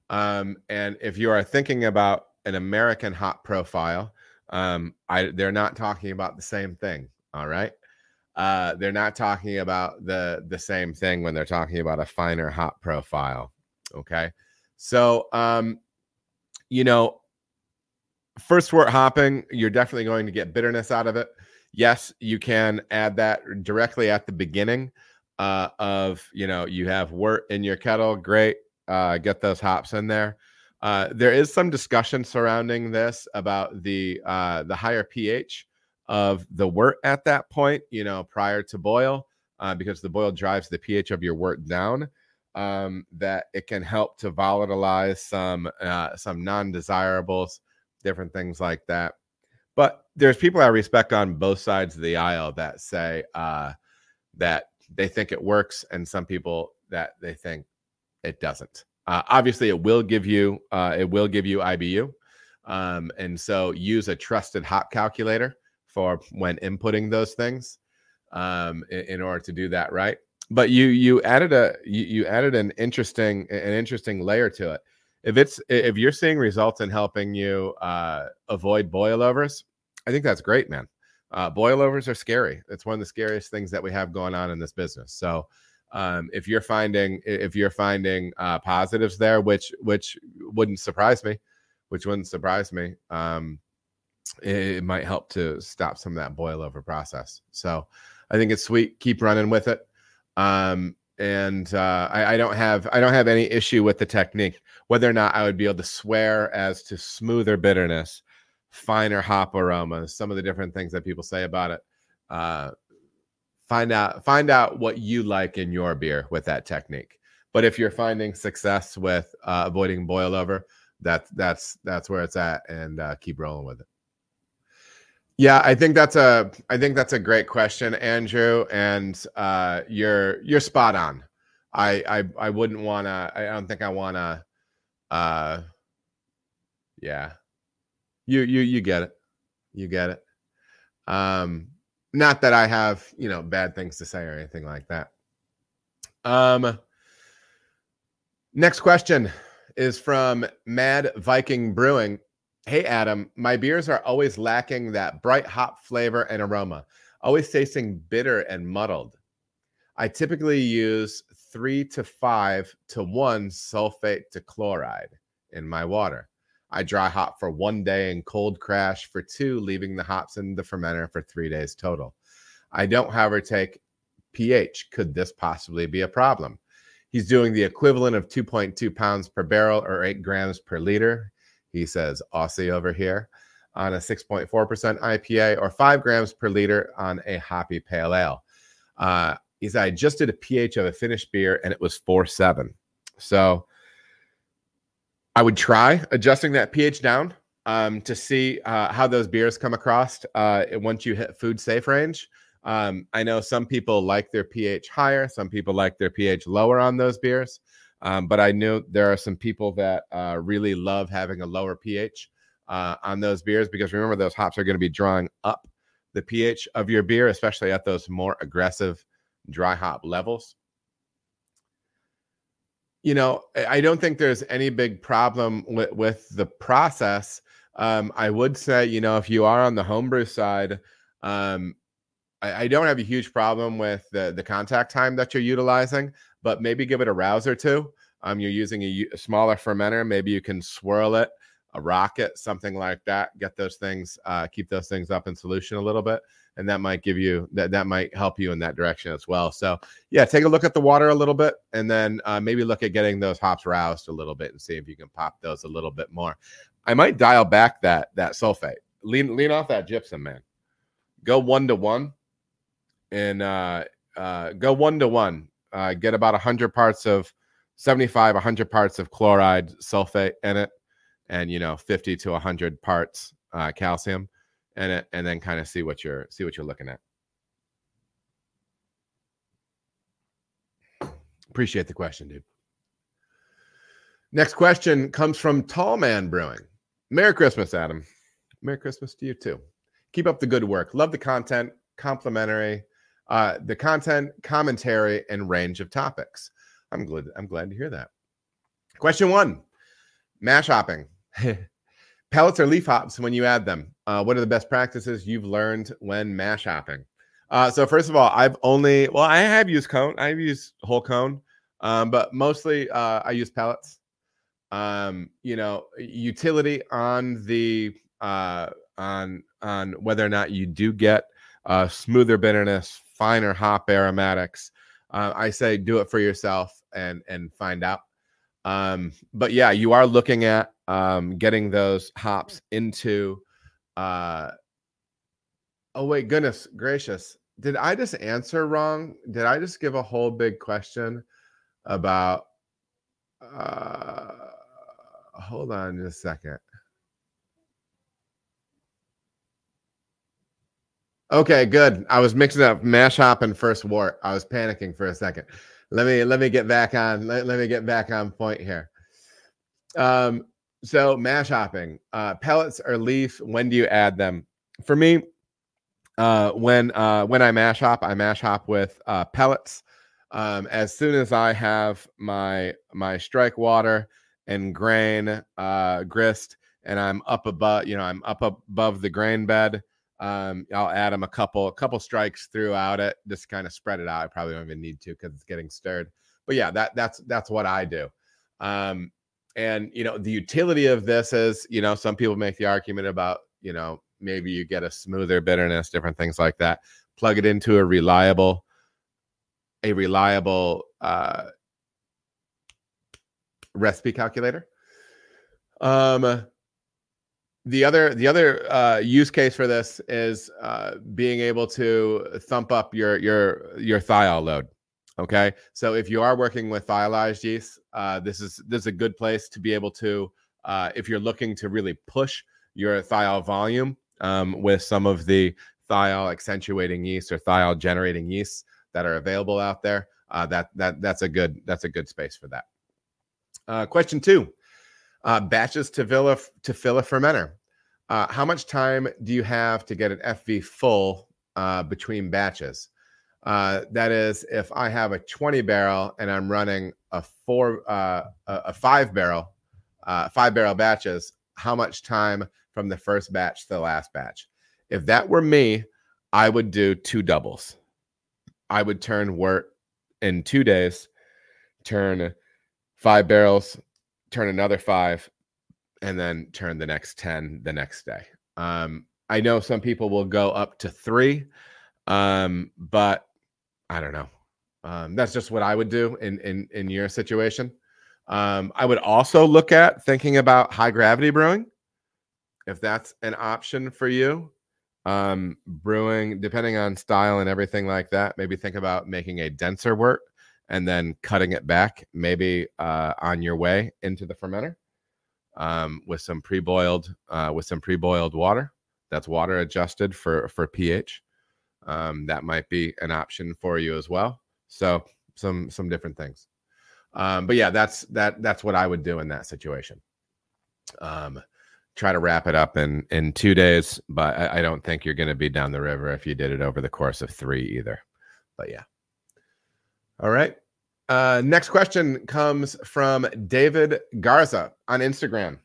Um, and if you are thinking about an American hop profile, um, I, they're not talking about the same thing. All right. Uh, they're not talking about the the same thing when they're talking about a finer hop profile. Okay. So, um, you know, first wort hopping, you're definitely going to get bitterness out of it yes, you can add that directly at the beginning uh, of, you know, you have wort in your kettle. Great. Uh, get those hops in there. Uh, there is some discussion surrounding this about the uh, the higher pH of the wort at that point, you know, prior to boil, uh, because the boil drives the pH of your wort down. Um, that it can help to volatilize some uh, some non-desirables, different things like that. But there's people I respect on both sides of the aisle that say uh, that they think it works, and some people that they think it doesn't. Uh, obviously, it will give you uh, it will give you IBU, um, and so use a trusted hop calculator for when inputting those things um, in, in, order to do that right. But you you added a you, you added an interesting an interesting layer to it if it's if you're seeing results in helping you uh, avoid boilovers, I think that's great, man. Uh, boilovers are scary. It's one of the scariest things that we have going on in this business. So um, if you're finding if you're finding uh, positives there, which which wouldn't surprise me, which wouldn't surprise me, um, it, it might help to stop some of that boilover process. So I think it's sweet. Keep running with it. Um, and uh, I, I, don't have I don't have any issue with the technique. Whether or not I would be able to swear as to smoother bitterness, finer hop aromas, some of the different things that people say about it. Uh, find out find out what you like in your beer with that technique. But if you're finding success with uh, avoiding boil over, that's that's that's where it's at, and uh, keep rolling with it. Yeah, I think that's a I think that's a great question, Andrew, and uh, you're you're spot on. I I, I wouldn't want to. I don't think I want to. Uh, yeah, you you you get it, you get it. Um, not that I have you know bad things to say or anything like that. Um, next question is from Mad Viking Brewing. Hey, Adam, my beers are always lacking that bright hop flavor and aroma, always tasting bitter and muddled. I typically use three to five to one sulfate to chloride in my water. I dry hop for one day and cold crash for two, leaving the hops in the fermenter for three days total. I don't, however, take pH. Could this possibly be a problem? He's doing the equivalent of 2.2 pounds per barrel or eight grams per liter. He says Aussie over here on a 6.4% IPA or five grams per liter on a hoppy pale ale. Uh, I just did a pH of a finished beer and it was 4.7. So I would try adjusting that pH down um, to see uh, how those beers come across uh, once you hit food safe range. Um, I know some people like their pH higher, some people like their pH lower on those beers. Um, but I knew there are some people that uh, really love having a lower pH uh, on those beers because remember, those hops are going to be drawing up the pH of your beer, especially at those more aggressive dry hop levels. You know, I don't think there's any big problem with, with the process. Um, I would say, you know, if you are on the homebrew side, um, I, I, don't have a huge problem with the, the contact time that you're utilizing, but maybe give it a rouse or two. Um, you're using a, a smaller fermenter. Maybe you can swirl it, a rocket, something like that. Get those things, uh, keep those things up in solution a little bit and that might give you that that might help you in that direction as well. So yeah, take a look at the water a little bit, and then uh, maybe look at getting those hops roused a little bit and see if you can pop those a little bit more. I might dial back that that sulfate. Lean lean off that gypsum, man. Go one to one, and uh, uh, go one to one. Uh, get about hundred parts of 75, 100 parts of chloride sulfate in it, and you know 50 to 100 parts uh, calcium and and then kind of see what you're see what you're looking at. Appreciate the question, dude. Next question comes from Tall Man Brewing. Merry Christmas, Adam. Merry Christmas to you too. Keep up the good work. Love the content, complimentary, uh, the content, commentary, and range of topics. I'm glad. I'm glad to hear that. Question one: Mash hopping. <laughs> Pellets or leaf hops when you add them. Uh, what are the best practices you've learned when mash hopping? Uh, so first of all, I've only well, I have used cone. I've used whole cone, um, but mostly uh, I use pellets. Um, you know, utility on the uh, on on whether or not you do get uh, smoother bitterness, finer hop aromatics. Uh, I say do it for yourself and and find out. Um, but yeah, you are looking at um, getting those hops into. Uh, oh wait, goodness gracious! Did I just answer wrong? Did I just give a whole big question about? Uh, hold on just a second. Okay, good. I was mixing up mash hop and first wort. I was panicking for a second let me let me get back on let, let me get back on point here. Um so mash hopping uh pellets or leaf when do you add them? For me uh when uh when i mash hop i mash hop with uh pellets. Um as soon as i have my my strike water and grain uh grist and i'm up above you know i'm up above the grain bed um, I'll add them a couple, a couple strikes throughout it, just kind of spread it out. I probably don't even need to because it's getting stirred. But yeah, that that's that's what I do. Um, and you know, the utility of this is, you know, some people make the argument about, you know, maybe you get a smoother bitterness, different things like that. Plug it into a reliable, a reliable uh, recipe calculator. Um, the other the other uh, use case for this is uh, being able to thump up your your your thiol load. Okay, so if you are working with thiolized yeast, uh, this is this is a good place to be able to uh, if you're looking to really push your thiol volume um, with some of the thiol accentuating yeast or thiol generating yeasts that are available out there. Uh, that that that's a good that's a good space for that. Uh, question two uh, batches to fill a, to fermenter. Uh, how much time do you have to get an FV full uh, between batches? Uh, that is, if I have a 20 barrel and I'm running a four, uh, a five barrel, uh, five barrel batches, how much time from the first batch to the last batch? If that were me, I would do two doubles. I would turn wort in two days, turn five barrels, turn another five, and then turn the next 10 the next day. Um, I know some people will go up to three, um, but I don't know. Um, that's just what I would do in in in your situation. Um, I would also look at thinking about high gravity brewing, if that's an option for you. Um, brewing, depending on style and everything like that, maybe think about making a denser wort and then cutting it back, maybe uh, on your way into the fermenter um, with some pre-boiled uh, with some pre-boiled water. That's water adjusted for for pH. Um, that might be an option for you as well. So some some different things. Um, but yeah, that's that that's what I would do in that situation. Um, try to wrap it up in in two days, but I, I don't think you're going to be down the river if you did it over the course of three either. But yeah. All right. Uh, next question comes from David Garza on Instagram.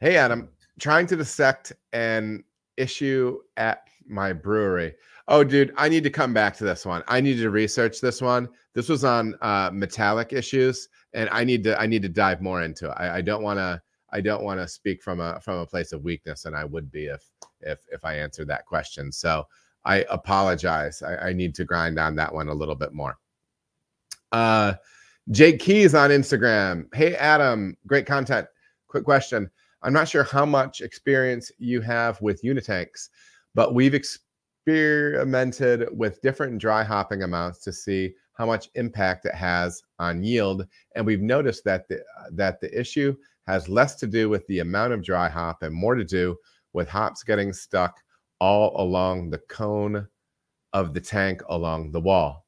Hey, Adam, trying to dissect an issue at my brewery. Oh, dude, I need to come back to this one. I need to research this one. This was on uh, metallic issues, and I need to I need to dive more into it. I, don't want to I don't want to speak from a from a place of weakness, and I would be if if if I answered that question. So I apologize. I, I need to grind on that one a little bit more. Uh, Jake Keys on Instagram. Hey Adam, great content. Quick question. I'm not sure how much experience you have with unitanks, but we've experimented with different dry hopping amounts to see how much impact it has on yield, and we've noticed that the that the issue has less to do with the amount of dry hop and more to do with hops getting stuck all along the cone of the tank along the wall.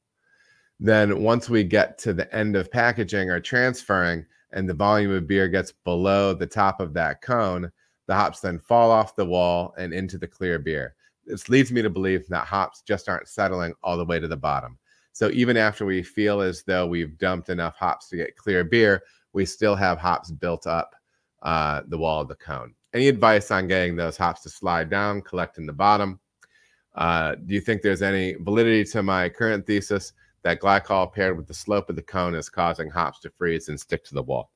Then once we get to the end of packaging or transferring, and the volume of beer gets below the top of that cone, the hops then fall off the wall and into the clear beer. This leads me to believe that hops just aren't settling all the way to the bottom. So even after we feel as though we've dumped enough hops to get clear beer, we still have hops built up uh, the wall of the cone. Any advice on getting those hops to slide down, collecting the bottom? Uh, do you think there's any validity to my current thesis that glycol paired with the slope of the cone is causing hops to freeze and stick to the wall.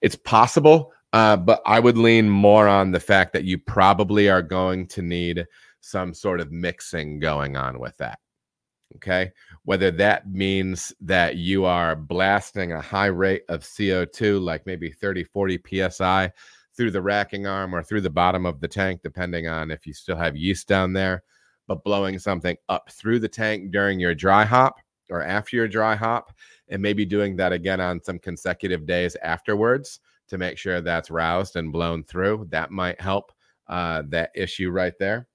It's possible, uh, but I would lean more on the fact that you probably are going to need some sort of mixing going on with that. Okay. Whether that means that you are blasting a high rate of CO2, like maybe 30, 40 psi through the racking arm or through the bottom of the tank, depending on if you still have yeast down there, but blowing something up through the tank during your dry hop or after your dry hop, and maybe doing that again on some consecutive days afterwards to make sure that's roused and blown through. That might help uh, that issue right there.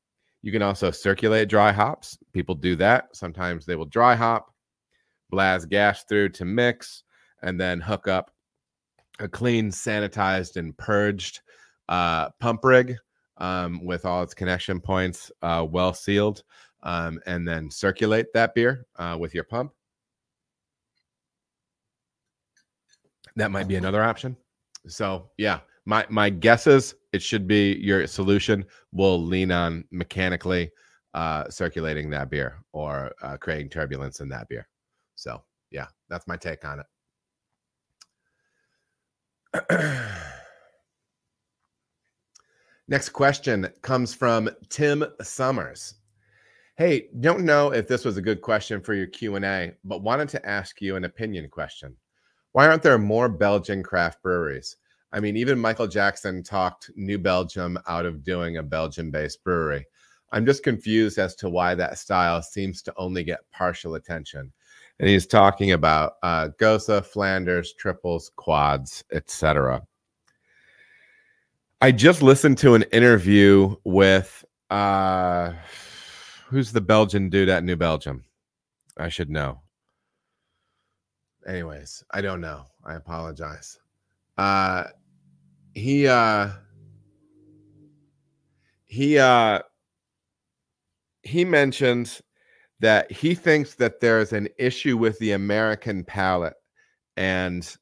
You can also circulate dry hops. People do that. Sometimes they will dry hop, blast gas through to mix, and then hook up a clean, sanitized, and purged uh, pump rig um, with all its connection points uh, well sealed um, and then circulate that beer uh, with your pump. That might be another option. So yeah, my my guess is it should be your solution will lean on mechanically uh, circulating that beer or uh, creating turbulence in that beer. So yeah, that's my take on it. <clears throat> Next question comes from Tim Summers. Hey, don't know if this was a good question for your Q&A, but wanted to ask you an opinion question. Why aren't there more Belgian craft breweries? I mean, even Michael Jackson talked New Belgium out of doing a Belgian-based brewery. I'm just confused as to why that style seems to only get partial attention. And he's talking about uh, Gose, Flanders, triples, quads, etc. I just listened to an interview with uh, who's the Belgian dude at New Belgium? I should know. Anyways, I don't know. I apologize. Uh he uh he uh he mentions that he thinks that there's an issue with the American palate and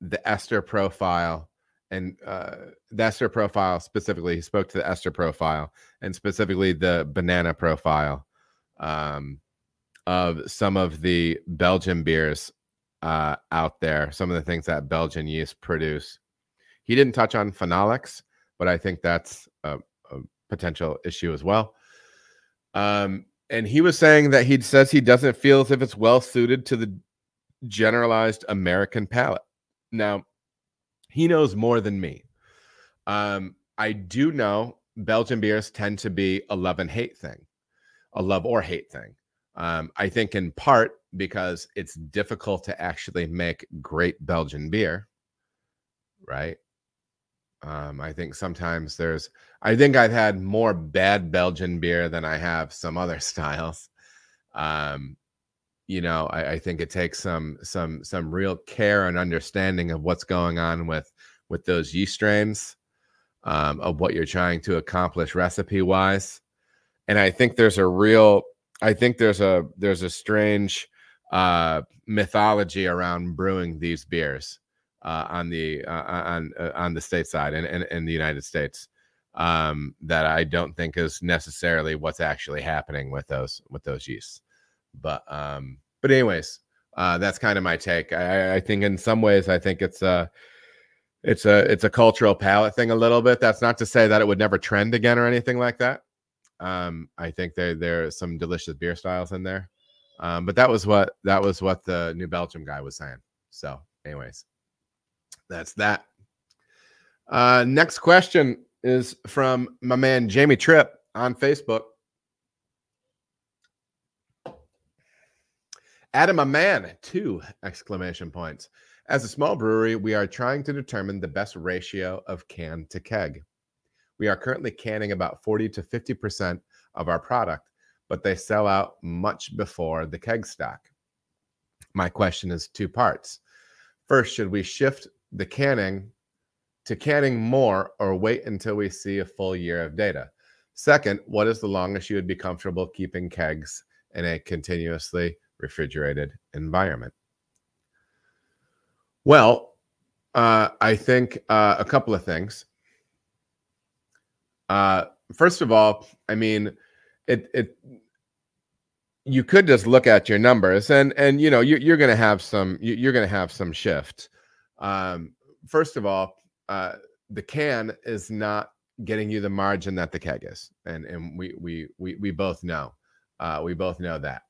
the ester profile and uh, the ester profile specifically. He spoke to the ester profile and specifically the banana profile um, of some of the Belgian beers uh, out there. Some of the things that Belgian yeast produce. He didn't touch on phenolics, but I think that's a, a potential issue as well. Um, and he was saying that he says he doesn't feel as if it's well suited to the generalized American palate. Now, he knows more than me. Um, I do know Belgian beers tend to be a love and hate thing, a love or hate thing. Um, I think in part because it's difficult to actually make great Belgian beer, right? Um, I think sometimes there's, I think I've had more bad Belgian beer than I have some other <laughs> styles. Um, you know I, I, think it takes some some some real care and understanding of what's going on with with those yeast strains um, of what you're trying to accomplish recipe wise and i think there's a real i think there's a there's a strange uh, mythology around brewing these beers uh, on the uh, on uh, on the state side and in, in, in, the United States um, that I don't think is necessarily what's actually happening with those with those yeasts. But um, but anyways, uh, that's kind of my take. I, I think in some ways I think it's a it's a it's a cultural palate thing a little bit. That's not to say that it would never trend again or anything like that. Um, I think there there are some delicious beer styles in there. Um, but that was what that was what the New Belgium guy was saying. So, anyways, that's that. Uh, next question is from my man Jamie Tripp on Facebook. Adam, a man, two exclamation points. As a small brewery, we are trying to determine the best ratio of can to keg. We are currently canning about 40 to 50% of our product, but they sell out much before the keg stock. My question is two parts. First, should we shift the canning to canning more or wait until we see a full year of data? Second, what is the longest you would be comfortable keeping kegs in a continuously refrigerated environment? Well, uh, I think uh, a couple of things. Uh, first of all, I mean, it it you could just look at your numbers and and you know you, you're going to have some you're going to have some shift. Um, first of all, uh, the can is not getting you the margin that the keg is, and and we we we we both know, uh, we both know that.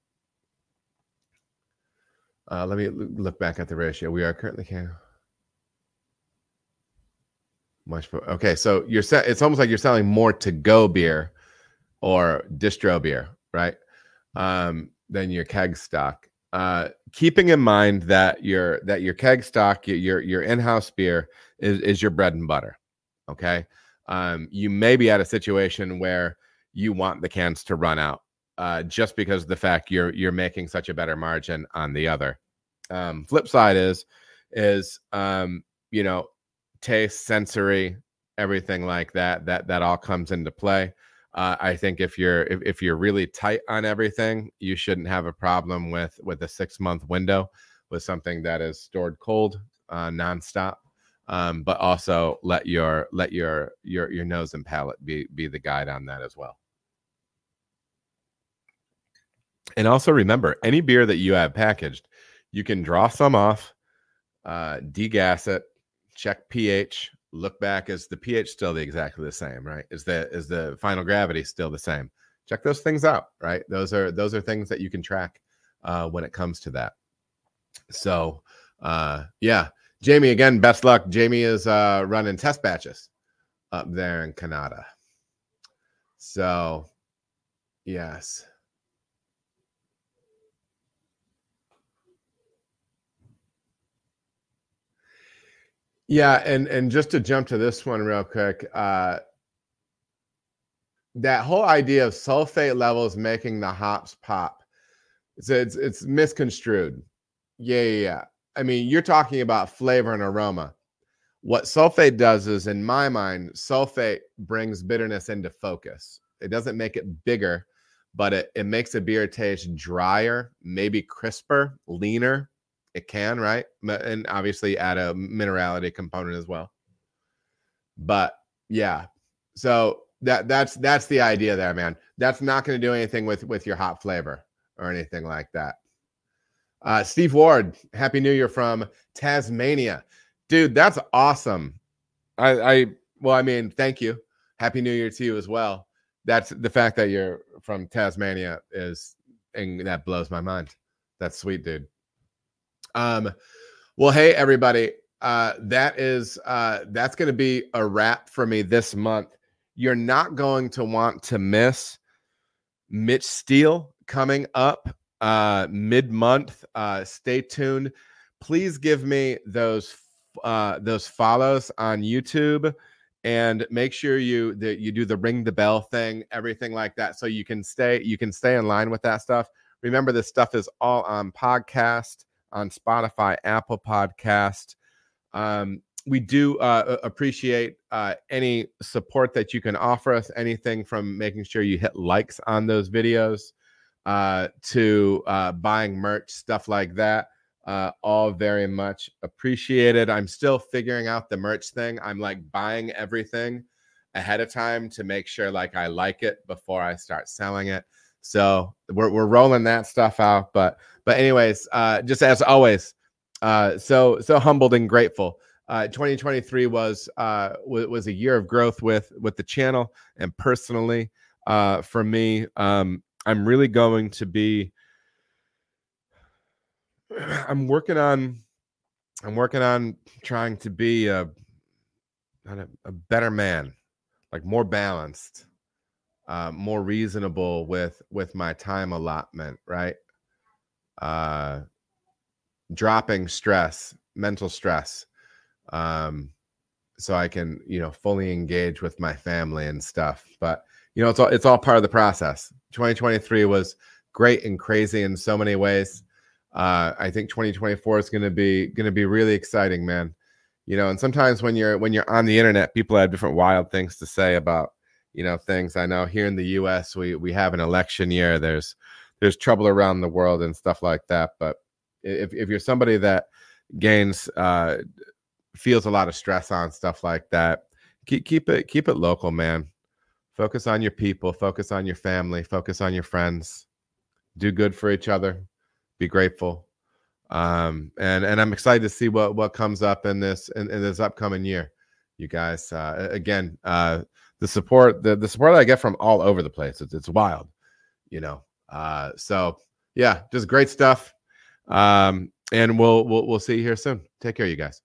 Uh, let me look back at the ratio. We are currently can much. for, Okay, so you're set. It's almost like you're selling more to go beer or distro beer, right? Um, than your keg stock. Uh, keeping in mind that your that your keg stock, your your in-house beer is is your bread and butter. Okay, um, you may be at a situation where you want the cans to run out uh, just because of the fact you're you're making such a better margin on the other. Um, flip side is is um, you know taste, sensory, everything like that. That that all comes into play. Uh, I think if you're if, if you're really tight on everything, you shouldn't have a problem with with a six month window with something that is stored cold uh, nonstop. Um, but also let your let your your your nose and palate be be the guide on that as well. And also remember, any beer that you have packaged, you can draw some off, uh, degas it, check pH, look back is the pH still the exactly the same, right? Is the is the final gravity still the same? Check those things out, right? Those are those are things that you can track uh, when it comes to that. So uh, yeah, Jamie again, best luck. Jamie is uh, running test batches up there in Canada. So yes. Yeah, and and just to jump to this one real quick, uh, that whole idea of sulfate levels making the hops pop, it's it's, it's misconstrued. Yeah, yeah, yeah. I mean, you're talking about flavor and aroma. What sulfate does is, in my mind, sulfate brings bitterness into focus. It doesn't make it bigger, but it, it makes a beer taste drier, maybe crisper, leaner, it can, right? And obviously add a minerality component as well. But yeah, so that that's that's the idea there, man. That's not going to do anything with with your hop flavor or anything like that. Uh, Steve Ward, Happy New Year from Tasmania, dude. That's awesome. I, I well, I mean, thank you. Happy New Year to you as well. That's the fact that you're from Tasmania is, and that blows my mind. That's sweet, dude. Um, well, hey everybody, uh, that is uh, that's going to be a wrap for me this month. You're not going to want to miss Mitch Steele coming up uh, mid month. Uh, stay tuned. Please give me those uh, those follows on YouTube and make sure you that you do the ring the bell thing, everything like that, so you can stay you can stay in line with that stuff. Remember, this stuff is all on podcast on Spotify, Apple Podcast. Um, we do uh, appreciate uh, any support that you can offer us. Anything from making sure you hit likes on those videos, uh, to uh, buying merch, stuff like that. Uh, all very much appreciated. I'm still figuring out the merch thing. I'm like buying everything ahead of time to make sure like I like it before I start selling it. So we're we're rolling that stuff out. But but anyways, uh, just as always, uh, so so humbled and grateful. Uh, 2023 was uh, w- was a year of growth with with the channel and personally uh, for me. Um, I'm really going to be <clears throat> I'm working on I'm working on trying to be a a, a better man, like more balanced, uh, more reasonable with with my time allotment, right? Uh, dropping stress, mental stress, um, so I can you know fully engage with my family and stuff. But you know, it's all it's all part of the process. 2023 was great and crazy in so many ways uh, I think 2024 is going to be going to be really exciting, man. You know, and sometimes when you're when you're on the internet, people have different wild things to say about you know things. I know here in the U.S. we we have an election year. There's there's trouble around the world and stuff like that. But if if you're somebody that gains uh, feels a lot of stress on stuff like that, keep keep it keep it local, man. Focus on your people. Focus on your family. Focus on your friends. Do good for each other be grateful. Um, and and I'm excited to see what what comes up in this in, in this upcoming year. You guys, uh, again, uh, the support the the support I get from all over the place. It's it's wild, you know. Uh, so yeah, just great stuff. Um, and we'll we'll we'll see you here soon. Take care, you guys.